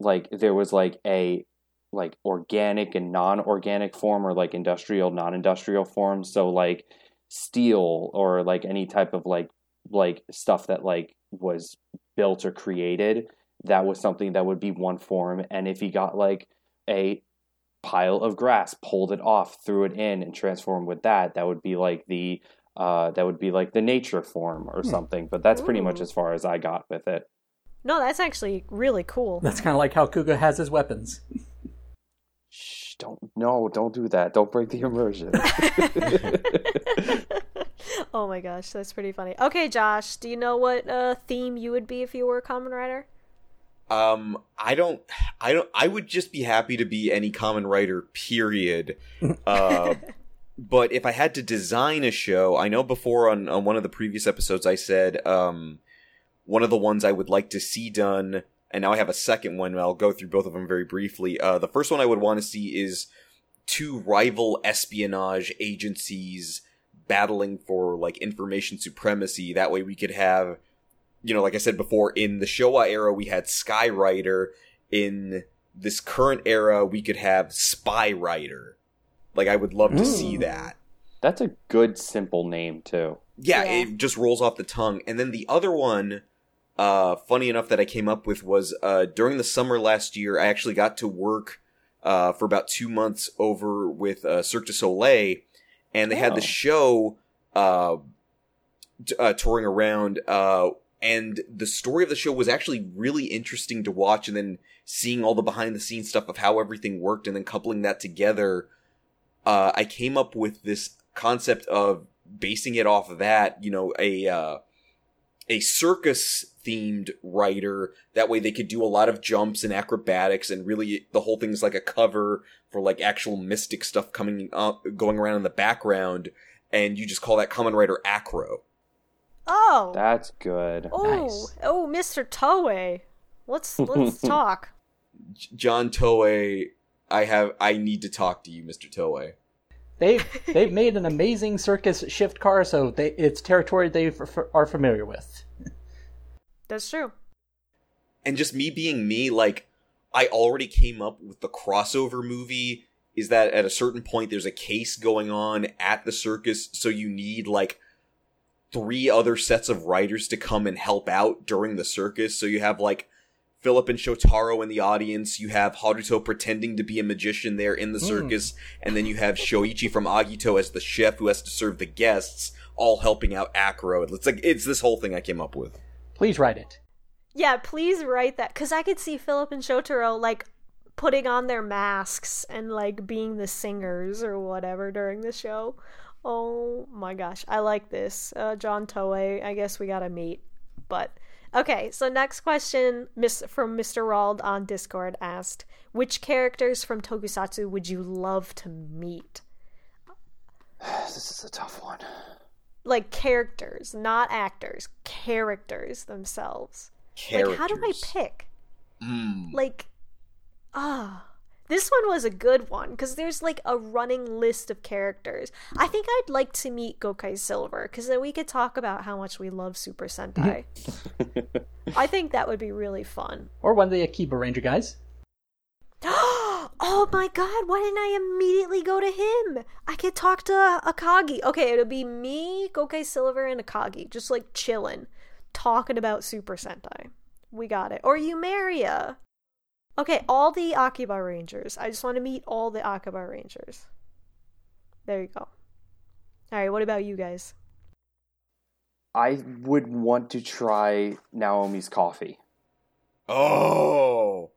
like there was like a like organic and non-organic form or like industrial non-industrial form so like steel or like any type of like like stuff that like was built or created that was something that would be one form and if he got like a pile of grass pulled it off threw it in and transformed with that that would be like the uh that would be like the nature form or Hmm. something but that's pretty much as far as i got with it No, that's actually really cool. That's kind of like how Kuuga has his weapons. Shh, don't no don't do that don't break the immersion [laughs] [laughs] [laughs] oh my gosh, that's pretty funny. Okay, Josh, do you know what uh, theme you would be if you were a Kamen Rider? Um, I don't, I don't, I would just be happy to be any Kamen Rider, period. [laughs] Uh, but if I had to design a show, I know before on, on one of the previous episodes I said, um, one of the ones I would like to see done, and now I have a second one, I'll go through both of them very briefly. Uh, the first one I would want to see is two rival espionage agencies battling for, like, information supremacy. That way we could have, you know, like I said before, in the Showa era, we had Skyrider. In this current era, we could have Spy Rider. Like, I would love to see Mm. that. that's a good simple name too Yeah, Yeah. it just rolls off the tongue. And then the other one, uh, funny enough that I came up with was, uh, during the summer last year, I actually got to work, uh, for about two months over with, uh, Cirque du Soleil, and they had Oh. the show, uh, t- uh, touring around, uh, and the story of the show was actually really interesting to watch, and then seeing all the behind the scenes stuff of how everything worked, and then coupling that together, uh, I came up with this concept of basing it off of that, you know, a uh, a circus themed Rider. That way, they could do a lot of jumps and acrobatics, and really, the whole thing's like a cover for like actual mystic stuff coming up, going around in the background, and you just call that Kamen Rider acro. Oh, that's good oh, Nice. oh, Mr. Toei. Let's let's [laughs] talk. John Toei, I have, I need to talk to you, Mister Toei. They've [laughs] they've made an amazing circus shift car, so they, it's territory they f- f- are familiar with. That's true. and just me being me, like I already came up with the crossover movie. Is that at a certain point there's a case going on at the circus, so you need like three other sets of Riders to come and help out during the circus. So you have like Philip and Shotaro in the audience, you have Haruto pretending to be a magician there in the Hmm. circus, and then you have Shoichi from Agito as the chef who has to serve the guests, all helping out Acro. It's like it's this whole thing I came up with. Please write it. Yeah, please write that because I could see Philip and Shotaro like putting on their masks and like being the singers or whatever during the show. Oh my gosh, I like this. Uh, John Toei, I guess we gotta meet. But okay, so next question miss, from Mr. Rald on Discord asked, which characters from Tokusatsu would you love to meet? this is a tough one Like characters, not actors, characters themselves. Characters. Like, how do I pick? Mm. like ah this one was a good one because there's like a running list of characters. I think i'd like to meet gokai silver because then we could talk about how much we love super sentai. [laughs] I think that would be really fun. Or one of the Akiba Ranger guys. [gasps] oh my god why didn't i immediately go to him? I could talk to akagi. Okay it'll be me gokai silver and akagi just like chilling talking about super sentai. We got it. Or Yumeria. Okay all the akiba rangers i just want to meet all the akiba rangers there you go all right what about you guys i would want to try naomi's coffee Oh.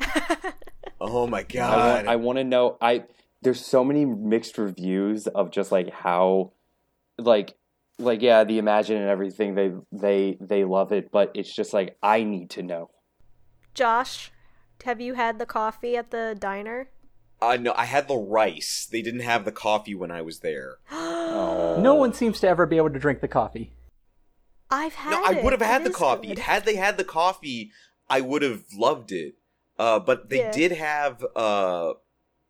[laughs] oh my I god. want, I want to know. I there's so many mixed reviews of just like how, like, like yeah, the Imagin and everything. They they they love it, but it's just like I need to know. josh have you had the coffee at the diner uh, no, I had the rice. They didn't have the coffee when I was there. Oh. [gasps] [gasps] No one seems to ever be able to drink the coffee. I've had No, I would have had It the coffee. good. Had they had the coffee, I would have loved it. Uh, but they Yeah. did have uh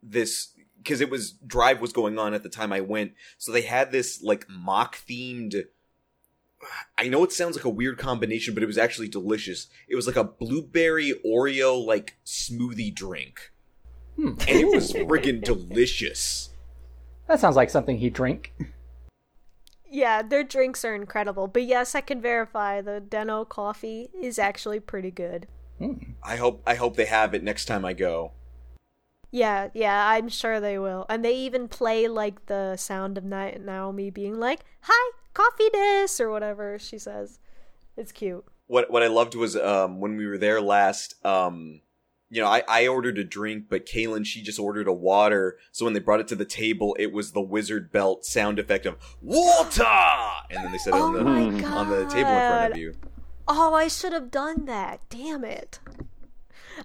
this because it was Drive was going on at the time I went, so they had this like mock themed. I know it sounds like a weird combination, but it was actually delicious. It was like a blueberry Oreo like smoothie drink, Hmm. and it was friggin' delicious. That sounds like something he'd drink. Yeah, their drinks are incredible. But yes, I can verify the Den-O coffee is actually pretty good. I hope I hope they have it next time I go. Yeah, yeah, I'm sure they will. And they even play like the sound of Na- Naomi being like, "Hi, coffee this" or whatever she says. It's cute. what what I loved was um when we were there last um you know I I ordered a drink but Kaylin she just ordered a water so when they brought it to the table it was the wizard belt sound effect of water and then they said it Oh on the on the table in front of you Oh, I should have done that. Damn it.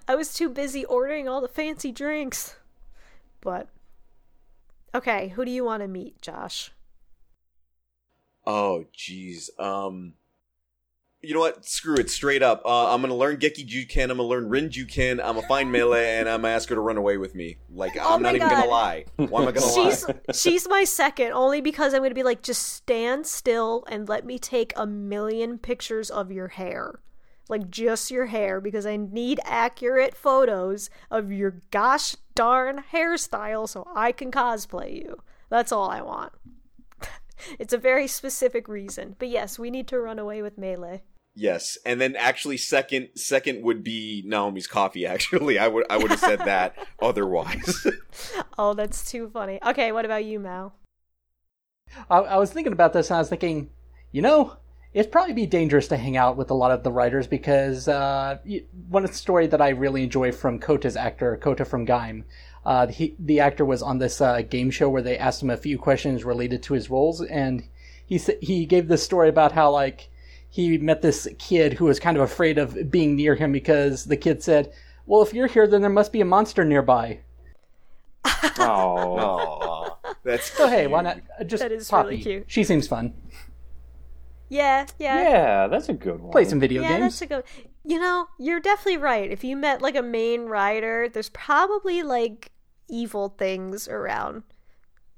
I was too busy ordering all the fancy drinks. But Okay, who do you want to meet, Josh? Oh jeez um you know what screw it straight up uh, I'm gonna learn Geki Juken I'm gonna learn Rin Juken I'm gonna find Mele and I'm gonna ask her to run away with me like Oh I'm not even gonna lie why am I gonna She's lie [laughs] she's my second only because I'm going to be like just stand still and let me take a million pictures of your hair. Like just your hair because I need accurate photos of your gosh darn hairstyle so I can cosplay you. That's all I want. It's a very specific reason. But yes, we need to run away with Mele. Yes, and then actually second second would be Naomi's coffee. [laughs] Actually, I would I would have said that [laughs] otherwise. [laughs] Oh, that's too funny. Okay, what about you, Mal? I, I was thinking about this and I was thinking, you know, it'd probably be dangerous to hang out with a lot of the Riders because uh, one story that I really enjoy from Kota's actor, Kota from Gaim, uh, he, the actor was on this uh, game show where they asked him a few questions related to his roles, and he sa- he gave this story about how like he met this kid who was kind of afraid of being near him because the kid said, "Well, if you're here, then there must be a monster nearby." [laughs] Oh. That's So hey, why not just That is Poppy? really cute. She seems fun. Yeah, yeah. Yeah, that's a good one. Play some video yeah, games. that's a good. You know, you're definitely right. If you met like a main rider, there's probably like evil things around.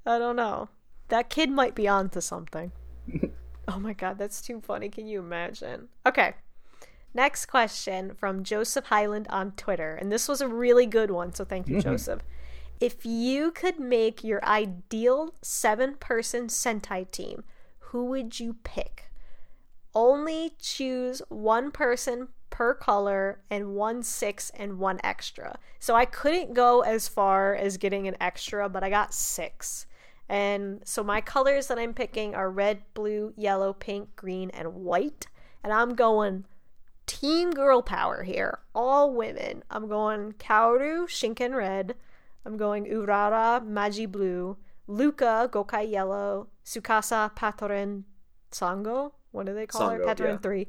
I don't know. That kid might be onto something. [laughs] oh my god, that's too funny. Can you imagine? Okay. Next question from Joseph Highland on Twitter. And this was a really good one, so thank you, [laughs] Joseph. If you could make your ideal seven person Sentai team, who would you pick? only choose one person per color and one six and one extra. So I couldn't go as far as getting an extra, but I got six. And so my colors that I'm picking are red, blue, yellow, pink, green, and white. And I'm going team girl power here. All women. I'm going Kaoru, Shinken red. I'm going Urara, Magi blue. Luca, Gokai yellow. Tsukasa, Patoren, Sango. What do they call her? Sango, Patoren yeah. three.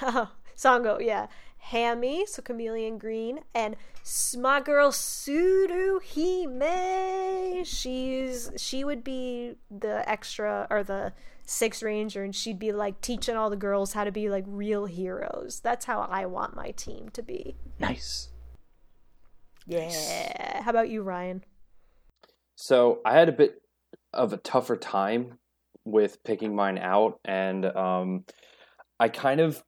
[laughs] Sango, yeah. Hammy, so chameleon green, and my girl Tsuruhime. She's she would be the extra or the six ranger, and she'd be like teaching all the girls how to be like real heroes. That's how I want my team to be. Nice. Yeah. How about you, Ryan? So I had a bit of a tougher time with picking mine out, and um, I kind of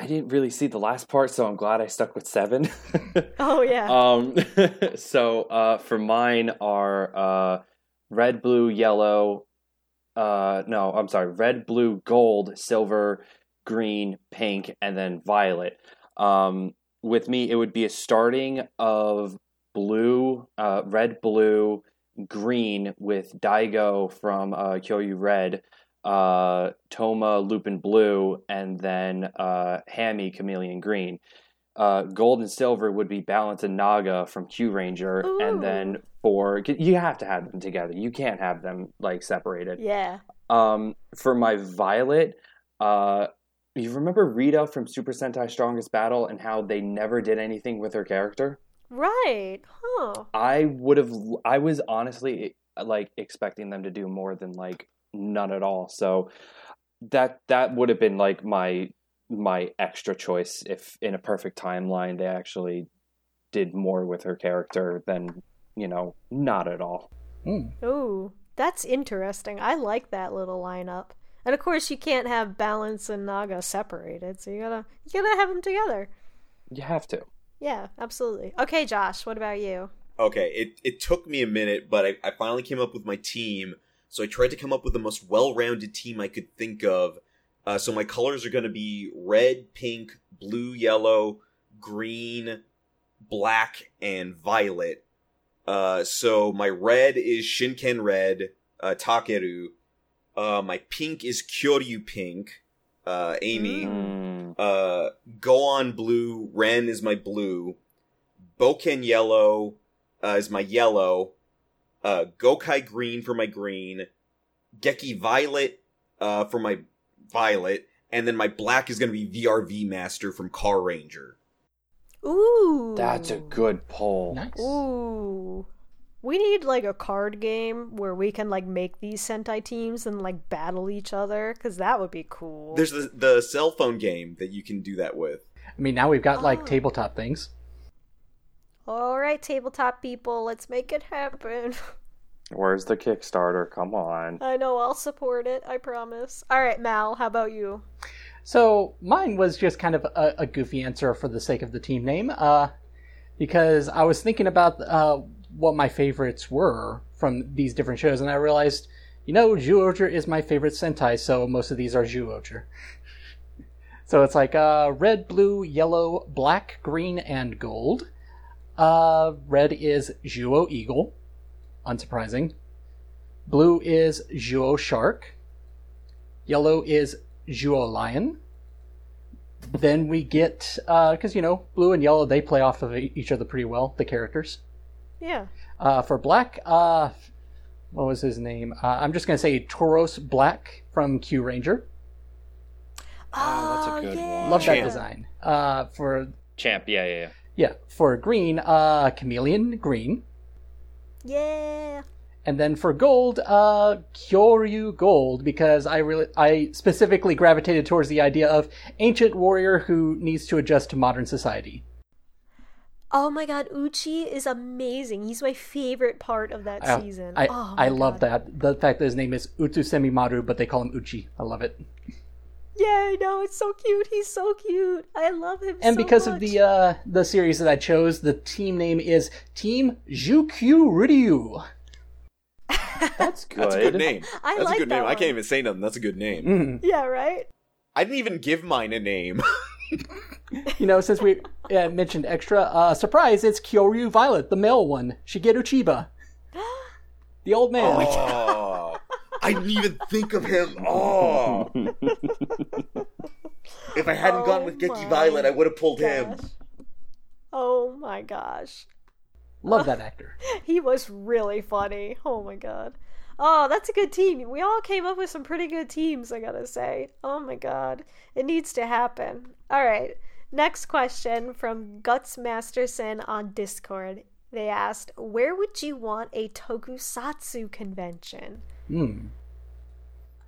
I didn't really see the last part, so I'm glad I stuck with seven. [laughs] Oh yeah. um, [laughs] so uh, for mine are uh, red, blue, yellow. Uh, no, I'm sorry, red, blue, gold, silver, green, pink, and then violet. Um, with me, it would be a starting of blue, uh, red, blue, green with Daigo from uh, Kyoryu Red, uh, Toma Lupin Blue, and then uh, Hammy Chameleon Green. Uh, gold and silver would be Balance and Naga from Kyuranger, Ooh. and then for you have to have them together. You can't have them like separated. yeah. Um, for my Violet, uh, you remember Rita from Super Sentai Strongest Battle and how they never did anything with her character? Right. Huh. I would have. I was honestly like expecting them to do more than like none at all. So that that would have been like my my extra choice if in a perfect timeline they actually did more with her character than you know not at all. Mm. Ooh, that's interesting. I like that little lineup. And of course, you can't have Balance and Naga separated, so you gotta you gotta have them together. You have to. Yeah, absolutely. Okay, Josh, what about you? Okay, it, it took me a minute, but I, I finally came up with my team. So I tried to come up with the most well rounded team I could think of. Uh, so my colors are going to be red, pink, blue, yellow, green, black, and violet. Uh, so my red is Shinken Red, uh, Takeru. Uh, my pink is Kyoryu Pink, uh, Amy. Mm. Uh, Go-On Blue, Ren is my blue. Bouken Yellow, uh, is my yellow. Uh, Gokai Green for my green. Geki Violet, uh, for my violet. And then my black is gonna be VRV Master from Carranger. Ooh, That's a good poll. Nice. Ooh. We need like a card game where we can like make these Sentai teams and like battle each other because that would be cool. There's the, the cell phone game that you can do that with. I mean, now we've got like Oh. tabletop things. All right, tabletop people, let's make it happen. [laughs] Where's the Kickstarter? Come on. I know I'll support it. I promise. All right, Mal, how about you? So mine was just kind of a, a goofy answer for the sake of the team name, uh, because I was thinking about uh, what my favorites were from these different shows, and I realized, you know, Zyuohger is my favorite Sentai, so most of these are Zyuohger. [laughs] so it's like uh, red, blue, yellow, black, green, and gold. Uh, red is Zyuoh Eagle, unsurprising. Blue is Zyuoh Shark. Yellow is Zyuoh Lion. Then we get, because, you know, blue and yellow, they play off of e- each other pretty well, the characters. Yeah. Uh, for black, uh, what was his name? Uh, I'm just going to say Tauros Black from Kyuranger. Oh, that's a good yeah. one. Love that design. Uh, for, Champ, yeah, yeah, yeah. Yeah, for green, uh, Chameleon Green. Yeah. And then for gold, uh, Kyoryu Gold, because I really, I specifically gravitated towards the idea of ancient warrior who needs to adjust to modern society. Oh my god, Uchi is amazing. He's my favorite part of that I- season. I, oh I love God. that. The fact that his name is Utsusemi Maru, but they call him Uchi. I love it. Yeah, I know. It's so cute. He's so cute. I love him And so because much. of the uh, the series that I chose, the team name is Team Jukyu Ryu. [laughs] That's good. That's a good name. [laughs] I That's like a good that name. I can't even say nothing. That's a good name. Mm. Yeah, right? I didn't even give mine a name. [laughs] You know, since we uh, mentioned extra, uh, surprise, it's Kyoryu Violet, the male one, Shigeru Chiba. [gasps] The old man. oh, I didn't even think of him. Oh, if I hadn't Oh gone with Geki Violet, I would have pulled him. Oh my gosh. Love that actor. [laughs] He was really funny. Oh my god. Oh, that's a good team. We all came up with some pretty good teams, I gotta say. Oh my god. It needs to happen. Alright. Next question from Guts Masterson on Discord. They asked, Where would you want a tokusatsu convention? Hmm.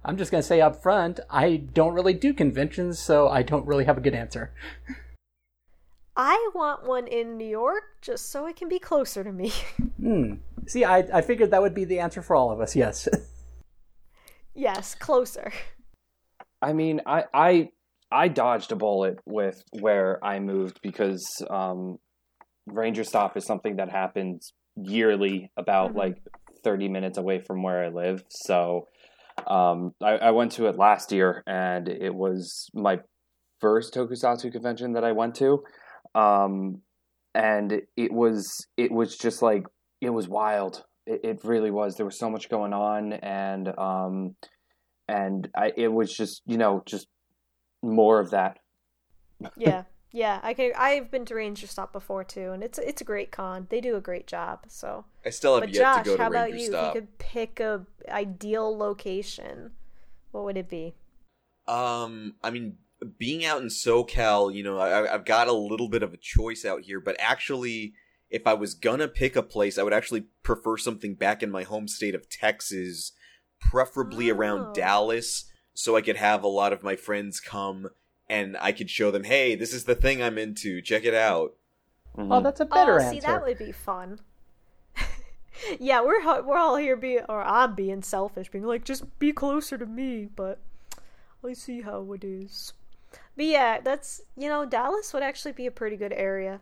I'm just gonna say up front, I don't really do conventions, so I don't really have a good answer. I want one in New York just so it can be closer to me. [laughs] Hmm. See, I, I figured that would be the answer for all of us, yes. [laughs] yes, closer. I mean, I I I dodged a bullet with where I moved because um, Ranger Stop is something that happens yearly, about Mhm. like thirty minutes away from where I live. So um, I, I went to it last year, and it was my first Tokusatsu convention that I went to, um, and it was it was just like it was wild. It, it really was. There was so much going on, and um, and I it was just you know just more of that. yeah, yeah. I can. I've been to Ranger Stop before too, and it's it's a great con. They do a great job. So, I still have but yet Josh, to go to Ranger Stop. how about you? Stop. If you could pick a ideal location, what would it be? Um, I mean, being out in SoCal, you know, I, I've got a little bit of a choice out here, but actually, if I was gonna pick a place, I would actually prefer something back in my home state of Texas, preferably Oh. around Dallas, so I could have a lot of my friends come and I could show them, hey, this is the thing I'm into. Check it out. Mhm. Oh, that's a better oh, answer. see, that would be fun. [laughs] yeah, we're we're all here being, or I'm being selfish, being like, just be closer to me. But I see how it is. But yeah, that's you know, Dallas would actually be a pretty good area.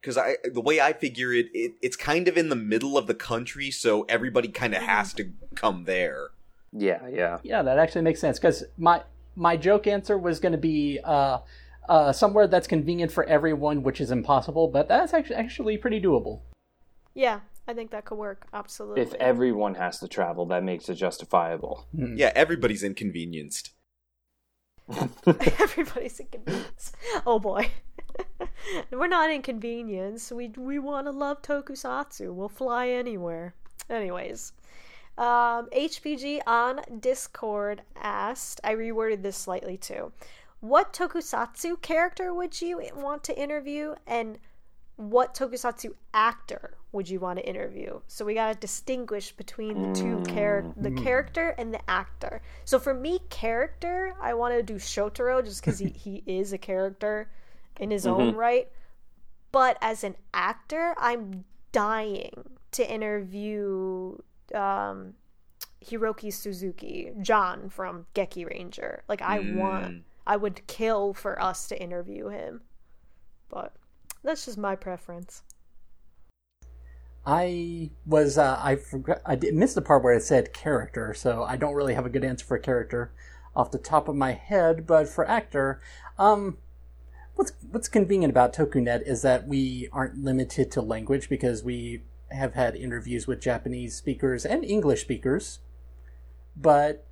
Because I, the way I figure it, it, it's kind of in the middle of the country, so everybody kind of has to come there. yeah, yeah. Yeah, that actually makes sense because my my joke answer was going to be uh, uh, somewhere that's convenient for everyone, which is impossible, but that's actually actually pretty doable. Yeah, I think that could work. Absolutely. If everyone has to travel, that makes it justifiable. Yeah, everybody's inconvenienced. [laughs] [laughs] Everybody's inconvenienced. Oh boy. [laughs] We're not inconvenienced. We we want to love tokusatsu. We'll fly anywhere. Anyways. Um, HPG on Discord asked, I reworded this slightly too. What tokusatsu character would you want to interview and what tokusatsu actor would you want to interview? So we got to distinguish between the two char- the character and the actor. So for me, character, I want to do Shotaro just because he, [laughs] he is a character in his own right. But as an actor, I'm dying to interview um, Hiroki Suzuki, Jan from Gekiranger. Like I want, I would kill for us to interview him. But that's just my preference. I was uh, I forgot I did, missed the part where it said character, so I don't really have a good answer for character off the top of my head. But for actor, um, what's what's convenient about TokuNet is that we aren't limited to language because we have had interviews with Japanese speakers and English speakers. But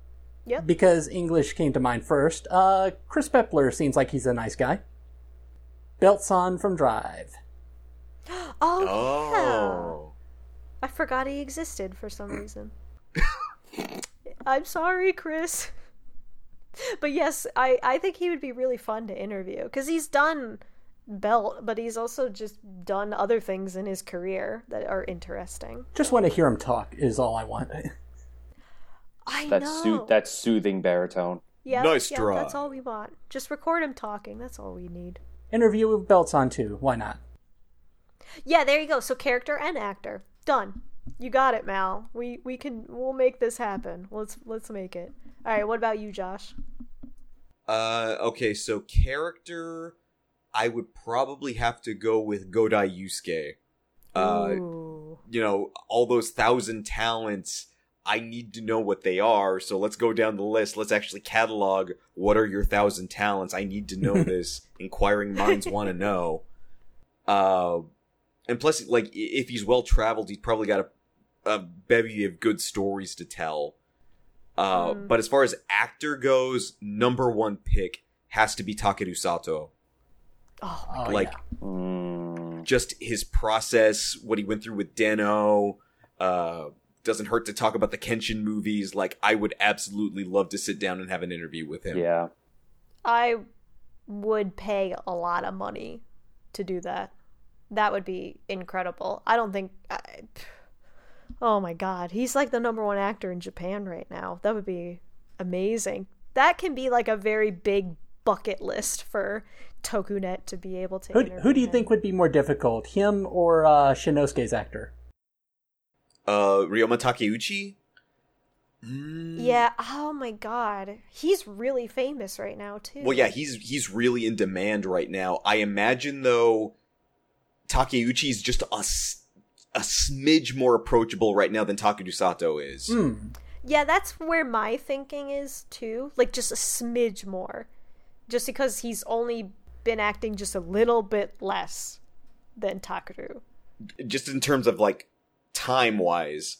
Yep. because English came to mind first, uh, Chris Peppler seems like he's a nice guy. Belt-san from Drive. [gasps] Oh, yeah. Oh. I forgot he existed for some reason. [laughs] I'm sorry, Chris. [laughs] But yes, I, I think he would be really fun to interview because he's done Belt, but he's also just done other things in his career that are interesting. Just want to hear him talk is all I want. [laughs] I That know. sooth that soothing baritone. yeah, Nice yeah, try. That's all we want. Just record him talking. That's all we need. Interview with Belt-san too. Why not? Yeah, there you go. So character and actor. Done. You got it, Mal. We we can we'll make this happen. Let's let's make it. All right, what about you, Josh? Uh, okay, so character, I would probably have to go with Godai Yusuke. Uh, you know, all those thousand talents, I need to know what they are, so let's go down the list. Let's actually catalog what are your thousand talents. I need to know [laughs] this. Inquiring minds want to know. Uh, and plus, like, if he's well traveled, he's probably got a, a bevy of good stories to tell. Uh, Mm. but as far as actor goes, number one pick has to be Takeru Sato. Oh my Oh, like, yeah. Mm, just his process, what he went through with Den-O. Uh, doesn't hurt to talk about the Kenshin movies. Like, I would absolutely love to sit down and have an interview with him. yeah. I would pay a lot of money to do that. That would be incredible. I don't think. I, oh my god, he's like the number one actor in Japan right now. That would be amazing. That can be like a very big bucket list for Tokunet to be able to. Who, who do you him. think would be more difficult, him or uh, Shinosuke's actor? Uh, Ryoma Takeuchi? Mm, Yeah. Oh my god, he's really famous right now too. Well, yeah, he's he's really in demand right now. I imagine though, Takeuchi's just a a smidge more approachable right now than Takeru Sato is. Hmm. Yeah, that's where my thinking is too. Like just a smidge more. Just because he's only been acting just a little bit less than Takeru. Just in terms of like time wise.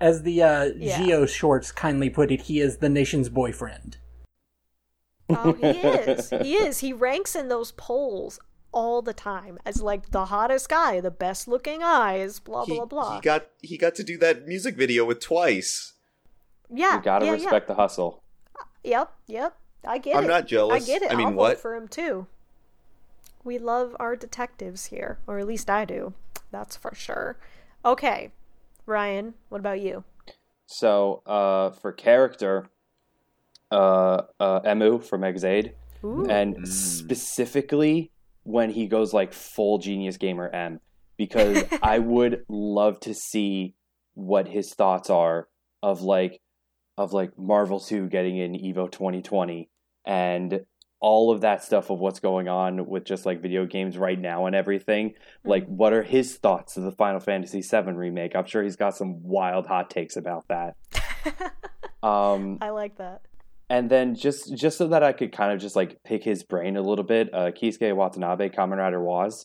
As the uh, Yeah. Geo shorts kindly put it, he is the nation's boyfriend. Oh, he [laughs] is. he is. He ranks in those polls all the time as like the hottest guy, the best looking eyes, blah He, blah blah. he got he got to do that music video with twice. yeah, You gotta yeah, respect the hustle. Yeah. Yep, yep. I get it. I'm not jealous. I get it. I mean, I'll what? vote for him too. We love our detectives here, or at least I do. That's for sure. Okay, Ryan, what about you? So, uh, for character, uh, uh, Emu from Ex-Aid, Ooh. and Mm. specifically when he goes like full Genius Gamer M, because [laughs] I would love to see what his thoughts are of like of like Marvel 2 getting in Evo 2020 and all of that stuff of what's going on with just like video games right now and everything. Like what are his thoughts of the Final Fantasy 7 remake? I'm sure he's got some wild hot takes about that. [laughs] Um I like that. and then just just so that I could kind of just like pick his brain a little bit, uh, Keisuke Watanabe, Kamen Rider Woz.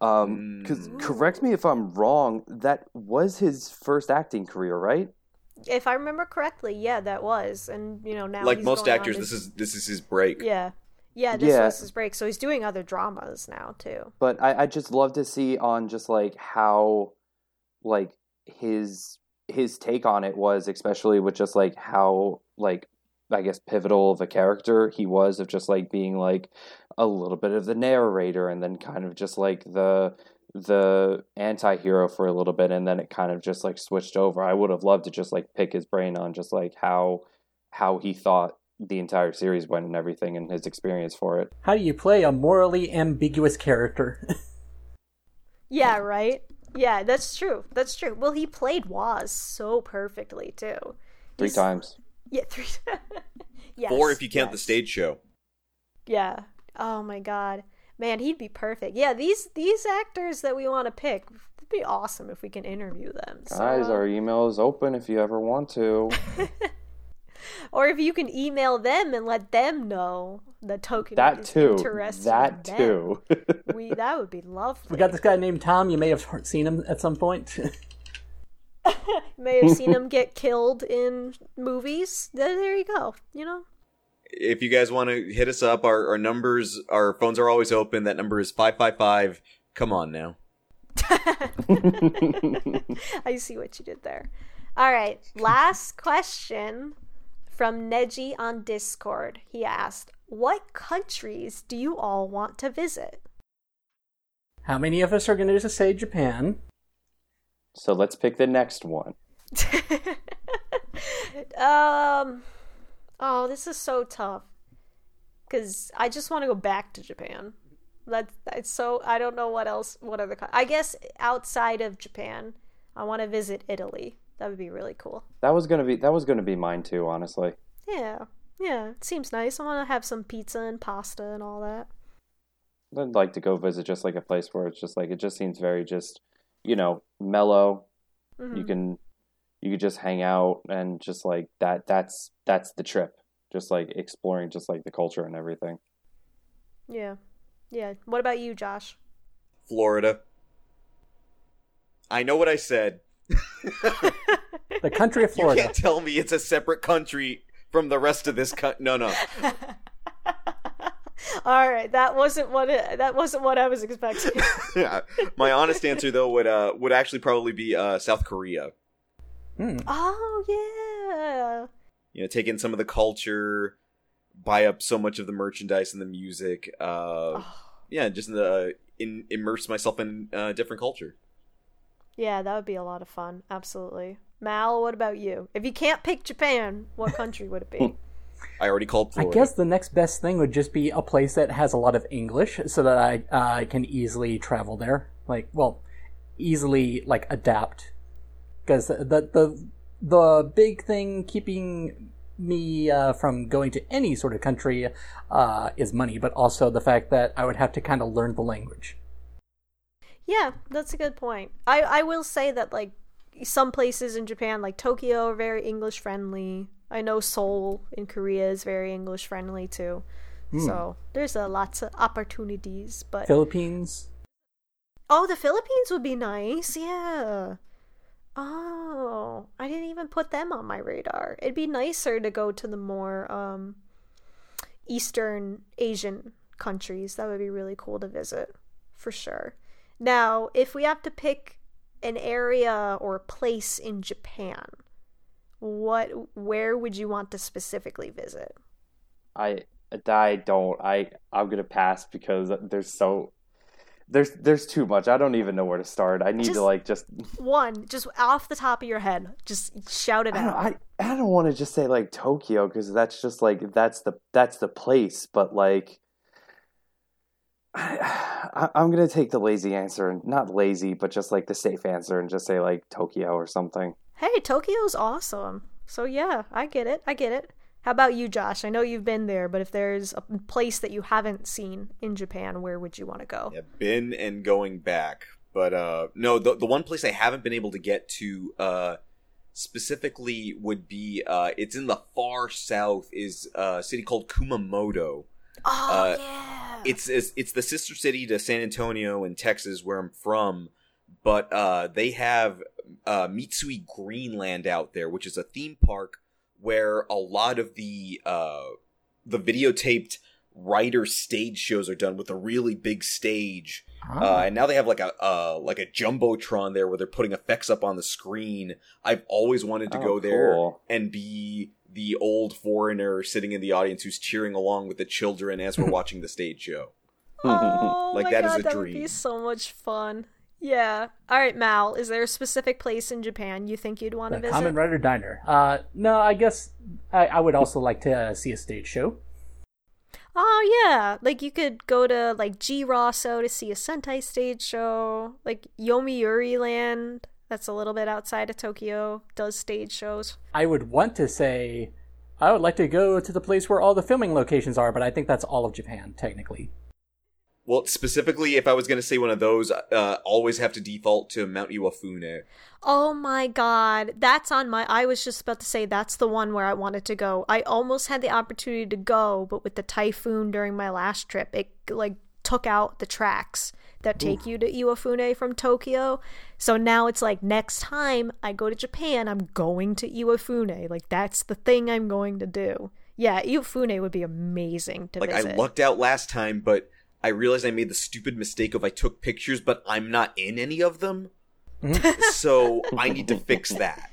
Um, because Mm. correct me if I'm wrong, that was his first acting career, right? If I remember correctly, yeah, that was, and you know now like he's most going actors, his- this is this is his break. yeah, yeah. This Yeah. was his break, so he's doing other dramas now too. But I I just love to see on just like how, like his his take on it was, especially with just like how like I guess pivotal of a character he was of just like being like a little bit of the narrator and then kind of just like the the anti-hero for a little bit and then it kind of just like switched over. I would have loved to just like pick his brain on just like how how he thought the entire series went and everything and his experience for it. How do you play a morally ambiguous character? [laughs] Yeah, right. Yeah, that's true. That's true. Well, he played Woz so perfectly too. Three He's- times. Yeah, three. [laughs] yes, Or if you count the stage show. Yeah. Oh my god. Man, he'd be perfect. Yeah, these these actors that we want to pick, it'd be awesome if we can interview them. So, Guys, our email is open if you ever want to. [laughs] or if you can email them and let them know the token That is too. interested That in too. [laughs] We that would be lovely. we got this guy named Tom. You may have [laughs] seen him at some point. May have seen him get killed in movies. There, there you go. You know. If you guys want to hit us up, our, our numbers, our phones are always open. That number is 555. Come on now. [laughs] I see what you did there. All right, last question from Neji on Discord. He asked, "What countries do you all want to visit?" How many of us are going to just say Japan? so let's pick the next one. [laughs] um, oh, this is so tough because I just want to go back to Japan. That's that's so I don't know what else. What other? I guess outside of Japan, I want to visit Italy. That would be really cool. That was gonna be that was gonna be mine too, honestly. Yeah, yeah, it seems nice. I want to have some pizza and pasta and all that. I'd like to go visit just like a place where it's just like it just seems very just you know mellow. Mhm. You can you could just hang out and just like that. That's that's the trip. Just like exploring, just like the culture and everything. Yeah. Yeah. What about you, Josh? Florida. I know what I said. The country of [laughs] You Florida. can't tell me it's a separate country from the rest of this co- No, no. [laughs] All right, that wasn't what it, that wasn't what I was expecting. [laughs] yeah. My honest answer though would uh would actually probably be uh South Korea. Hmm. oh yeah. You know, take in some of the culture, buy up so much of the merchandise and the music. Uh Oh, yeah, just uh, in immerse myself in uh, different culture. yeah, that would be a lot of fun. Absolutely. Mal, what about you? If you can't pick Japan, what [laughs] country would it be? I already called I guess the next best thing would just be a place that has a lot of English, so that I uh, I can easily travel there. Like, well, easily like adapt, because the the the big thing keeping me uh, from going to any sort of country uh, is money, but also the fact that I would have to kind of learn the language. Yeah, that's a good point. I I will say that like some places in Japan, like Tokyo, are very English friendly. I know Seoul in Korea is very English friendly too. So there's a lots of opportunities, but Philippines. oh, the Philippines would be nice. Yeah. Oh, I didn't even put them on my radar. It'd be nicer to go to the more um, Eastern Asian countries. That would be really cool to visit, for sure. Now, if we have to pick an area or a place in Japan, what where would you want to specifically visit? I I don't. I I'm gonna pass because there's so there's there's too much. I don't even know where to start. I need Just- to like just One, just off the top of your head, just shout it I don't, out. I, I don't want to just say like Tokyo because that's just like that's the that's the place, but like [sighs] I, I'm gonna take the lazy answer and not lazy, but just like the safe answer and just say like Tokyo or something. Hey, Tokyo's awesome. So yeah, I get it. I get it. How about you, Josh? I know you've been there, but if there's a place that you haven't seen in Japan, where would you want to go? Yeah, been and going back. But uh no, the the one place I haven't been able to get to uh specifically would be uh it's in the far south is uh, a city called Kumamoto. Oh Uh, yeah. It's, it's it's the sister city to San Antonio in Texas where I'm from, but uh they have uh Mitsui Greenland out there, which is a theme park where a lot of the uh the videotaped Rider stage shows are done with a really big stage Ah. uh, and now they have like a uh, like a jumbotron there where they're putting effects up on the screen. I've always wanted to Oh, go there cool. and be the old foreigner sitting in the audience who's cheering along with the children as we're [laughs] watching the stage show. oh [laughs] Like, my that is god, a that would be so much fun. Yeah. All right, Mal. Is there a specific place in Japan you think you'd want to visit? Kamen Rider Diner. Uh, no, I guess I, I would also like to uh, see a stage show. Oh yeah, like you could go to like G Rosso to see a Sentai stage show. Like Yomiuri Land, that's a little bit outside of Tokyo, does stage shows. I would want to say I would like to go to the place where all the filming locations are, but I think that's all of Japan, technically. Well, specifically, if I was going to say one of those, uh, always have to default to Mount Iwafune. Oh my god, that's on my. I was just about to say that's the one where I wanted to go. I almost had the opportunity to go, but with the typhoon during my last trip, it like took out the tracks that take you to Iwafune from Tokyo. So now it's like next time I go to Japan, I'm going to Iwafune. Like that's the thing I'm going to do. Yeah, Iwafune would be amazing to Like visit. I lucked out last time, but I realized I made the stupid mistake of I took pictures, but I'm not in any of them. [laughs] so I need to fix that.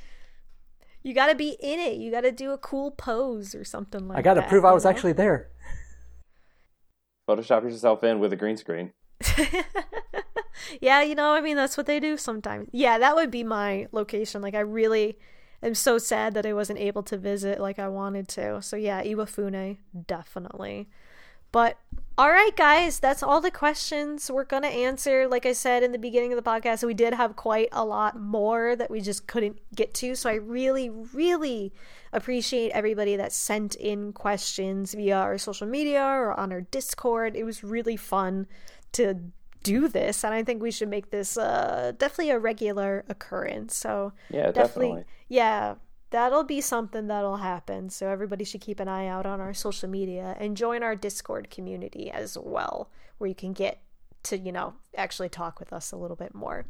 you got to be in it. You got to do a cool pose or something like that. I got to prove I was know? actually there. Photoshop yourself in with a green screen. [laughs] yeah, you know, I mean, that's what they do sometimes. Yeah, that would be my location. Like, I really am so sad that I wasn't able to visit like I wanted to. So, yeah, Iwafune, definitely. But, all right, guys, that's all the questions we're going to answer. Like I said in the beginning of the podcast, we did have quite a lot more that we just couldn't get to. So, I really, really appreciate everybody that sent in questions via our social media or on our Discord. It was really fun to do this and i think we should make this uh definitely a regular occurrence so Yeah, definitely. yeah that'll be something that'll happen so everybody should keep an eye out on our social media and join our discord community as well where you can get to you know actually talk with us a little bit more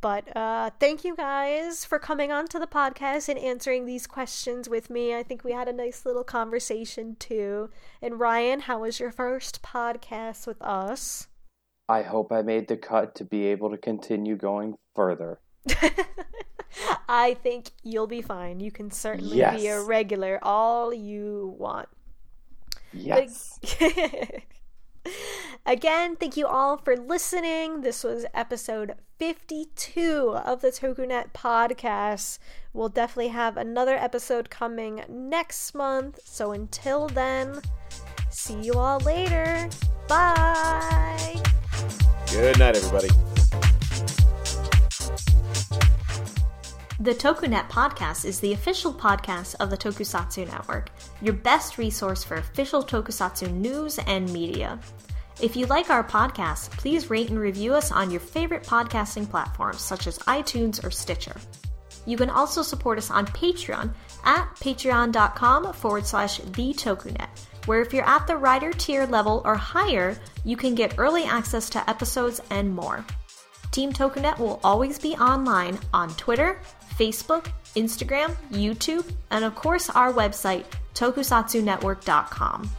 but uh, thank you guys for coming on to the podcast and answering these questions with me. I think we had a nice little conversation too. And Ryan, how was your first podcast with us? I hope I made the cut to be able to continue going further. [laughs] I think you'll be fine. You can certainly be a regular all you want. Yes. [laughs] Again, thank you all for listening. This was episode 52 of the Tokunet podcast. We'll definitely have another episode coming next month. So until then, see you all later. Bye. Good night, everybody. The Tokunet podcast is the official podcast of the Tokusatsu Network, your best resource for official tokusatsu news and media. If you like our podcast, please rate and review us on your favorite podcasting platforms such as iTunes or Stitcher. You can also support us on Patreon at patreon.com forward slash the Tokunet, where if you're at the rider tier level or higher, you can get early access to episodes and more. Team Tokunet will always be online on Twitter, Facebook, Instagram, YouTube, and of course our website, tokusatsunetwork.com.